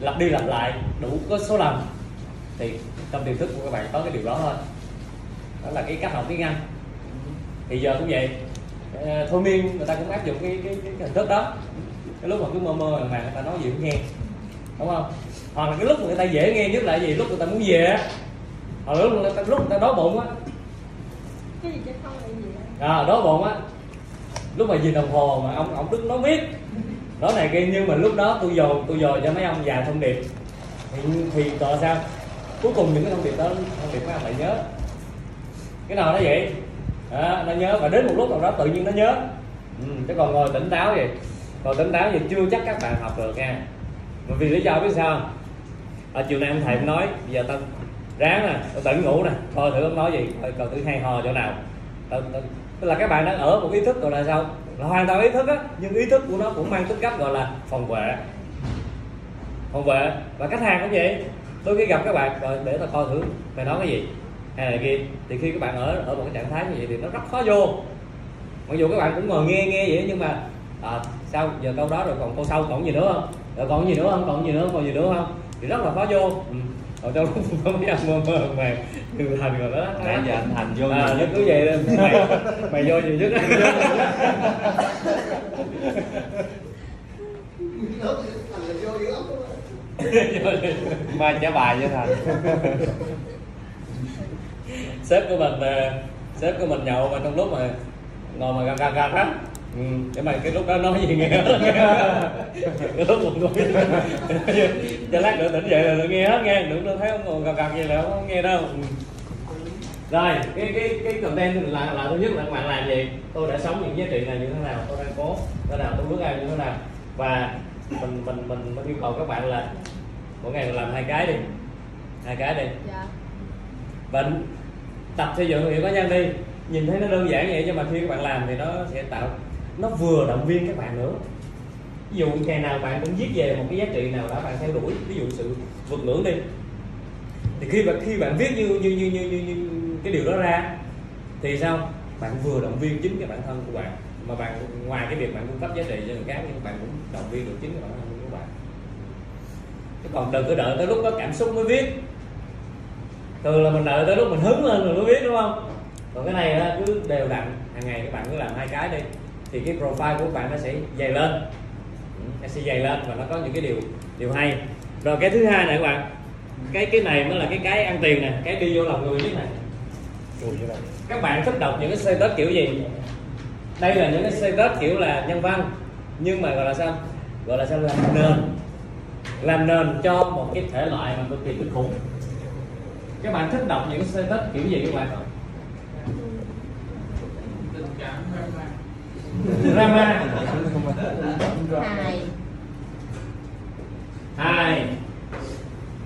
[SPEAKER 1] lặp đi lặp lại đủ có số lần thì trong tiềm thức của các bạn có cái điều đó thôi. Đó là cái cách học tiếng anh. Thì giờ cũng vậy. Ờ, thôi miên người ta cũng áp dụng cái cái, cái, hình thức đó. Cái lúc mà cứ mơ mơ mà người ta nói gì cũng nghe. Đúng không? Hoặc là cái lúc mà người ta dễ nghe nhất là gì? Lúc người ta muốn về á. Hoặc là lúc người ta lúc người ta đói bụng á.
[SPEAKER 2] Cái gì chứ? Không là gì
[SPEAKER 1] à, đói bụng á. Lúc mà nhìn đồng hồ mà ông ông đứng nói biết đó này kia nhưng mà lúc đó tôi dồn tôi dồn cho mấy ông già thông điệp. Thì thì gọi sao? Cuối cùng những cái thông điệp đó thông điệp mấy ông lại nhớ. Cái nào nó vậy? Đó, nó nhớ. Và đến một lúc nào đó tự nhiên nó nhớ. Ừ, chứ còn ngồi tỉnh táo vậy. Ngồi tỉnh táo thì chưa chắc các bạn học được nha. Mà vì lý do biết sao không? ở chiều nay ông thầy cũng nói bây giờ tao ráng nè tao tỉnh ngủ nè. Thôi thử ông nói gì coi thử hay hò chỗ nào. Tao, tao, tức là các bạn đang ở một ý thức gọi là sao? Là hoàn toàn ý thức á nhưng ý thức của nó cũng mang tính cách gọi là phòng vệ. Phòng vệ. Và khách hàng cũng vậy. Tôi khi gặp các bạn rồi để tao coi thử mày nói cái gì hay là kia. Thì khi các bạn ở ở một cái trạng thái như vậy thì nó rất khó vô. Mặc dù các bạn cũng ngồi nghe nghe vậy nhưng mà à, sao giờ câu đó rồi còn câu sau còn gì nữa không? Rồi còn gì nữa không? Còn gì nữa còn gì nữa không? Thì rất là khó vô. Ừ rồi trong lúc có mấy anh mơ mơ mà từ thành rồi đó
[SPEAKER 8] nãy giờ anh thành vô
[SPEAKER 1] à, nó cứ vậy đó mày, mày vô nhiều nhất
[SPEAKER 9] Nó
[SPEAKER 8] mai trả bài cho thành
[SPEAKER 1] sếp của mình ờ, sếp của mình nhậu mà trong lúc mà ngồi mà gật gật gật á ừ, để mà cái lúc đó nói gì nghe? Hết cái lúc mình ngồi cho lát nữa tỉnh dậy là được nghe hết nghe đừng có thấy ông ngồi gật gật gì là không nghe đâu. Ừ. rồi cái cái cái content là là thứ nhất là các bạn làm gì? Tôi đã sống những giá trị này như thế nào? Tôi đang cố thế nào? Tôi bước ra như thế nào? Và mình mình mình, mình yêu cầu các bạn là mỗi ngày mình làm hai cái đi. Hai cái đi.
[SPEAKER 2] Dạ.
[SPEAKER 1] Và tập xây dựng hiệu cá nhân đi. Nhìn thấy nó đơn giản vậy nhưng mà khi các bạn làm thì nó sẽ tạo nó vừa động viên các bạn nữa. Ví dụ ngày nào bạn cũng viết về một cái giá trị nào đó bạn theo đuổi ví dụ sự vượt ngưỡng đi. Thì khi bạn khi bạn viết như như như như, như, như cái điều đó ra thì sao? Bạn vừa động viên chính cái bản thân của bạn mà bạn ngoài cái việc bạn cung cấp giá trị cho người khác nhưng bạn cũng động viên được chính cái bản thân của bạn. Chứ còn đừng có đợi tới lúc có cảm xúc mới viết. Thường là mình đợi tới lúc mình hứng lên rồi mới viết đúng không? Còn cái này cứ đều đặn hàng ngày các bạn cứ làm hai cái đi thì cái profile của bạn nó sẽ dày lên. Ừ, nó sẽ dày lên và nó có những cái điều điều hay. Rồi cái thứ hai này các bạn cái cái này mới là cái cái ăn tiền nè cái đi vô lòng người nhất này. Các bạn thích đọc những cái status kiểu gì? Đây là những cái status kiểu là nhân văn nhưng mà gọi là sao? Gọi là sao? Làm nền. Làm nền cho một cái thể loại mà cực kỳ kinh khủng. Các bạn thích đọc những cái status kiểu gì các bạn drama.
[SPEAKER 2] Hài
[SPEAKER 1] hài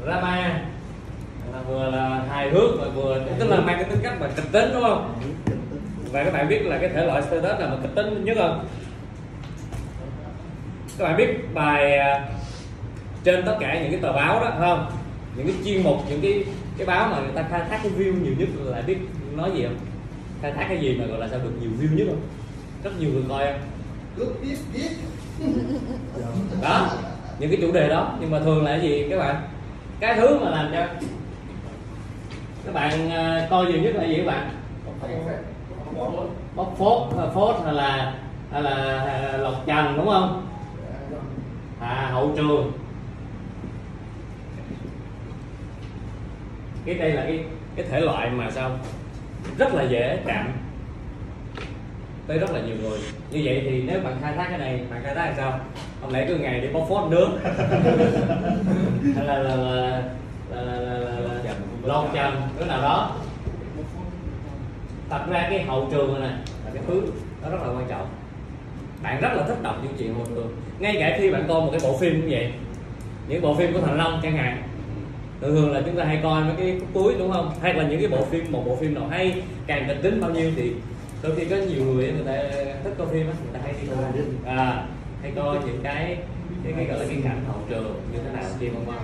[SPEAKER 1] drama. Là vừa là hài hước và vừa tức là mang cái tính cách mà kịch tính đúng không? Và các bạn biết là cái thể loại status là mà kịch tính nhất không? Các bạn biết bài à, trên tất cả những cái tờ báo đó không? Những cái chuyên mục những cái cái báo mà người ta khai thác cái view nhiều nhất là biết nói gì không? Khai thác cái gì mà gọi là sao được nhiều view nhất không rất nhiều người coi
[SPEAKER 3] Lúc biết biết. [laughs]
[SPEAKER 1] Đó những cái chủ đề đó. Nhưng mà thường là cái gì các bạn? Cái thứ mà làm cho các bạn à, coi nhiều nhất là gì các bạn? Bóc phốt à, phốt hay là hay là à, lọc trần đúng không? À hậu trường. Cái đây là cái cái thể loại mà sao? Rất là dễ chạm tới rất là nhiều người. Như vậy thì nếu bạn khai thác cái này bạn khai thác làm sao? Không lẽ cứ ngày đi bóc phốt nước? Hay là là là là, là, là, là, là lon trần cái nào đó. Thật ra cái hậu trường này nè là cái thứ nó rất là quan trọng. Bạn rất là thích đọc những chuyện hậu trường. Ngay cả khi bạn coi một cái bộ phim cũng vậy. Những bộ phim của thành long chẳng hạn. Thường thường là chúng ta hay coi mấy cái cuối đúng không? Hay là những cái bộ phim một bộ phim nào hay càng kịch tính bao nhiêu thì đôi khi có nhiều người người ta thích coi phim á người ta hay đi coi à. Hay coi những cái cái, cái gọi là cái cảnh hậu trường như thế nào kia vân vân.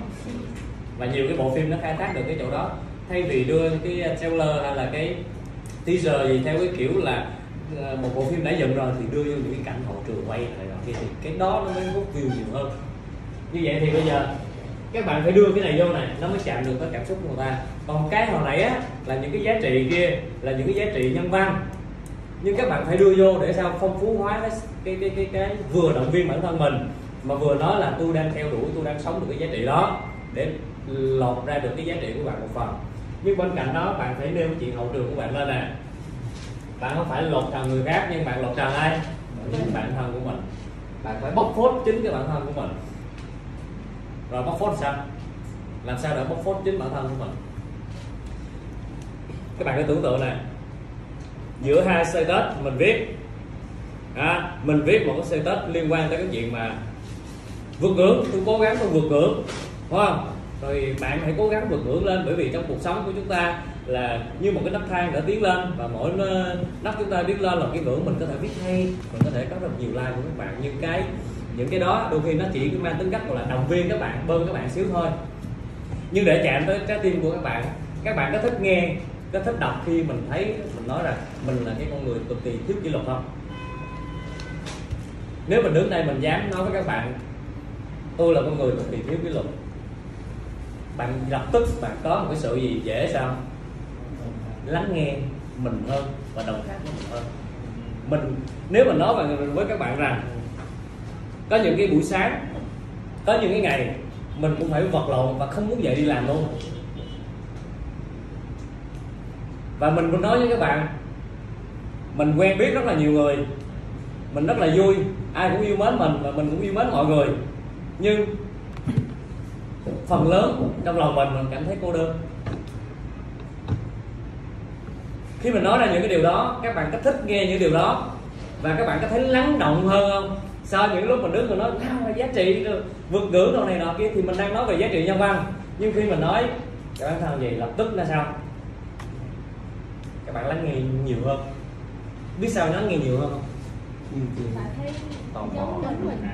[SPEAKER 1] Và nhiều cái bộ phim nó khai thác được cái chỗ đó. Thay vì đưa cái trailer hay là cái teaser gì theo cái kiểu là ờ, một bộ phim đã dựng rồi thì đưa vô những cái cảnh hậu trường quay này nọ kia thì cái đó nó mới hút view nhiều hơn. Như vậy thì bây giờ các bạn phải đưa cái này vô này nó mới chạm được tới cảm xúc của người ta. Còn cái hồi nãy á là những cái giá trị kia là những cái giá trị nhân văn nhưng các bạn phải đưa vô để sao phong phú hóa cái cái cái cái, cái vừa động viên bản thân mình mà vừa nói là tôi đang theo đuổi tôi đang sống được cái giá trị đó để lột ra được cái giá trị của bạn một phần. Nhưng bên cạnh đó bạn phải nêu chuyện hậu trường của bạn lên nè. Bạn không phải lột trần người khác nhưng bạn lột trần ai? Chính bản thân của mình. Bạn phải bóc phốt chính cái bản thân của mình. Rồi bóc phốt sao? Làm sao để bóc phốt chính bản thân của mình? Các bạn cứ tưởng tượng nè giữa hai status mình viết. À, mình viết một cái status liên quan tới cái chuyện mà vượt ngưỡng tôi cố gắng tôi vượt ngưỡng đúng không? Rồi bạn hãy cố gắng vượt ngưỡng lên bởi vì trong cuộc sống của chúng ta là như một cái nấc thang để tiến lên và mỗi nấc chúng ta tiến lên là cái ngưỡng mình có thể viết hay mình có thể có được nhiều like của các bạn. Nhưng cái những cái đó đôi khi nó chỉ mang tính cách gọi là động viên các bạn bơm các bạn xíu thôi. Nhưng để chạm tới trái tim của các bạn các bạn có thích nghe có thích đọc khi mình thấy, mình nói rằng mình là cái con người cực kỳ thiếu kỷ luật không? Nếu mình đứng đây mình dám nói với các bạn, tôi là con người cực kỳ thiếu kỷ luật. Bạn lập tức bạn có một cái sự gì dễ sao? Lắng nghe mình hơn và đồng cảm với mình hơn. Mình, nếu mình nói với các bạn rằng có những cái buổi sáng, có những cái ngày mình cũng phải vật lộn và không muốn dậy đi làm luôn. Và mình cũng nói với các bạn, mình quen biết rất là nhiều người. Mình rất là vui. Ai cũng yêu mến mình và mình cũng yêu mến mọi người. Nhưng phần lớn trong lòng mình mình cảm thấy cô đơn. Khi mình nói ra những cái điều đó, các bạn có thích nghe những điều đó và các bạn có thấy lắng động hơn không? Sau những lúc mình đứng mình nói nào là giá trị vượt ngưỡng đâu này nọ kia, thì mình đang nói về giá trị nhân văn. Nhưng khi mình nói, các bản thân gì? Lập tức là sao? Các bạn lắng nghe nhiều hơn. Biết sao lắng nghe nhiều hơn không?
[SPEAKER 2] Thấy
[SPEAKER 1] Tò mò.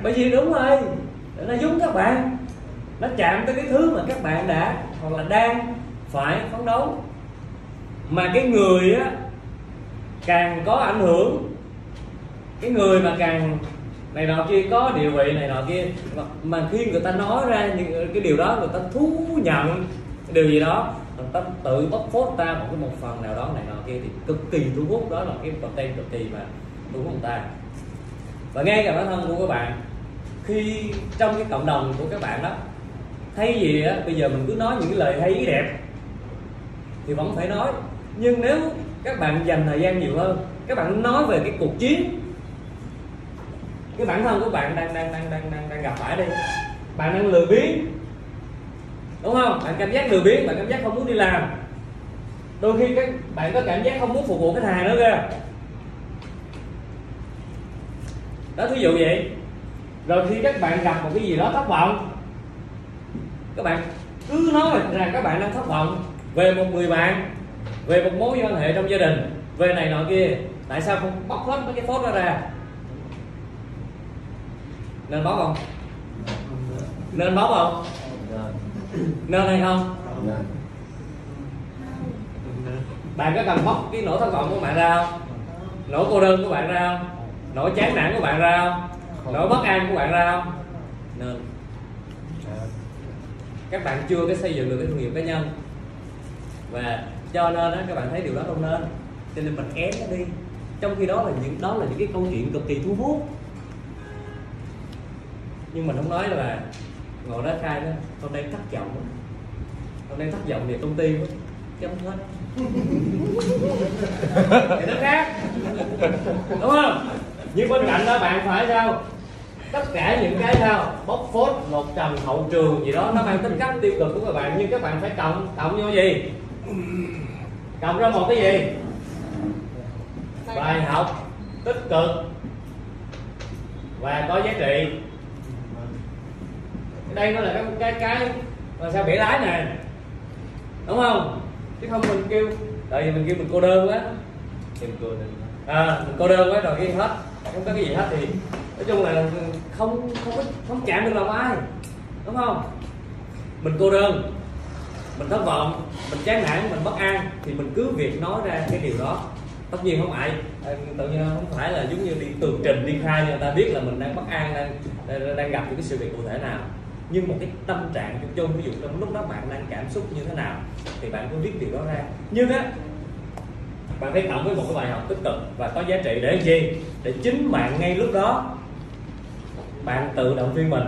[SPEAKER 1] bởi vì đúng rồi nó giống các bạn. Nó chạm tới cái thứ mà các bạn đã hoặc là đang phải phấn đấu. Mà cái người á càng có ảnh hưởng cái người mà càng này nọ kia có địa vị này nọ kia mà, mà khi người ta nói ra những cái điều đó người ta thú nhận điều gì đó ta tự bóc phốt ta một cái một phần nào đó này nọ kia thì cực kỳ thu hút. Đó là cái content cực kỳ mà thu hút người ta. Và ngay cả bản thân của các bạn khi trong cái cộng đồng của các bạn đó thay gì á, bây giờ mình cứ nói những cái lời hay ý đẹp thì vẫn phải nói. Nhưng nếu các bạn dành thời gian nhiều hơn các bạn nói về cái cuộc chiến cái bản thân của bạn đang đang đang đang đang, đang gặp phải đây bạn đang lười biếng đúng không? Bạn cảm giác lười biếng, bạn cảm giác không muốn đi làm. Đôi khi các bạn có cảm giác không muốn phục vụ khách hàng nữa kìa đó, thí dụ vậy. Rồi khi các bạn gặp một cái gì đó thất vọng, các bạn cứ nói rằng các bạn đang thất vọng về một người bạn, về một mối quan hệ trong gia đình, về này nọ kia. Tại sao không bóc hết mấy cái phốt đó ra? Nên bóc không? Nên bóc không? Nên hay không? Bạn có cần bóc cái nỗi thất vọng của bạn ra không? Nỗi cô đơn của bạn ra không? Nỗi chán nản của bạn ra không? Nỗi bất an của bạn ra không? Nên. Các bạn chưa có xây dựng được cái thương hiệu cá nhân. Và cho nên đó, các bạn thấy điều đó không nên. Cho nên mình ém nó đi. Trong khi đó là những đó là những cái câu chuyện cực kỳ thu hút. Nhưng mình không nói là ngồi đó khai đó con đang thất vọng hôm con đang thất vọng về công ty quá chấm hết thì nó khác. Đúng không? Nhưng bên cạnh đó bạn phải sao? Tất cả những cái sao? Bóc phốt một trầm hậu trường gì đó, nó mang tính cách tiêu cực của các bạn. Nhưng các bạn phải cộng cộng vô gì? Cộng ra một cái gì? Bài học tích cực. Và có giá trị đây nó là cái cái cái là sao bể lái nè? Đúng không? Chứ không mình kêu tại vì mình kêu mình cô đơn quá. Mình cô đơn à mình cô đơn quá rồi cái hết. Không có cái gì hết thì nói chung là không không có không chạm được lòng ai. Đúng không? Mình cô đơn mình thất vọng mình chán nản mình bất an thì mình cứ việc nói ra cái điều đó. Tất nhiên không ai ờ, tự nhiên không phải là giống như đi tường trình đi khai cho người ta biết là mình đang bất an đang, đang gặp những cái sự việc cụ thể nào nhưng một cái tâm trạng chung chung ví dụ trong lúc đó bạn đang cảm xúc như thế nào, thì bạn cứ viết điều đó ra. Nhưng á, bạn phải cộng với một cái bài học tích cực và có giá trị để gì? Để chính bạn ngay lúc đó, bạn tự động viên mình.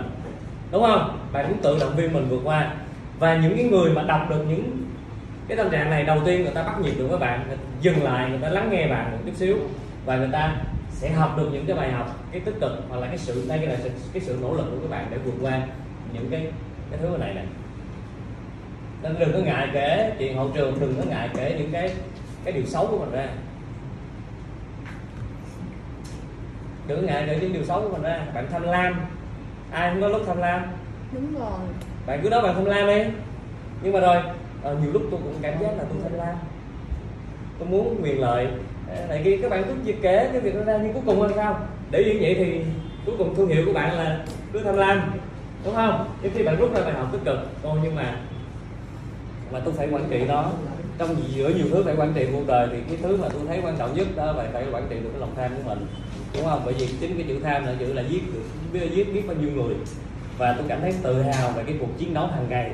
[SPEAKER 1] Đúng không? Bạn cũng tự động viên mình vượt qua. Và những cái người mà đọc được những cái tâm trạng này, đầu tiên người ta bắt nhịp được với bạn dừng lại, người ta lắng nghe bạn một chút xíu và người ta sẽ học được những cái bài học, cái tích cực hoặc là cái sự đây là cái sự nỗ lực của các bạn để vượt qua những cái cái thứ này này nên đừng có ngại kể chuyện hậu trường đừng có ngại kể những cái cái điều xấu của mình ra. Đừng ngại kể những điều xấu của mình ra. Bạn tham lam. Ai không có lúc tham lam.
[SPEAKER 2] Đúng rồi.
[SPEAKER 1] Bạn cứ nói bạn tham lam đi. Nhưng mà rồi ờ, nhiều lúc tôi cũng cảm giác là tôi tham lam. Tôi muốn quyền lợi. Ờ, này kia các bạn cứ kể cái việc đó ra nhưng cuối cùng là sao? Để như vậy thì cuối cùng thương hiệu của bạn là cứ tham lam đúng không? Nhưng khi bạn rút ra bài học tích cực ô nhưng mà mà tôi phải quản trị nó. Trong giữa nhiều thứ phải quản trị cuộc đời thì cái thứ mà tôi thấy quan trọng nhất đó là phải quản trị được cái lòng tham của mình. Đúng không? Bởi vì chính cái chữ tham là chữ là giết được biết giết biết bao nhiêu người. Và tôi cảm thấy tự hào về cái cuộc chiến đấu hàng ngày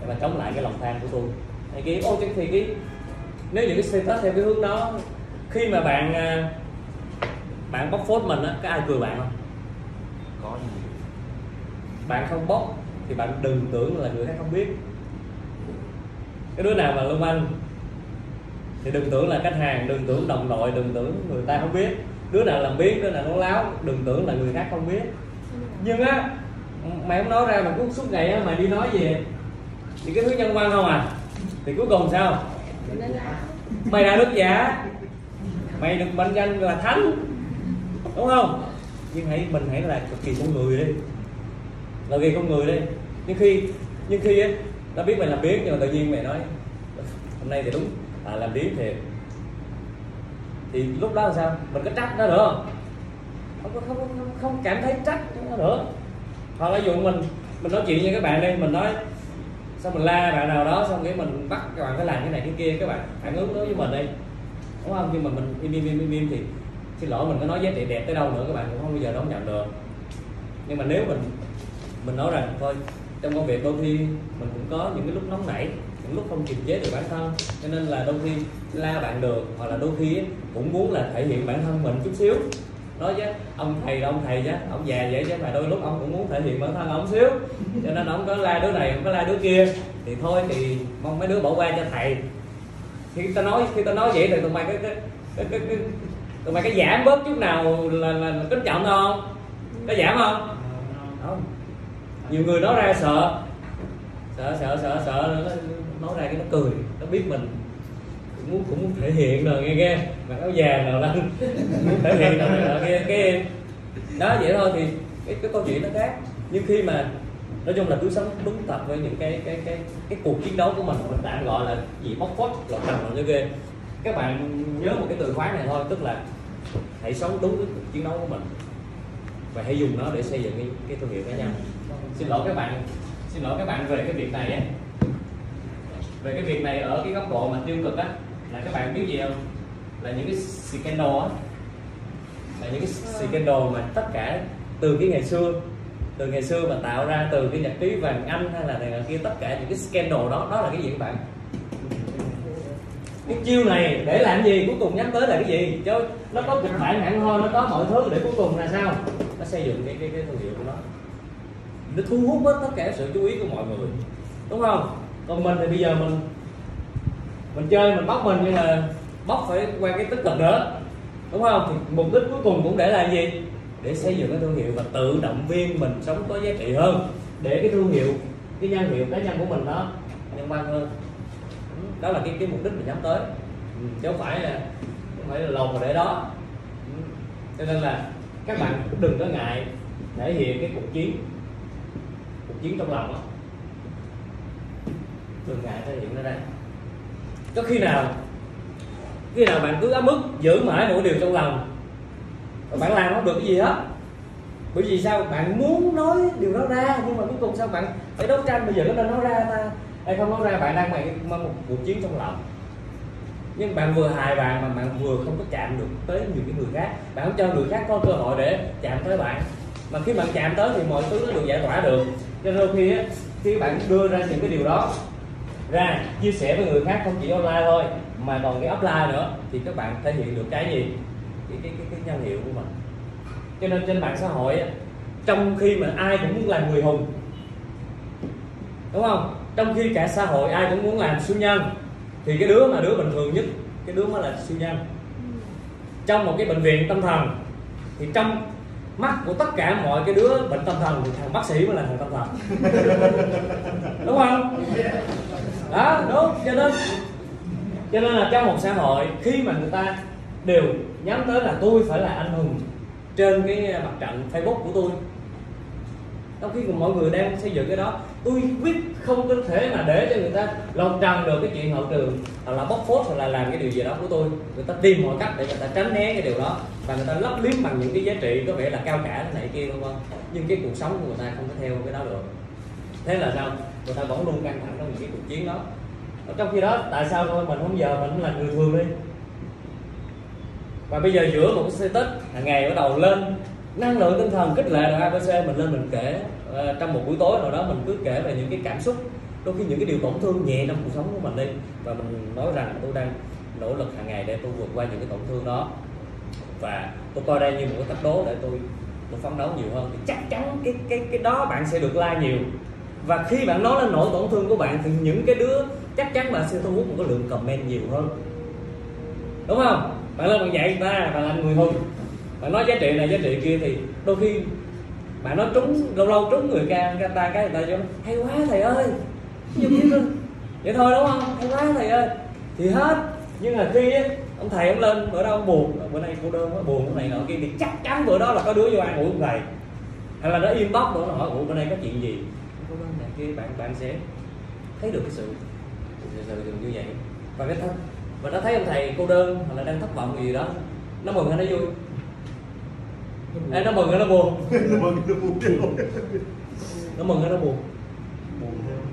[SPEAKER 1] để mà chống lại cái lòng tham của tôi. Thì cái ô thì cái nếu những cái status theo cái hướng đó, khi mà bạn à, bạn bóc phốt mình á, có ai cười bạn không?
[SPEAKER 5] Có
[SPEAKER 1] bạn không bóc thì bạn đừng tưởng là người khác không biết. Cái đứa nào mà lưu manh thì đừng tưởng là khách hàng, đừng tưởng đồng đội, đừng tưởng người ta không biết. Đứa nào làm biết đứa nào nói láo, đừng tưởng là người khác không biết. Nhưng á, mày không nói ra mà cứ suốt ngày á, mày đi nói về. Thì cái thứ nhân văn không à? Thì cuối cùng sao? Mày là đức giả. Mày được mệnh danh là thánh. Đúng không? Nhưng hãy, mình hãy là cực kỳ con người đi là vì con người đây. Nhưng khi nhưng khi á nó biết mày làm biến nhưng mà tự nhiên mày nói hôm nay thì đúng à, làm biến thiệt thì lúc đó là sao? Mình có trách nó được không không không không, không cảm thấy trách nó nữa. Hoặc là dụ mình mình nói chuyện với các bạn đây mình nói xong mình la bạn nào đó xong cái mình bắt các bạn phải làm cái này cái kia các bạn phản ứng đối với mình đi đúng không? Nhưng mà mình im im im im, im thì xin lỗi mình có nói giá trị đẹp tới đâu nữa các bạn cũng không bao giờ đón nhận được. Nhưng mà nếu mình mình nói rằng thôi trong công việc đôi khi mình cũng có những cái lúc nóng nảy những lúc không kiềm chế được bản thân. Cho nên là đôi khi la bạn được hoặc là đôi khi cũng muốn là thể hiện bản thân mình chút xíu. Nói chứ ông thầy là ông thầy chứ ông già vậy chứ mà đôi lúc ông cũng muốn thể hiện bản thân ông xíu. Cho nên ông có la đứa này ông có la đứa kia. Thì thôi thì mong mấy đứa bỏ qua cho thầy. Khi ta nói khi ta nói vậy thì tụi mày cái cái cái, cái, cái tụi mày cái giảm bớt chút nào là, là, kính trọng không? Có giảm không. Không nhiều người nói ra sợ. Sợ sợ sợ sợ. Nó nói ra cái nó cười. Nó biết mình cũng muốn cũng muốn thể hiện rồi nghe nghe. Mà áo già nào lên muốn thể hiện rồi nghe kia cái đó vậy thôi thì cái, cái câu chuyện nó khác. Nhưng khi mà nói chung là cứ sống đúng tập với những cái cái cái cái cuộc chiến đấu của mình mình tạm gọi là gì bóc phốt là trần rồi ghê. Các bạn nhớ một cái từ khóa này thôi tức là hãy sống đúng với cuộc chiến đấu của mình và hãy dùng nó để xây dựng cái, cái thương hiệu cá nhân xin lỗi các bạn. Xin lỗi các bạn về cái việc này á. Về cái việc này ở cái góc độ mà tiêu cực á là các bạn biết gì không? Là những cái scandal á. Là những cái scandal mà tất cả từ cái ngày xưa từ ngày xưa mà tạo ra từ cái nhật ký vàng anh hay là này là kia tất cả những cái scandal đó đó là cái gì các bạn? Cái chiêu này để làm gì? Cuối cùng nhắm tới là cái gì? Chứ nó có kịch bản hẳn hoi nó có mọi thứ để cuối cùng là sao? Nó xây dựng cái cái, cái thương hiệu của nó thu hút hết tất cả sự chú ý của mọi người. Đúng không? Còn mình thì bây giờ mình mình chơi, mình bóc mình nhưng mà bóc phải qua cái tích cực nữa đúng không? Thì mục đích cuối cùng cũng để là gì? Để xây dựng cái thương hiệu và tự động viên mình sống có giá trị hơn. Để cái thương hiệu, cái nhân hiệu cá nhân của mình đó nhân văn hơn. Đó là cái cái mục đích mình nhắm tới. Ừ, chứ không phải là, không phải là lồng mà để đó. Ừ, cho nên là các bạn cũng đừng có ngại thể hiện cái cuộc chiến chiến trong lòng đó đừng ngại thể hiện ra đây. Có khi nào khi nào bạn cứ ấm ức, giữ mãi một điều trong lòng bạn làm không được cái gì hết. Bởi vì sao? Bạn muốn nói điều đó ra, nhưng mà cuối cùng sao bạn phải đấu tranh bây giờ nó nên nói ra ta? Hay không nói ra, bạn đang mày mang một cuộc chiến trong lòng. Nhưng bạn vừa hài bạn mà bạn vừa không có chạm được tới nhiều cái người khác. Bạn không cho người khác có cơ hội để chạm tới bạn. Mà khi bạn chạm tới thì mọi thứ nó được giải tỏa được cho nên đôi khi á khi bạn đưa ra những cái điều đó ra chia sẻ với người khác không chỉ online thôi mà còn cái offline nữa thì các bạn thể hiện được cái gì? Cái cái cái, cái nhân hiệu của mình. Cho nên trên mạng xã hội á, trong khi mà ai cũng muốn làm người hùng đúng không? Trong khi cả xã hội ai cũng muốn làm siêu nhân thì cái đứa mà đứa bình thường nhất cái đứa mới là siêu nhân. Trong một cái bệnh viện tâm thần thì trong mắt của tất cả mọi cái đứa bệnh tâm thần thì thằng bác sĩ mới là thằng tâm thần. [laughs] Đúng không? Đó đúng. Cho nên cho nên là trong một xã hội khi mà người ta đều nhắm tới là tôi phải là anh hùng trên cái mặt trận facebook của tôi trong khi mọi người đang xây dựng cái đó tôi quyết không có thể mà để cho người ta lột trần được cái chuyện hậu trường, hoặc là bóc phốt, hoặc là làm cái điều gì đó của tôi. Người ta tìm mọi cách để người ta tránh né cái điều đó, và người ta lấp liếm bằng những cái giá trị có vẻ là cao cả thế này kia vân vân nhưng cái cuộc sống của người ta không có theo cái đó được. Thế là sao? Người ta vẫn luôn căng thẳng trong những cái cuộc chiến đó. Ở trong khi đó, tại sao thôi? Mình không giờ mình là người thường đi. Và bây giờ giữa một cái status hàng ngày bắt đầu lên, năng lượng tinh thần kích lệ rồi abc mình lên mình kể. Ờ, trong một buổi tối nào đó mình cứ kể về những cái cảm xúc, đôi khi những cái điều tổn thương nhẹ trong cuộc sống của mình đi. Và mình nói rằng tôi đang nỗ lực hàng ngày để tôi vượt qua những cái tổn thương đó. Và tôi coi đây như một cái thách đố để tôi tôi phấn đấu nhiều hơn. Thì chắc chắn cái cái cái đó bạn sẽ được like nhiều. Và khi bạn nói lên nỗi tổn thương của bạn thì những cái đứa, chắc chắn bạn sẽ thu hút một cái lượng comment nhiều hơn. Đúng không? Bạn lên bạn dạy người ta bạn là người hùng bạn nói giá trị này, giá trị kia thì đôi khi bạn nói trúng lâu lâu trúng người ca người ta cái người ta cho hay quá thầy ơi. Như [laughs] vậy thôi đúng không? Hay quá thầy ơi. Thì hết. Nhưng mà khi á, ông thầy ông lên bữa đó ông buồn bữa nay cô đơn quá buồn cái này nọ kia thì chắc chắn bữa đó là có đứa vô ăn ngủ ông thầy. Hay là nó inbox nữa nó hỏi ủa bữa nay có chuyện gì? Cô đơn này kia bạn bạn sẽ thấy được cái sự sự, sự, sự như vậy. Và cái thân và nó thấy ông thầy cô đơn hoặc là đang thất vọng gì đó nó mừng hay nó vui Ê, nó mừng hay nó buồn. [laughs]
[SPEAKER 3] Nó mừng nó buồn.
[SPEAKER 1] Nó mừng hay nó buồn.
[SPEAKER 3] Buồn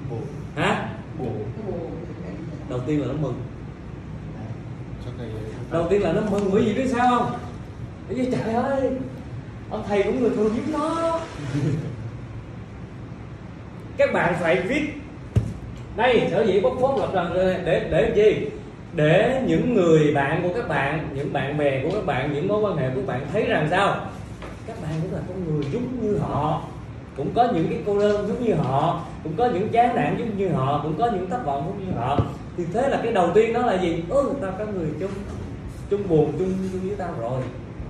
[SPEAKER 3] buồn.
[SPEAKER 1] Hả?
[SPEAKER 3] Buồn.
[SPEAKER 1] Đầu tiên là nó mừng. Đầu tiên là nó mừng bởi vì biết sao không? Bởi vì trời ơi ông thầy cũng người thường giúp nó [laughs] các bạn phải viết. Đây sở dĩ bóc phốt lập rằng để để gì? Để những người bạn của các bạn những bạn bè của các bạn những mối quan hệ của các bạn thấy rằng sao cũng là con người giống như họ cũng có những cái cô đơn giống như họ cũng có những chán nản giống như họ cũng có những thất vọng giống như họ. Thì thế là cái đầu tiên đó là gì? Ừ tao có người chung chung buồn chung chung với tao rồi.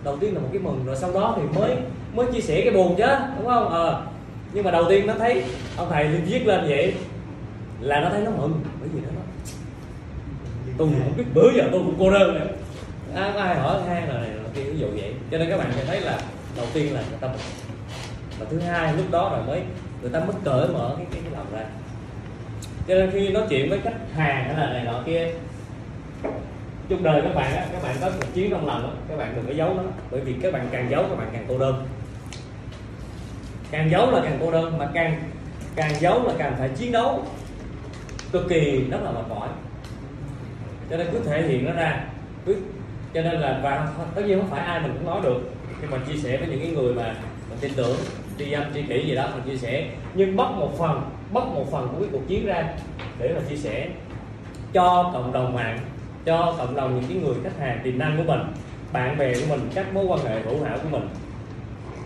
[SPEAKER 1] Đầu tiên là một cái mừng rồi sau đó thì mới mới chia sẻ cái buồn chứ đúng không? Ờ. Nhưng mà đầu tiên nó thấy ông thầy viết lên vậy là nó thấy nó mừng bởi vì nó nói tôi không biết bữa giờ tôi cũng cô đơn nữa à, có ai hỏi hai là này kia ví dụ vậy. Cho nên các bạn sẽ thấy là đầu tiên là người ta mừng và thứ hai lúc đó rồi mới người ta mới cởi mở cái cái, cái lòng ra. Cho nên khi nói chuyện với khách hàng hay là này nọ kia trong đời các bạn á, các bạn có một chiến trong lòng đó, các bạn đừng có giấu nó. Bởi vì các bạn càng giấu các bạn càng cô đơn. Càng giấu là càng cô đơn mà càng càng giấu là càng phải chiến đấu cực kỳ rất là mệt mỏi. Cho nên cứ thể hiện nó ra. Cứ cho nên là và tất nhiên không phải ai mình cũng nói được khi mà chia sẻ với những cái người mà mình tin tưởng, tri âm tri kỷ gì đó, mình chia sẻ. Nhưng mất một phần mất một phần của cái cuộc chiến ra để mà chia sẻ cho cộng đồng mạng, cho cộng đồng những cái người khách hàng tiềm năng của mình, bạn bè của mình, các mối quan hệ hữu hảo của mình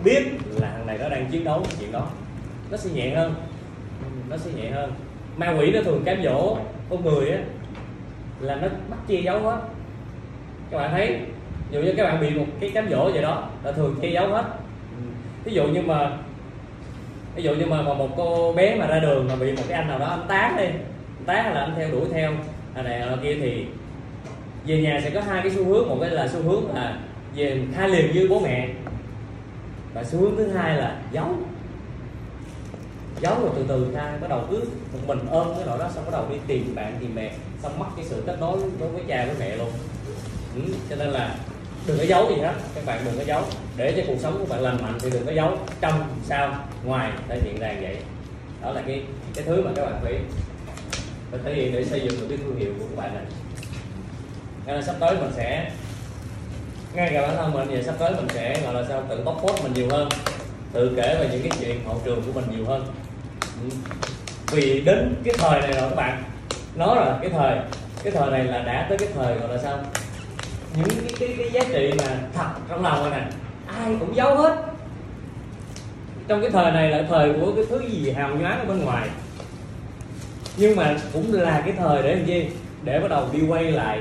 [SPEAKER 1] biết là thằng này nó đang chiến đấu chuyện đó. Nó sẽ nhẹ hơn. Nó sẽ nhẹ hơn. Ma quỷ nó thường cám dỗ con người á, là nó bắt che giấu hết. Các bạn thấy dụ như các bạn bị một cái cám dỗ gì đó là thường che giấu hết. Ví dụ như mà ví dụ như mà một cô bé mà ra đường mà bị một cái anh nào đó anh tán đi anh tán hay là anh theo đuổi theo anh này ở kia thì về nhà sẽ có hai cái xu hướng. Một cái là xu hướng là về khai liền với bố mẹ và xu hướng thứ hai là giấu. Giấu rồi từ từ khai bắt đầu cứ một mình ôm cái nỗi đó xong bắt đầu đi tìm bạn tìm mẹ xong mất cái sự kết nối đối với cha với mẹ luôn. Ừ, cho nên là đừng có giấu gì hết. Các bạn đừng có giấu. Để cho cuộc sống của bạn lành mạnh thì đừng có giấu trong, sau, ngoài thể hiện ràng vậy. Đó là cái cái thứ mà các bạn phải phải thể hiện để xây dựng được cái thương hiệu của các bạn này. Nên sắp tới mình sẽ, ngay cả bản thân mình thì sắp tới mình sẽ gọi là sao, tự bóc phốt mình nhiều hơn. Tự kể về những cái chuyện hậu trường của mình nhiều hơn. Ừ. Vì đến cái thời này rồi các bạn nó là cái thời cái thời này là đã tới cái thời gọi là sao những cái cái, cái giá trị mà thật trong lòng rồi nè à, ai cũng giấu hết. Trong cái thời này là thời của cái thứ gì hào nhoáng ở bên ngoài. Nhưng mà cũng là cái thời để làm gì? Để bắt đầu đi quay lại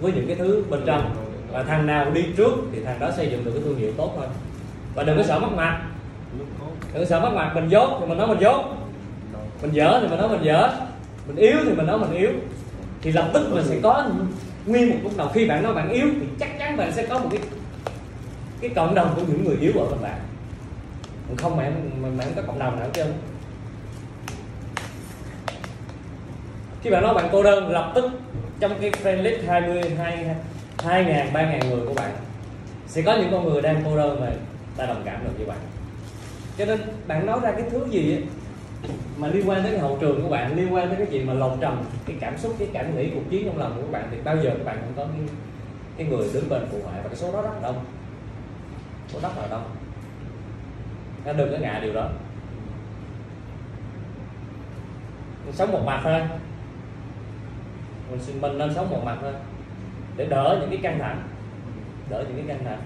[SPEAKER 1] với những cái thứ bên trong. Và thằng nào đi trước thì thằng đó xây dựng được cái thương hiệu tốt hơn. Và đừng có sợ mất mặt. Đừng có sợ mất mặt mình dốt thì mình nói mình dốt. Mình dở thì mình nói mình dở. Mình yếu thì mình nói mình yếu. Thì lập tức mình sẽ có nguyên một lúc đầu khi bạn nói bạn yếu thì chắc chắn bạn sẽ có một cái cái cộng đồng của những người yếu ở bên bạn. Không mà mà bạn có cộng đồng nào chứ khi bạn nói bạn cô đơn lập tức trong cái friend list 20 2 hai ngàn ba ngàn người của bạn sẽ có những con người đang cô đơn mà ta đồng cảm được với bạn. Cho nên bạn nói ra cái thứ gì ấy, mà liên quan đến cái hậu trường của bạn liên quan đến cái chuyện mà lồng trầm cái cảm xúc cái cảm nghĩ cuộc chiến trong lòng của các bạn thì bao giờ các bạn cũng có cái, cái người đứng bên phụ họa và cái số đó rất đông. Số rất là đông. Nên đừng có ngại điều đó. Mình sống một mặt thôi. Mình mình nên sống một mặt thôi. Để đỡ những cái căng thẳng. Đỡ những cái căng thẳng.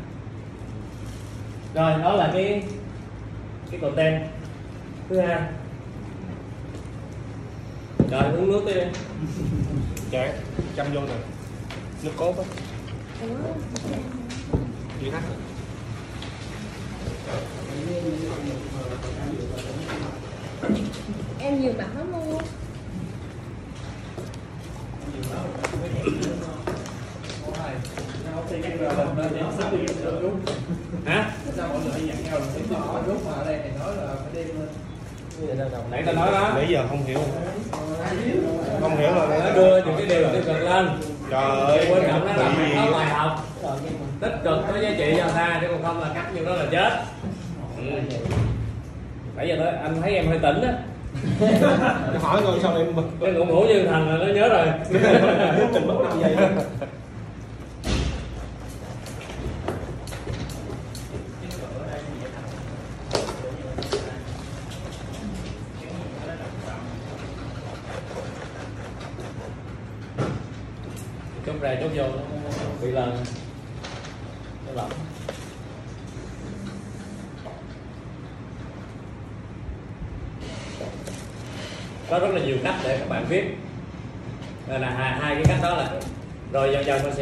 [SPEAKER 1] Rồi đó là cái cái content. Thứ hai rồi uống nước đi.
[SPEAKER 5] Dạ chăm vô nè. Nước cốt á. Gì hết
[SPEAKER 10] em nhiều mặt lắm luôn.
[SPEAKER 1] Hả?
[SPEAKER 4] Sao mọi người nhận nhau là phải bỏ lúc mà ở đây thì nói là phải đem
[SPEAKER 1] nãy ta nói đó.
[SPEAKER 5] Nãy giờ không hiểu không hiểu
[SPEAKER 1] nó
[SPEAKER 5] rồi
[SPEAKER 1] đưa những cái điều tiêu cực lên.
[SPEAKER 5] Trời ơi
[SPEAKER 1] quan trọng nó là phải có bài học.
[SPEAKER 10] Rồi nhưng mà
[SPEAKER 1] tích cực có giá trị cho người ta chứ còn không là cắt như đó là chết. Ừ. nãy giờ đó anh thấy em hơi tỉnh á.
[SPEAKER 4] Hỏi coi sao em
[SPEAKER 1] cái ngủ ngủ như thành là nó nhớ rồi.
[SPEAKER 4] Trình đầu vậy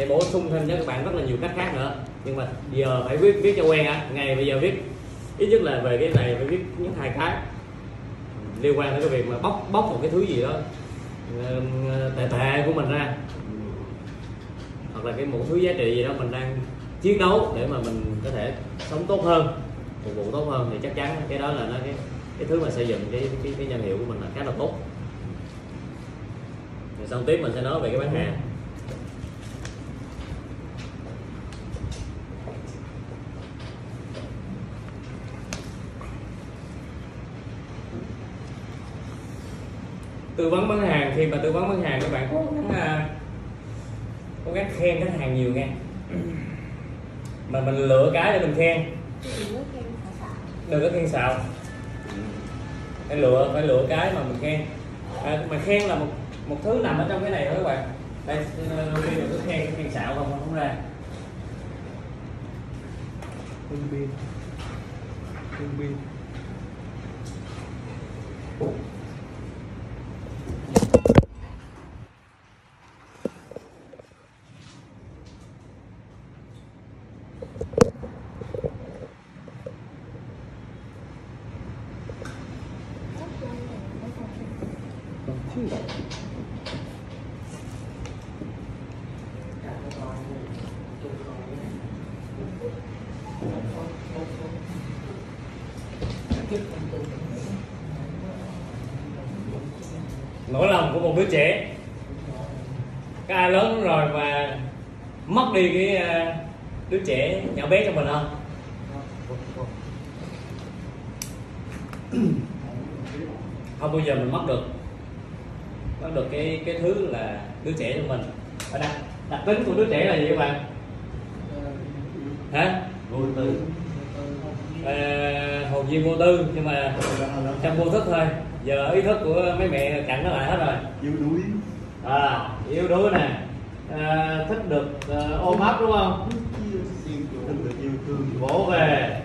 [SPEAKER 1] bổ sung thêm cho các bạn rất là nhiều cách khác nữa. Nhưng mà giờ phải viết viết cho quen á ngày bây giờ viết. Ít nhất là về cái này phải viết những hai cái. Liên quan đến cái việc mà bóc bóc một cái thứ gì đó tệ tệ của mình ra. Hoặc là cái một thứ giá trị gì đó mình đang chiến đấu để mà mình có thể sống tốt hơn phục vụ tốt hơn thì chắc chắn cái đó là nó cái cái thứ mà xây dựng cái cái, cái nhân hiệu của mình là khá là tốt. Rồi xong tiếp mình sẽ nói về cái bán hàng. Tư vấn bán hàng khi mà tư vấn bán hàng các bạn cố gắng à, cố gắng khen khách hàng nhiều nghe. Mà mình lựa cái để mình khen. Đừng có khen xạo. Phải lựa phải lựa cái mà mình khen. À, mà khen là một một thứ nằm ở trong cái này đó các bạn. Đây đôi khi cứ khen khen xạo không không ra.
[SPEAKER 4] Hương pin Hương pin
[SPEAKER 1] nỗi lòng của một đứa trẻ cái ai lớn rồi mà mất đi cái à, đứa trẻ nhỏ bé trong mình không? Không bao giờ mình mất được. Mất được cái cái thứ là đứa trẻ trong mình. Và đặc đặc tính của đứa trẻ là gì các bạn? Hả?
[SPEAKER 3] Vô tư.
[SPEAKER 1] À, hồn nhiên vô tư nhưng mà trong vô thức thôi. Giờ ý thức của mấy mẹ cặn nó lại hết rồi.
[SPEAKER 11] Yêu đuối.
[SPEAKER 1] À yêu đuối nè. À, thích được à, ôm ấp đúng không
[SPEAKER 11] thương
[SPEAKER 1] vỗ về.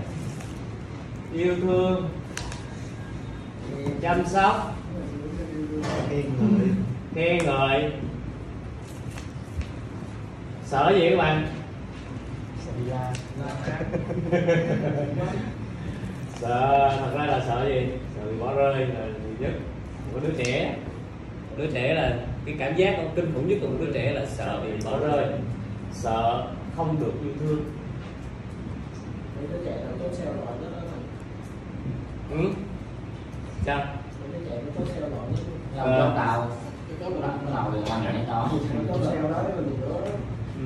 [SPEAKER 1] Yêu thương chăm sóc.
[SPEAKER 11] Khen
[SPEAKER 1] ngợi. Sợ gì các bạn? Sợ thật ra là sợ gì? Sợ bị bỏ rơi là nhiều nhất. Của đứa trẻ. Đứa trẻ là cái cảm giác kinh khủng nhất của một đứa trẻ là sợ bị bỏ rơi. Sợ không được yêu thương
[SPEAKER 5] Mấy đứa trẻ nó tốt xeo nổi rất là
[SPEAKER 1] ừ? sao?
[SPEAKER 5] Mấy đứa trẻ nó tốt
[SPEAKER 7] lòng
[SPEAKER 1] Ờ.
[SPEAKER 7] trong tàu. Cái thì mẹ đó
[SPEAKER 5] Nó tốt xeo đó. Mình nữa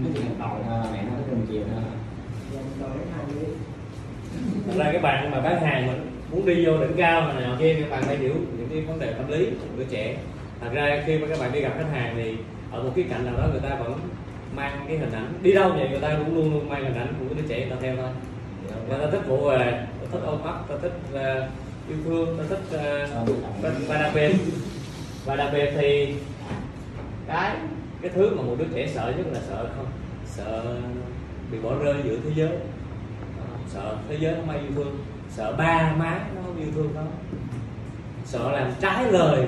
[SPEAKER 7] cái chuyện đầu mẹ nó cái chiều nữa
[SPEAKER 1] cái bạn mà bán hàng mà muốn đi vô đỉnh cao này nọ kia các bạn phải hiểu những cái vấn đề tâm lý của đứa trẻ. Thật ra khi mà các bạn đi gặp khách hàng thì ở một cái cạnh nào đó người ta vẫn mang cái hình ảnh đi đâu vậy người ta cũng luôn luôn mang hình ảnh của cái đứa trẻ người ta theo thôi người ta thích vụ về ta thích ôm ấp ta thích uh, yêu thương ta thích uh, và, đặc biệt và đặc biệt thì cái cái thứ mà một đứa trẻ sợ nhất là sợ không? Sợ bị bỏ rơi giữa thế giới. Sợ thế giới không ai yêu thương. Sợ ba má nó không yêu thương nó sợ làm trái lời.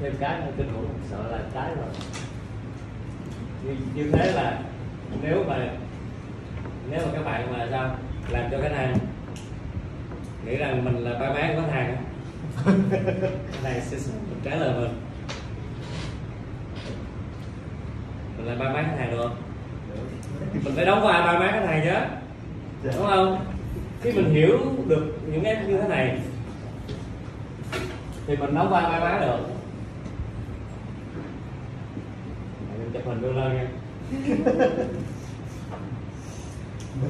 [SPEAKER 1] Thêm cái nữa kinh khủng sợ làm trái lời. Như, như thế là nếu mà nếu mà các bạn mà sao làm cho khách hàng nghĩ rằng mình là ba má của khách hàng khách [laughs] hàng sẽ trái lời mình. Mình là ba má khách hàng được không? Mình phải đóng vai ba má khách hàng chứ đúng không? Khi mình hiểu được những cái như thế này thì mình đóng vai ba má được. Mình chụp hình đưa lên nha [laughs] [laughs]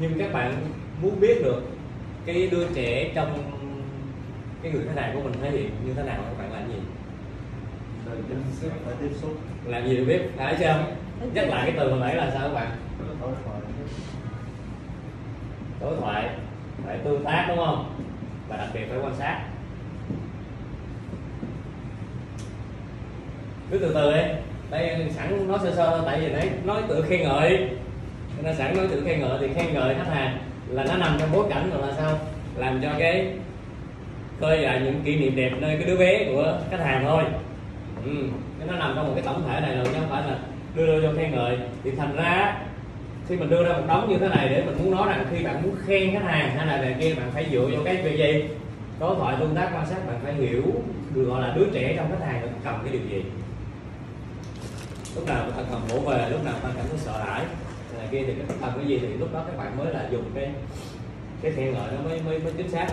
[SPEAKER 1] nhưng các bạn muốn biết được cái đứa trẻ trong cái người khách hàng của mình thể hiện như thế nào các bạn làm gì?
[SPEAKER 3] Rồi tiếp xúc, phải tiếp xúc.
[SPEAKER 1] Làm gì được biết? Phải chưa? Nhắc lại cái từ hồi nãy là sao các bạn?
[SPEAKER 3] Đối thoại.
[SPEAKER 1] Đối thoại. Phải tương tác đúng không? Và đặc biệt phải quan sát. Cứ từ từ đi đây sẵn nói sơ sơ tại vì nãy nói tự khen ngợi. Nó nên sẵn nói tự khen ngợi thì khen ngợi khách hàng là nó nằm trong bối cảnh rồi là sao? Làm cho cái khơi lại những kỷ niệm đẹp nơi cái đứa bé của khách hàng thôi. Ừ. cái nó nằm trong một cái tổng thể này rồi, chứ không phải là đưa đưa cho khen ngợi. Thì thành ra, khi mình đưa ra một đống như thế này để mình muốn nói rằng khi bạn muốn khen khách hàng hay là này kia, bạn phải dựa vào cái việc gì? Đối thoại tương tác quan sát, bạn phải hiểu được gọi là đứa trẻ trong khách hàng cần cái điều gì lúc nào thần thần bổ về lúc nào người cảm thấy sợ hãi. Này kia thì cái cần cái gì thì lúc đó các bạn mới là dùng cái cái khen ngợi nó mới mới, mới chính xác.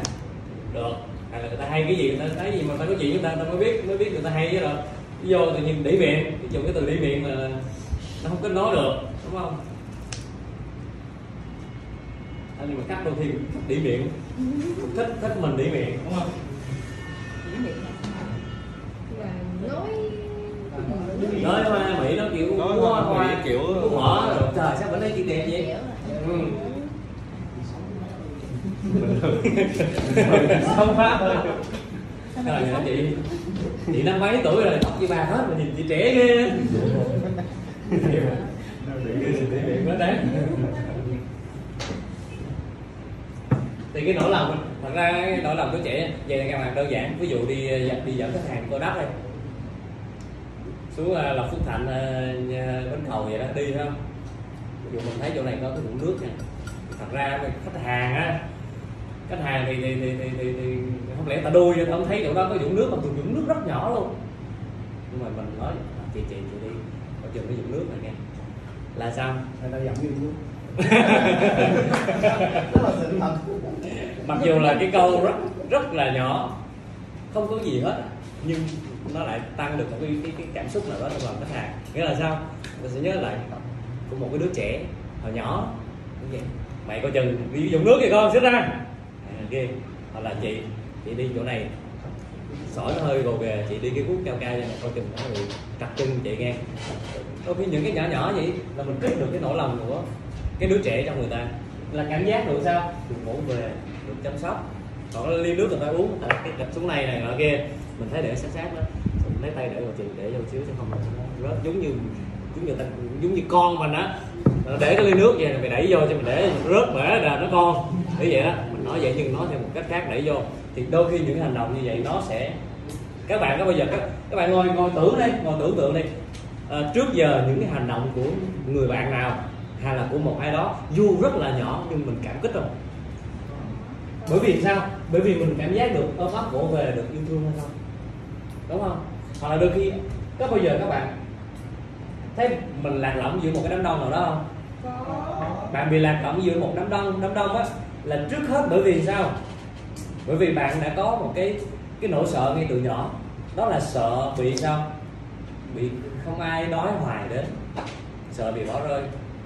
[SPEAKER 1] Được. Hay là người ta hay cái gì người ta thấy gì mà ta nói chuyện chúng người ta ta mới biết mới biết người ta hay chứ rồi. Vô tự nhiên đỉ miệng dùng cái từ đỉ miệng mà nó không kết nói được đúng không? Anh nhưng mà cắt đôi khi đỉ miệng. Thích thích mình đỉ miệng đúng không?
[SPEAKER 2] Đĩ miệng? Là nói
[SPEAKER 1] nói hoa mỹ nó kiểu
[SPEAKER 4] Nói
[SPEAKER 1] hoa
[SPEAKER 4] Mỹ kiểu-
[SPEAKER 1] mở rồi trời sao bữa nay chị đẹp vậy? Ừ.
[SPEAKER 4] không phá thôi
[SPEAKER 1] trời ơi chị chị năm mấy tuổi rồi tóc như bà hết mà nhìn chị trẻ ghê. Thì cái nỗi lòng thật ra cái nỗi lòng của trẻ vậy là các bạn đơn giản. Ví dụ đi đi dẫn khách hàng cô đất đây xuống à, lộc phúc thạnh à, bến cầu vậy đó đi không? Ví dụ mình thấy chỗ này có cái vũng nước nha thật ra khách hàng á khách hàng thì thì, thì, thì, thì, thì không lẽ ta đuôi cho ta không thấy chỗ đó có vũng nước mà thường vũng nước rất nhỏ luôn. Nhưng mà mình nói à, chị chị chị đi có chừng cái vũng nước này nghe. Là sao?
[SPEAKER 5] Ta dẫn như nước [laughs]
[SPEAKER 1] mặc dù là cái câu rất rất là nhỏ không có gì hết nhưng nó lại tăng được một cái, cái, cái cảm xúc nào đó trong lòng khách hàng. Nghĩa là sao? Mình sẽ nhớ lại của một cái đứa trẻ hồi nhỏ mày coi chừng đi dùng nước kìa con xích ra. À, hoặc là chị chị đi chỗ này. Sỏi nó hơi gồ ghề chị đi cái cuốc cao cao cho này coi chừng nó bị trật chân chị nghe. Đôi khi những cái nhỏ nhỏ vậy là mình kích được cái nỗi lòng của cái đứa trẻ trong người ta. Là cảm giác được sao? Được bổ về được chăm sóc còn cái ly nước người ta uống. Tại cái xuống này này nọ kia mình thấy để sát sát đó. Mình lấy tay để vào chừng để vô xíu chứ không là nó rớt. Giống như giống như ta, giống như con mình á. Để cái ly nước vậy mày đẩy vô cho mình để mình rớt bể ra nó con. Như vậy đó mình nói vậy nhưng nói theo một cách khác đẩy vô. Thì đôi khi những hành động như vậy nó sẽ các bạn có bao giờ các, các bạn ngồi ngồi tưởng đi ngồi tưởng tượng đi. À, trước giờ những cái hành động của người bạn nào hay là của một ai đó dù rất là nhỏ nhưng mình cảm kích không bởi vì sao? Bởi vì mình cảm giác được ôm ấp vỗ về được yêu thương hay không? Đúng không? Hoặc là đôi khi có bao giờ các bạn thấy mình lạc lõng giữa một cái đám đông nào đó không? Bạn bị lạc lõng giữa một đám đông đám đông á là trước hết bởi vì sao? Bởi vì bạn đã có một cái cái nỗi sợ ngay từ nhỏ. Đó là sợ bị sao? Bị không ai nói hoài đến. Sợ bị bỏ rơi.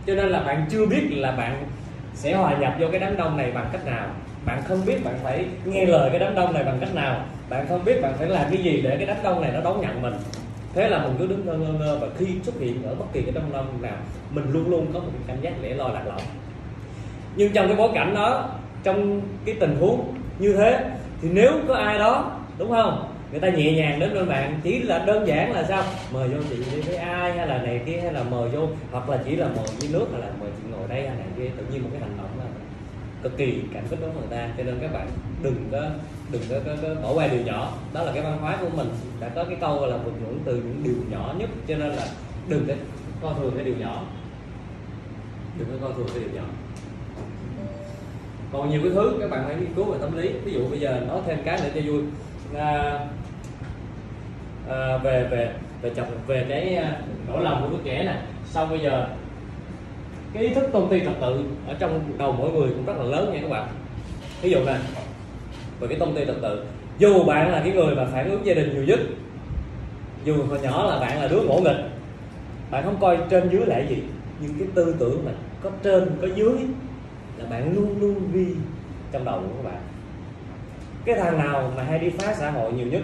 [SPEAKER 1] Cho nên là bạn chưa biết là bạn sẽ hòa nhập vô cái đám đông này bằng cách nào bạn không biết bạn phải nghe lời cái đám đông này bằng cách nào. Bạn không biết bạn phải làm cái gì để cái đám đông này nó đón nhận mình. Thế là mình cứ đứng ngơ ngơ ngơ và khi xuất hiện ở bất kỳ cái đám đông nào, mình luôn luôn có một cái cảm giác lẻ loi lạc lõng. Nhưng trong cái bối cảnh đó, trong cái tình huống như thế, thì nếu có ai đó, đúng không? Người ta nhẹ nhàng đến bên bạn, chỉ là đơn giản là sao? Mời vô chị đi với ai, hay là này kia, hay là mời vô, hoặc là chỉ là mời với nước, hay là mời chị ngồi đây, hay này kia. Tự nhiên một cái hành động đó cực kỳ cảm kích đối với người ta. Cho nên các bạn đừng có đừng có, có, có bỏ qua điều nhỏ. Đó là cái văn hóa của mình. Đã có cái câu là vượt ngưỡng từ những điều nhỏ nhất. Cho nên là đừng có coi thường cái điều nhỏ. Đừng có coi thường cái điều nhỏ. Còn nhiều cái thứ các bạn phải nghiên cứu về tâm lý. Ví dụ bây giờ nói thêm cái nữa cho vui. À, à, về về về chồng về cái à, nỗi lòng của đứa trẻ này sau bây giờ cái ý thức tôn ti trật tự ở trong đầu mỗi người cũng rất là lớn nha các bạn. Ví dụ này về cái tôn ti trật tự, dù bạn là cái người mà phản ứng gia đình nhiều nhất, dù hồi nhỏ là bạn là đứa ngỗ nghịch, bạn không coi trên dưới là gì, nhưng cái tư tưởng mà có trên, có dưới là bạn luôn luôn ghi trong đầu của các bạn. Cái thằng nào mà hay đi phá xã hội nhiều nhất,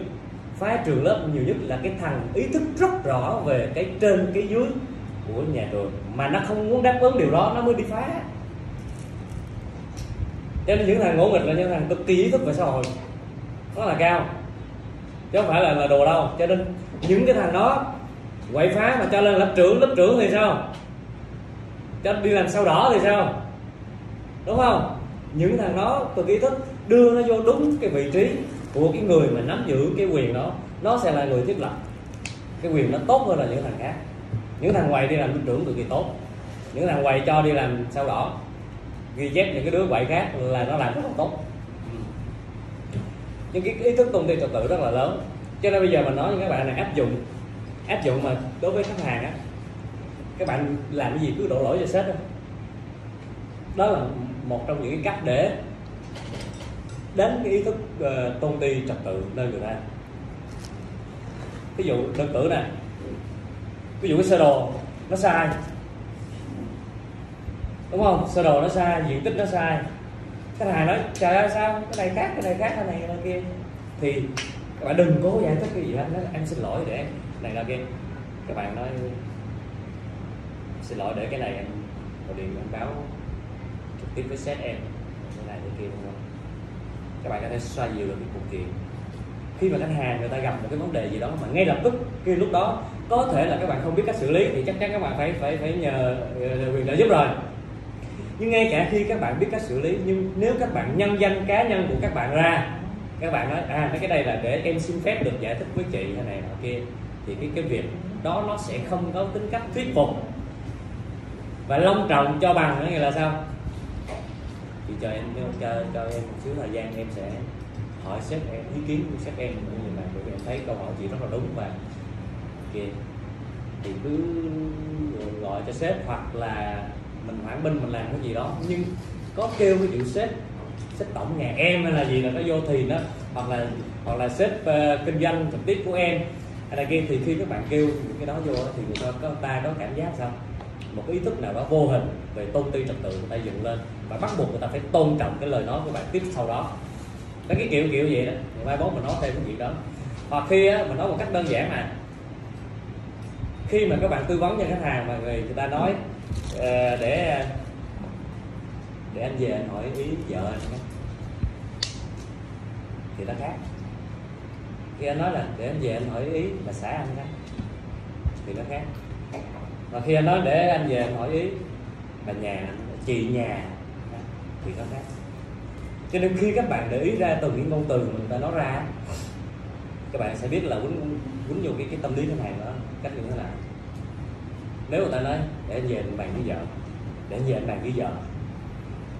[SPEAKER 1] phá trường lớp nhiều nhất là cái thằng ý thức rất rõ về cái trên, cái dưới của nhà trường mà nó không muốn đáp ứng điều đó, nó mới đi phá. Cho nên những thằng ngỗ nghịch là những thằng cực kỳ ý thức về xã hội. Nó là cao. Chứ không phải là là đồ đâu. Cho nên những cái thằng đó quậy phá mà cho lên lớp trưởng lớp trưởng thì sao? Cho đi làm sao đỏ thì sao? Đúng không? Những thằng đó cực ý thức đưa nó vô đúng cái vị trí của cái người mà nắm giữ cái quyền đó. Nó sẽ là người thiết lập. Cái quyền nó tốt hơn là những thằng khác những thằng quậy đi làm lớp trưởng cực kỳ tốt. Những thằng quậy cho đi làm sao đỏ. Ghi chép những cái đứa quậy khác là nó làm rất là tốt. Nhưng cái ý thức tôn ti trật tự rất là lớn. Cho nên bây giờ mình nói với các bạn này áp dụng áp dụng mà đối với khách hàng á các bạn làm cái gì cứ đổ lỗi cho sếp đó. đó là một trong những cái cách để đến cái ý thức uh, tôn ti trật tự nơi người ta. Ví dụ đơn cử nè ví dụ cái sơ đồ, nó sai. Đúng không? Sơ đồ nó sai, diện tích nó sai. Khách hàng nói, trời ơi, sao cái này khác, cái này khác, cái này, cái kia? Thì các bạn đừng cố giải thích cái gì hết nói em xin lỗi để này là kia. Các bạn nói, xin lỗi để cái này em, gọi điện em báo trực tiếp với sếp em, cái này, cái kia, đúng không? Các bạn có thể xoa dịu được cái cuộc chuyện khi mà khách hàng người ta gặp một cái vấn đề gì đó mà ngay lập tức khi lúc đó có thể là các bạn không biết cách xử lý thì chắc chắn các bạn phải phải phải nhờ quyền trợ giúp rồi. Nhưng ngay cả khi các bạn biết cách xử lý, nhưng nếu các bạn nhân danh cá nhân của các bạn ra, các bạn nói à cái đây là để em xin phép được giải thích với chị hay này nọ kia, thì cái cái việc đó nó sẽ không có tính cách thuyết phục. Và long trọng cho bằng nghĩa là sao? Thì cho em cho cho em một xíu thời gian, em sẽ hỏi sếp em, ý kiến của sếp em như là bởi vì em thấy câu hỏi chị rất là đúng và kiện thì cứ gọi cho sếp hoặc là mình hoãn binh mình làm cái gì đó. Nhưng có kêu cái vụ sếp sếp tổng nhà em hay là gì là nó vô thì nó hoặc là hoặc là sếp uh, kinh doanh trực tiếp của em hay là kia thì khi các bạn kêu những cái đó vô thì người ta có ta có cảm giác sao? Một cái ý thức nào đó vô hình về tôn ti trật tự người ta dựng lên và bắt buộc người ta phải tôn trọng cái lời nói của bạn tiếp sau đó. Cái cái kiểu kiểu vậy đó. Ngày mai bố mình nói thêm cái gì đó. Hoặc khi á, mình nói một cách đơn giản mà khi mà các bạn tư vấn cho khách hàng mà người người ta nói uh, để để anh về anh hỏi ý vợ anh nhé. Thì nó khác. Khi anh nói là để anh về anh hỏi ý là xã anh đó thì nó khác. Và khi anh nói để anh về anh hỏi ý là nhà chị nhà thì nó khác. Cho nên khi các bạn để ý ra từ những ngôn từ mà người ta nói ra các bạn sẽ biết là quýnh quýnh vô cái cái tâm lý khách hàng đó cách như thế nào nếu người ta nói để anh về anh bàn với vợ để anh về anh bàn với vợ.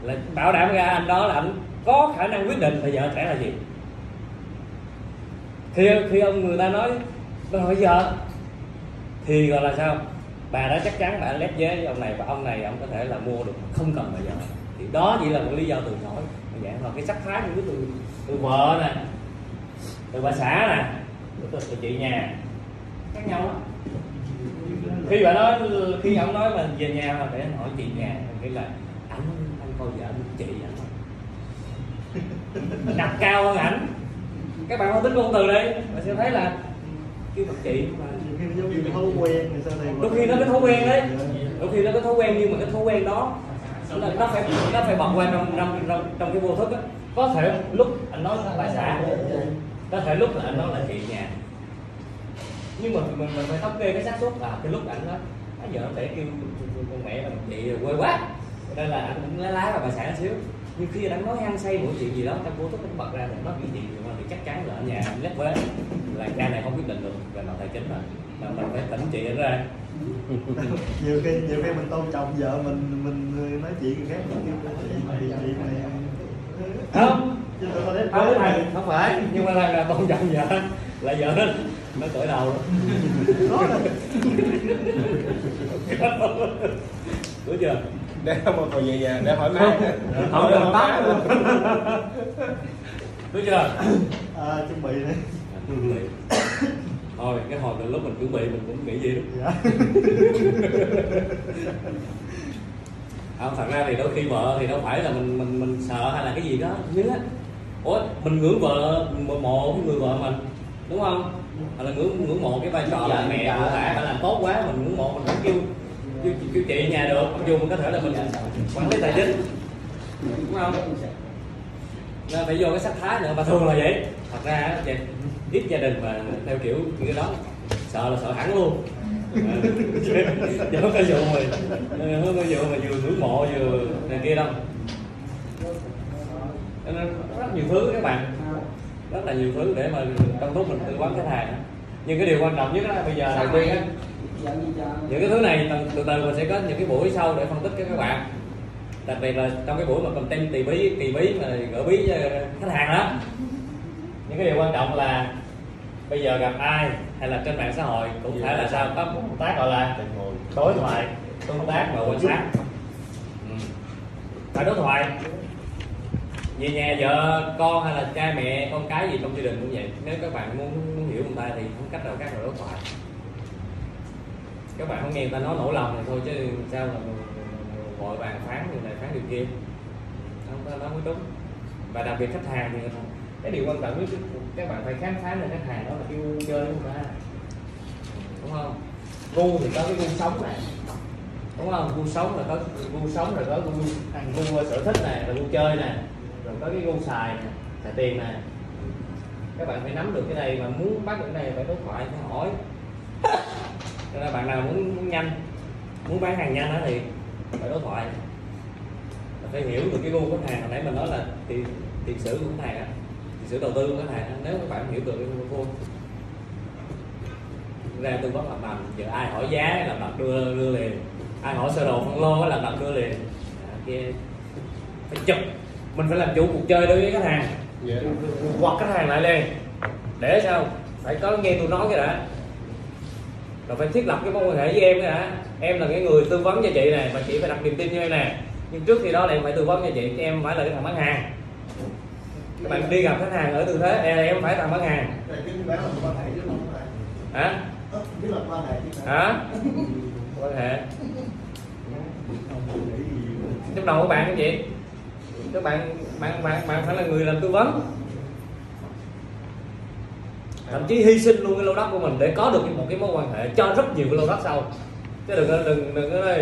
[SPEAKER 1] Là bảo đảm ra anh đó là anh có khả năng quyết định là vợ sẽ là gì. Khi khi ông người ta nói bây hỏi vợ thì gọi là sao? Bà đã chắc chắn bà lép với ông này và ông này ông có thể là mua được không cần bà vợ. Thì đó chỉ là một lý do từ chối dạng là cái sắc thái của cái từ từ vợ nè từ bà xã nè từ, từ chị nhà. Khác nhau lắm khi bà nói khi ông nói là về nhà mà để anh hỏi chị nhà nghĩa là ảnh anh coi vợ như chị ảnh đặt cao hơn ảnh. Các bạn không tính ngôn từ đi bạn sẽ thấy là cái bậc chị mà
[SPEAKER 3] giống như thói quen sau này
[SPEAKER 1] đôi khi nó cái thói quen đấy. Đôi khi nó cái thói quen nhưng mà cái thói quen đó là nó phải nó phải bật qua trong trong trong, trong cái vô thức á. Có thể lúc anh nói là bà xã có thể lúc là anh nói là chị nhà nhưng mà mình, mình phải thống kê cái xác suất là cái lúc anh nói cái vợ để kêu con mẹ là chị quê quá. Nên là anh cũng lá lá vào bà xã xíu. Nhưng khi anh nói hăng say một chuyện gì đó trong vô thức anh bật ra thì nó chuyện gì thì chắc chắn là ở nhà lép vế là ca này không quyết định được về mặt tài chính rồi mà mình phải tỉnh chị nó ra. [laughs]
[SPEAKER 3] Nhiều khi nhiều khi mình tôn trọng vợ mình mình nói chuyện khác mình kêu chị chị chị này
[SPEAKER 1] không. Không phải. Nhưng mà là, là tôn trọng vợ là vợ nó nó cởi đầu rồi đúng chưa?
[SPEAKER 4] Để một hồi về nhà để hỏi má
[SPEAKER 1] không. Được tắt luôn. Đúng chưa?
[SPEAKER 3] À, chuẩn bị đấy
[SPEAKER 1] thôi cái hồi từ lúc mình chuẩn bị mình cũng nghĩ gì đó.
[SPEAKER 3] Dạ.
[SPEAKER 1] Không thật ra thì đôi khi vợ thì đâu phải là mình mình mình sợ hay là cái gì đó. Nhớ ủa mình ngưỡng vợ mình mộ cái người vợ mình đúng không? Hoặc là ngưỡng ngưỡng mộ cái vai trò là mẹ của bà phải làm tốt quá mình ngưỡng mộ mình phải kêu kêu, kêu chị nhà được mặc dù mình có thể là mình quản lý tài chính. Đúng không? Nên phải vô cái sắc thái nữa và thường là vậy. Thật ra vậy, chị gia đình mà theo kiểu cái đó sợ là sợ hẳn luôn. Chứ không có vụ mà không có vụ mà vừa ngưỡng mộ vừa này kia đâu. Cho nên rất nhiều thứ các bạn rất là nhiều thứ để mà trong lúc mình tư vấn khách hàng. Á. nhưng cái điều quan trọng nhất đó bây giờ đầu tiên á những cái thứ này từ từ từ mình sẽ có những cái buổi sau để phân tích cho các bạn. Đặc biệt là trong cái buổi mà content tì bí tì bí mà gỡ bí cho khách hàng đó. Những cái điều quan trọng là bây giờ gặp ai hay là trên mạng xã hội cũng phải là sao? Có một công tác gọi là đối thoại tương tác và quan sát. Ừ. phải đối thoại về nhà vợ con hay là cha mẹ con cái gì trong gia đình cũng vậy. Nếu các bạn muốn, muốn hiểu người ta thì không cách nào khác là đối thoại. Các bạn không nghe người ta nói nỗi lòng này thôi chứ sao mà vội vàng phán điều này phán điều kia. Không có nói mới đúng. Và đặc biệt khách hàng thì cái điều quan trọng nhất các bạn phải khám phá là khách hàng đó là cái gu chơi của người ta. Đúng không? Gu thì có cái gu sống này. Đúng không? Gu sống là có gu sống rồi có gu gu sở thích này rồi gu chơi này rồi có cái gu xài này xài tiền này các bạn phải nắm được cái này mà muốn bắt được cái này phải đối thoại phải hỏi. Cho nên bạn nào muốn, muốn nhanh muốn bán hàng nhanh đó thì phải đối thoại. Phải hiểu được cái gu của khách hàng. Hồi nãy mình nói là tiền tiền sử của khách hàng á tiền sử đầu tư của khách hàng nếu các bạn hiểu được cái gu ra tư vấn làm đồng giờ ai hỏi giá là bạn đưa đưa liền. Ai hỏi sơ đồ phân lô là bạn đưa liền. À, kia phải chụp mình phải làm chủ cuộc chơi đối với khách hàng. Hoặc khách hàng lại liền để sao? Phải có nghe tôi nói cái đã. Rồi phải thiết lập cái mối quan hệ với em cái đã. Em là cái người tư vấn cho chị này và chị phải đặt niềm tin cho em nè. Nhưng trước khi đó là em phải tư vấn cho chị em phải là cái thằng bán hàng. Các bạn đi gặp khách hàng ở tư thế em em phải thằng bán hàng. Hả? Hả? Quan hệ. Trong đầu của bạn cái chị các bạn bạn bạn bạn phải là người làm tư vấn. Thậm chí hy sinh luôn cái lô đất của mình để có được một cái mối quan hệ cho rất nhiều cái lô đất sau. Chứ đừng đừng đừng có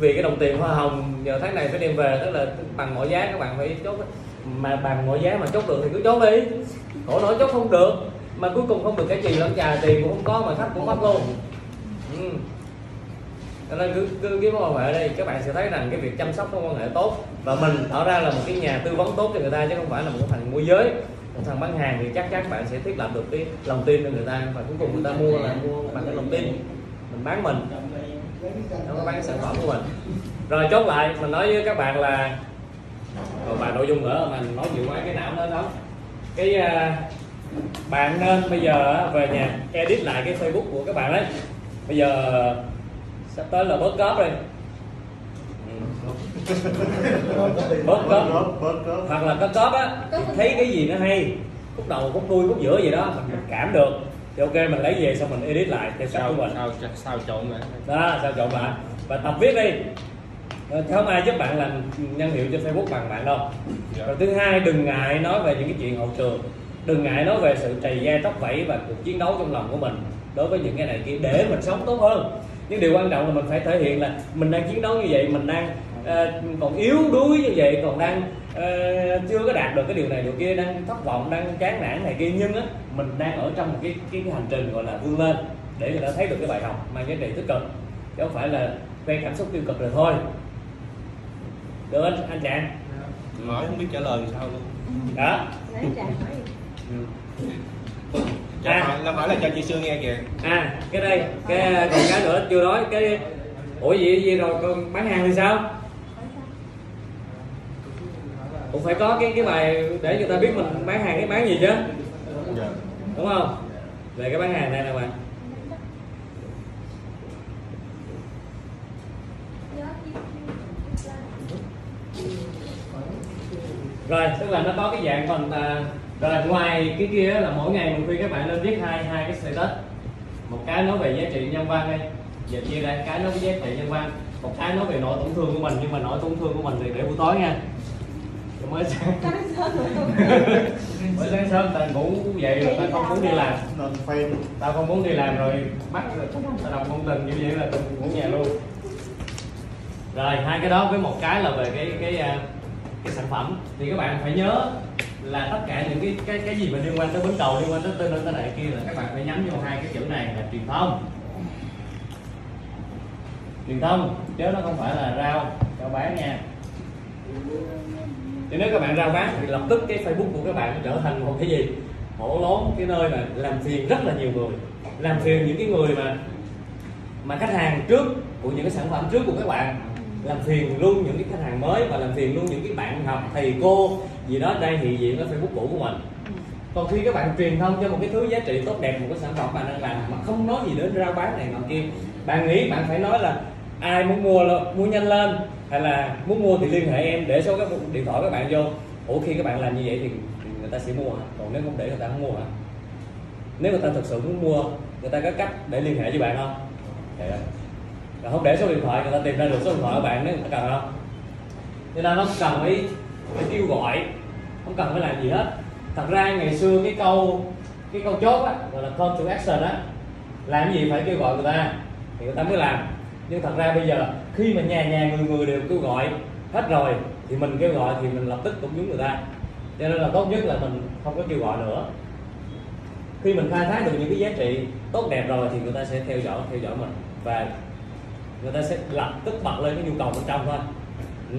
[SPEAKER 1] vì cái đồng tiền hoa hồng giờ tháng này phải đem về, tức là bằng mọi giá các bạn phải chốt. Mà bằng mọi giá mà chốt được thì cứ chốt đi. Khổ nổi chốt không được, mà cuối cùng không được cái gì lẫn trà tiền cũng không có mà khách cũng mất luôn. Ừ cho nên cứ cứ cái mối quan hệ đây các bạn sẽ thấy rằng cái việc chăm sóc mối quan hệ tốt và mình tạo ra là một cái nhà tư vấn tốt cho người ta chứ không phải là một thằng môi giới. Một thằng bán hàng thì chắc chắn bạn sẽ thiết lập được cái lòng tin cho người ta và cuối cùng người ta mua là mua bằng cái lòng tin. Mình bán mình nó có bán cái sản phẩm của mình. Rồi chốt lại mình nói với các bạn là còn bài nội dung nữa mà nói nhiều quá cái não nó đó cái uh, bạn nên bây giờ về nhà edit lại cái facebook của các bạn đấy bây giờ sắp tới là bớt cóp đi bớt
[SPEAKER 12] cớp
[SPEAKER 1] hoặc là có cóp á thấy cái gì nó hay khúc đầu khúc đuôi khúc giữa gì đó mình mình cảm được. Thì ok mình lấy về xong mình edit lại theo
[SPEAKER 4] sao
[SPEAKER 1] của mình.
[SPEAKER 4] sao sao trộn lại
[SPEAKER 1] đó sao chọn bạn. Và tập viết đi. Không ai giúp bạn làm nhân hiệu trên facebook bằng bạn đâu.
[SPEAKER 4] Dạ.
[SPEAKER 1] rồi thứ hai đừng ngại nói về những cái chuyện hậu trường. Đừng ngại nói về sự trầy gai tóc vẫy và cuộc chiến đấu trong lòng của mình đối với những cái này kia để mình sống tốt hơn nhưng điều quan trọng là mình phải thể hiện là mình đang chiến đấu như vậy mình đang ờ, còn yếu đuối như vậy còn đang ờ, chưa có đạt được cái điều này điều kia đang thất vọng đang chán nản này kia. Nhưng á mình đang ở trong một cái cái, cái hành trình gọi là vươn lên để người ta thấy được cái bài học mang giá trị tích cực. Chứ không phải là khoe cảm xúc tiêu cực rồi thôi. Được anh anh trạng
[SPEAKER 4] hỏi không biết trả lời sao luôn.
[SPEAKER 1] Đó
[SPEAKER 2] Đấy,
[SPEAKER 1] À.
[SPEAKER 4] nó hỏi là cho chị Sương nghe kìa.
[SPEAKER 1] À cái đây cái còn cái nữa chưa nói cái ủa gì gì rồi con bán hàng thì sao? Cũng phải có cái cái bài để người ta biết mình bán hàng cái bán gì chứ?
[SPEAKER 4] Dạ.
[SPEAKER 1] Đúng không? Về cái bán hàng này nè bạn. Rồi tức là nó có cái dạng phần à, rồi ngoài cái kia là mỗi ngày mình khuyên các bạn nên viết hai hai cái status. Một cái nói về giá trị nhân văn đây giờ chia ra cái nói về giá trị nhân văn. Một cái nói về nỗi tổn thương của mình nhưng mà nỗi tổn thương của mình thì để buổi tối nha. Rồi mới [laughs] sáng mới sáng sớm ta ngủ dậy rồi ta không muốn đi làm.
[SPEAKER 3] Nên
[SPEAKER 1] tao không muốn đi làm rồi bắt rồi. tao đọc ngôn tình như vậy là tao ngủ nhà luôn. Rồi hai cái đó với một cái là về cái cái à, cái sản phẩm. Thì các bạn phải nhớ là tất cả những cái cái cái gì mà liên quan tới bến cầu liên quan tới tên tới này kia là các bạn phải nhắm vô hai cái chữ này là truyền thông. Truyền thông, chứ nó không phải là rau rau bán nha. Thì nếu các bạn rao bán thì lập tức cái facebook của các bạn trở thành một cái gì? Hổ lốn cái nơi mà làm phiền rất là nhiều người. Làm phiền những cái người mà mà khách hàng trước của những cái sản phẩm trước của các bạn. Làm phiền luôn những cái khách hàng mới và làm phiền luôn những cái bạn học, thầy cô gì đó đây hiện diện ở facebook cũ của mình. Còn khi các bạn truyền thông cho một cái thứ giá trị tốt đẹp một cái sản phẩm bạn đang làm mà không nói gì đến rao bán này nọ kia bạn nghĩ bạn phải nói là ai muốn mua là- mua nhanh lên hay là muốn mua thì liên hệ em để số cái điện thoại các bạn vô. Ủa khi các bạn làm như vậy thì, người ta sẽ mua hả? Còn nếu không để người ta không mua hả? Nếu người ta thực sự muốn mua người ta có cách để liên hệ với bạn không. Rồi không để số điện thoại người ta tìm ra được số điện thoại của bạn nếu người ta cần không? Nên nó không cần phải, phải kêu gọi không cần phải làm gì hết. Thật ra ngày xưa cái câu cái câu chốt á, gọi là call to action á, làm gì phải kêu gọi người ta, thì người ta mới làm. Nhưng thật ra bây giờ, khi mà nhà nhà người người đều kêu gọi hết rồi, thì mình kêu gọi thì mình lập tức cũng giống người ta. Cho nên là tốt nhất là mình không có kêu gọi nữa. Khi mình khai thác được những cái giá trị tốt đẹp rồi thì người ta sẽ theo dõi theo dõi mình. Và người ta sẽ lập tức bật lên cái nhu cầu bên trong thôi. Ừ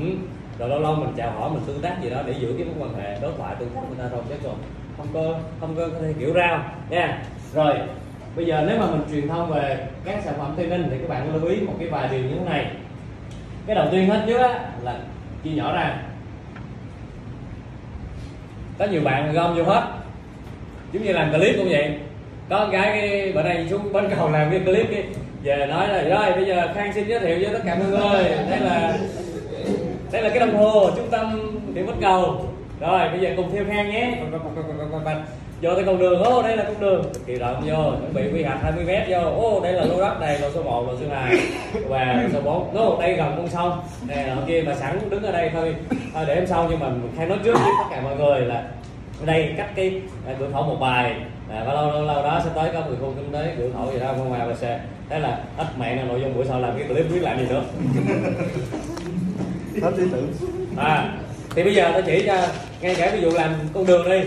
[SPEAKER 1] rồi lâu lâu mình chào hỏi mình tương tác gì đó để giữ cái mối quan hệ đối thoại tương tác người ta rồi chứ còn không có không có cái kiểu rao nha. Rồi bây giờ nếu mà mình truyền thông về các sản phẩm tây ninh thì các bạn lưu ý một cái vài điều như thế này. Cái đầu tiên hết trước á là chia nhỏ ra. Có nhiều bạn gom vô hết. Giống như làm clip cũng vậy. Có một cái, cái bữa nay xuống bến cầu làm cái clip cái về nói là rồi bây giờ khang xin giới thiệu với tất cả mọi người. Đây là đây là cái đồng hồ trung tâm điểm bến cầu. Rồi bây giờ cùng theo hang nhé. Vô tới con đường. Ô đây là con đường. Kỳ động vô. Chuẩn bị quy hoạch 20 mét vô. Ô đây là lô đất. Này lô số 1 lô số 2 và lô số 4 ô đây gần con sông. Nè ở kia mà sẵn đứng ở đây thôi. Thôi để em sau nhưng mà hay nói trước với tất cả mọi người là ở đây cách cái à, cửa khẩu một bài. À, và lâu lâu lâu đó sẽ tới có người khu kinh tế cửa khẩu gì đó không ngoài và xe thế là ít mẹ là nội dung buổi sau làm cái clip biết làm gì nữa
[SPEAKER 3] hết ý tưởng.
[SPEAKER 1] À thì bây giờ tôi chỉ cho ngay cả ví dụ làm con đường đi.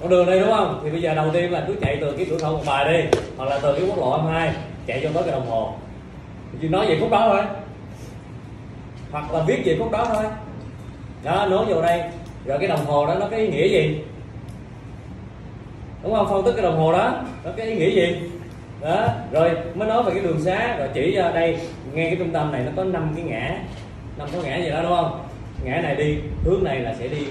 [SPEAKER 1] Con đường đi đúng không? Thì bây giờ đầu tiên là cứ chạy từ cái cửa khẩu một bài đi, hoặc là từ cái quốc lộ 22 chạy cho tới cái đồng hồ. Chỉ nói về khúc đó thôi. Hoặc là viết về khúc đó thôi. Đó nối vô đây. Rồi cái đồng hồ đó nó có ý nghĩa gì? Đúng không? Phân tích cái đồng hồ đó, nó có ý nghĩa gì? Đó, rồi mới nói về cái đường xá. Rồi chỉ ra đây ngay cái trung tâm này nó có năm cái ngã năm có ngã gì đó đúng không? Ngã này đi hướng này là sẽ đi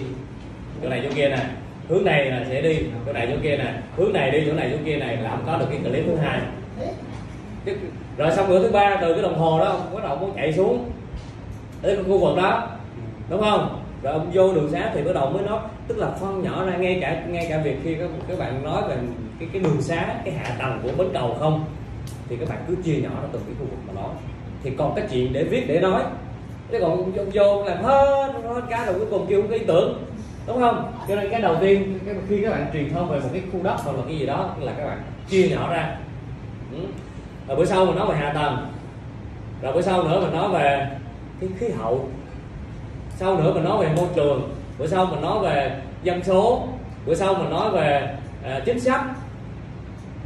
[SPEAKER 1] chỗ này chỗ kia nè. Hướng này là sẽ đi chỗ này chỗ kia nè. Hướng này đi chỗ này chỗ kia này là không có được cái clip thứ hai. Rồi xong bữa thứ ba từ cái đồng hồ đó ông bắt đầu muốn chạy xuống tới cái khu vực đó đúng không? Rồi ông vô đường xá thì bắt đầu mới nói tức là phân nhỏ ra ngay cả ngay cả việc khi các, các bạn nói về cái cái đường xá cái hạ tầng của bến cầu không thì các bạn cứ chia nhỏ ra từng cái khu vực mà nói. Thì còn cái chuyện để viết để nói chứ còn ông vô, vô làm hết hết cái rồi cuối cùng kêu cái ý tưởng đúng không? Cho nên cái đầu tiên cái, khi các bạn truyền thông về một cái khu đất hoặc là cái gì đó là các bạn chia nhỏ ra. Ừ. rồi bữa sau mình nói về hạ tầng. Rồi bữa sau nữa mình nói về cái khí hậu. Sau nữa mình nói về môi trường. Bữa sau mình nói về dân số. Bữa sau mình nói về uh, chính sách.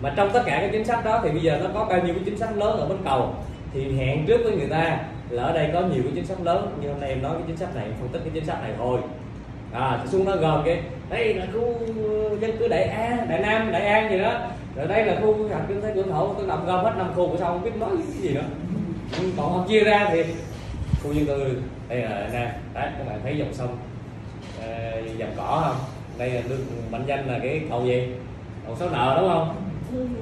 [SPEAKER 1] Mà trong tất cả các chính sách đó thì bây giờ nó có bao nhiêu cái chính sách lớn ở bên cầu thì hẹn trước với người ta là ở đây có nhiều cái chính sách lớn, như hôm nay em nói cái chính sách này, em phân tích cái chính sách này thôi. À xuống nó gồm cái, đây là khu ờ, dân cư đại an, đại nam, đại an gì đó. Rồi đây là khu hành kinh tế cửa khẩu, tôi làm gom hết năm khu của sao không biết nói cái gì nữa. Ừ, còn không chia ra thì khu dân cư, đây là, nè, đấy, các bạn thấy dòng sông ờ, dòng cỏ không? Đây là được mệnh danh là cái cầu gì? Cầu số nợ đúng không?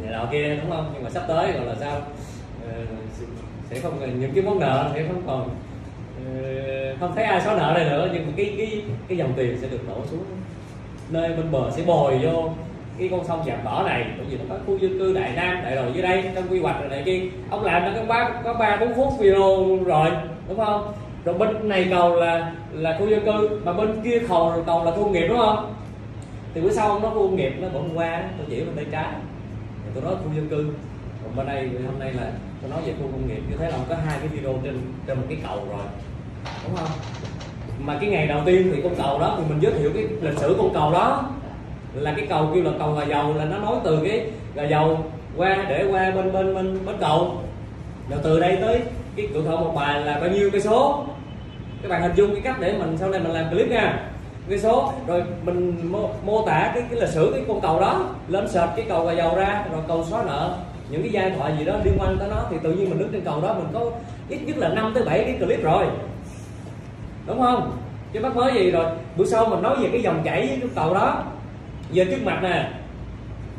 [SPEAKER 1] Này nọ kia đúng không? Nhưng mà sắp tới rồi là sao? Ờ, sẽ không, những cái món nợ sẽ không còn ờ, không thấy ai xóa nợ này nữa, nhưng mà cái cái cái dòng tiền sẽ được đổ xuống nơi bên bờ, sẽ bồi vô cái con sông vàm đỏ này bởi vì nó có khu dân cư đại nam, đại rồi dưới đây, trong quy hoạch rồi này kia. Ông làm nó có ba có ba, bốn phút video rồi, đúng không? Rồi bên này cầu là là khu dân cư, mà bên kia cầu cầu là khu công nghiệp, đúng không? Thì bữa sau ông nói khu công nghiệp nó bỗng qua, tôi chỉ bên tay trái. Tôi nói khu dân cư. Còn bên đây, hôm nay là tôi nói về khu công nghiệp như thế là ông có hai cái video trên trên một cái cầu rồi. Đúng không? Mà cái ngày đầu tiên thì con cầu đó thì mình giới thiệu cái lịch sử con cầu đó. Là cái cầu kêu là cầu gà dầu là nó nối từ cái gà dầu qua để qua bên bên bên bên cầu. Rồi từ đây tới cái cửa khẩu một bài là bao nhiêu cây số? Các bạn hình dung cái cách để mình sau này mình làm clip nha. Cái số rồi mình mô, mô tả cái cái lịch sử cái con cầu đó lên sệt cái cầu gà dầu ra rồi cầu xóa nợ những cái giai thoại gì đó liên quan tới nó thì tự nhiên mình đứng trên cầu đó mình có ít nhất là 5 tới 7 cái clip rồi. Đúng không? Chứ bắt mới gì rồi. Bữa sau mình nói về cái dòng chảy cái cầu đó. Giờ trước mặt nè.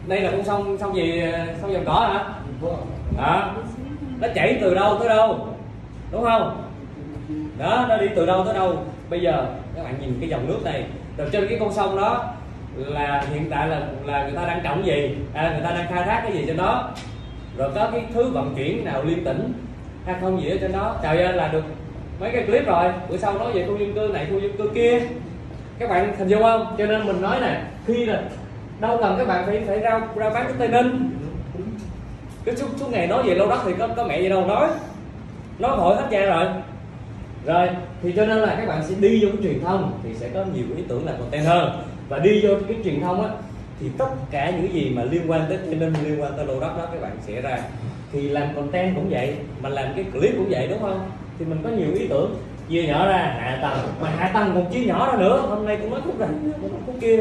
[SPEAKER 1] Đây là con sông sông gì sông dòng cỏ hả? Đó nó chảy từ đâu tới đâu? Đúng không? Đó nó đi từ đâu tới đâu? Bây giờ các bạn nhìn cái dòng nước này. Rồi trên cái con sông đó là hiện tại là là người ta đang trồng gì? À, người ta đang khai thác cái gì trên đó? Rồi có cái thứ vận chuyển nào liên tỉnh hay không gì ở trên đó. Trời ơi, là được mấy cái clip rồi. Bữa sau nói về khu dân cư này, khu dân cư kia. Các bạn hình dung không? Cho nên mình nói nè, khi là đâu cần các bạn phải phải ra ra bán cái tây ninh cái suốt suốt ngày nói về lô đất thì có có mẹ gì đâu nói. Nói hỏi hết trơn rồi. Rồi, thì cho nên là các bạn sẽ đi vô cái truyền thông thì sẽ có nhiều ý tưởng là content hơn và đi vô cái truyền thông á thì tất cả những gì mà liên quan tới tây ninh liên quan tới lô đất đó các bạn sẽ ra. Thì làm content cũng vậy mà làm cái clip cũng vậy đúng không? Thì mình có nhiều ý tưởng. Chia nhỏ ra hạ tầng. Mà hạ tầng còn chia nhỏ ra nữa. Hôm nay cũng nói khúc này cũng nói khúc kia.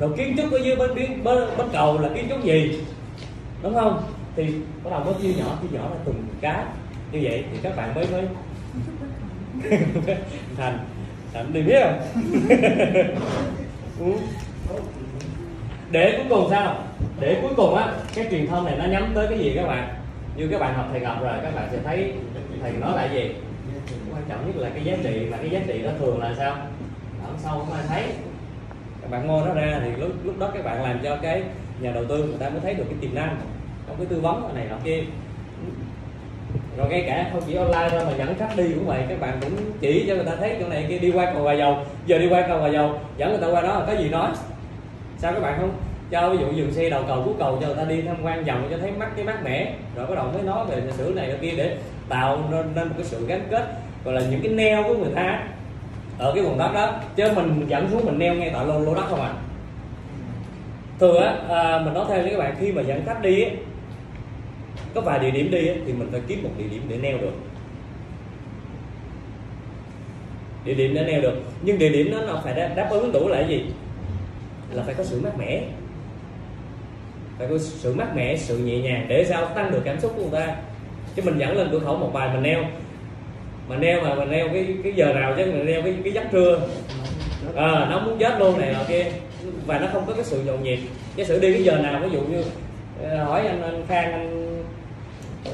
[SPEAKER 1] Rồi kiến trúc ở dưới bên bên bên, bên cầu là kiến trúc gì? Đúng không? Thì bắt đầu mới chia nhỏ chia nhỏ ra từng cái. Như vậy thì các bạn mới mới [laughs] thành thành đi biết không? [laughs] Ừ để cuối cùng sao? Để cuối cùng á, cái truyền thông này nó nhắm tới cái gì các bạn? Như các bạn học thầy gặp rồi, các bạn sẽ thấy thầy nói lại gì? Quan trọng nhất là cái giá trị, mà cái giá trị đó thường là sao? Ở sau không ai thấy? Các bạn ngôi nó ra thì lúc lúc đó các bạn làm cho cái nhà đầu tư người ta mới thấy được cái tiềm năng trong cái tư vấn này nọ kia. Rồi ngay cả không chỉ online thôi mà dẫn khách đi cũng vậy, các bạn cũng chỉ cho người ta thấy chỗ này kia đi qua cầu Bà Dầu, giờ đi qua cầu Bà Dầu, dẫn người ta qua đó là có gì nói? Sao các bạn không cho ví dụ dừng xe đầu cầu cuối cầu cho người ta đi tham quan vòng cho thấy mắt cái mát mẻ. Rồi bắt đầu mới nói về lịch sử này kia để tạo nên, nên một cái sự gắn kết gọi là những cái neo của người ta ở cái vùng đất đó. Chứ mình dẫn xuống mình neo ngay tại lô lô đất không à thường á à, mình nói thêm với các bạn khi mà dẫn khách đi có vài địa điểm đi thì mình phải kiếm một địa điểm để neo được. Địa điểm để neo được. Nhưng địa điểm đó nó phải đáp, đáp ứng đủ là cái gì? Là phải có sự mát mẻ. Phải có sự mát mẻ sự nhẹ nhàng để sao tăng được cảm xúc của người ta. Chứ mình dẫn lên cửa khẩu một bài mình neo. Mà neo mà mình neo cái cái giờ nào chứ mình neo cái cái giấc trưa. À, nó muốn chết luôn này nọ kia và nó không có cái sự nhộn nhịp. Giả sử đi cái giờ nào ví dụ như ờ, hỏi anh anh khang anh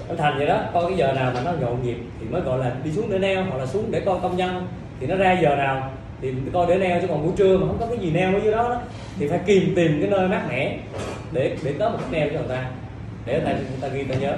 [SPEAKER 1] anh thành vậy đó coi cái giờ nào mà nó nhộn nhịp thì mới gọi là đi xuống để neo hoặc là xuống để coi công nhân thì nó ra giờ nào thì coi để neo chứ còn buổi trưa mà không có cái gì neo ở dưới đó, đó thì phải kìm tìm cái nơi mát mẻ để để có một cái neo cho người ta. Để người ta, người ta ghi ta nhớ.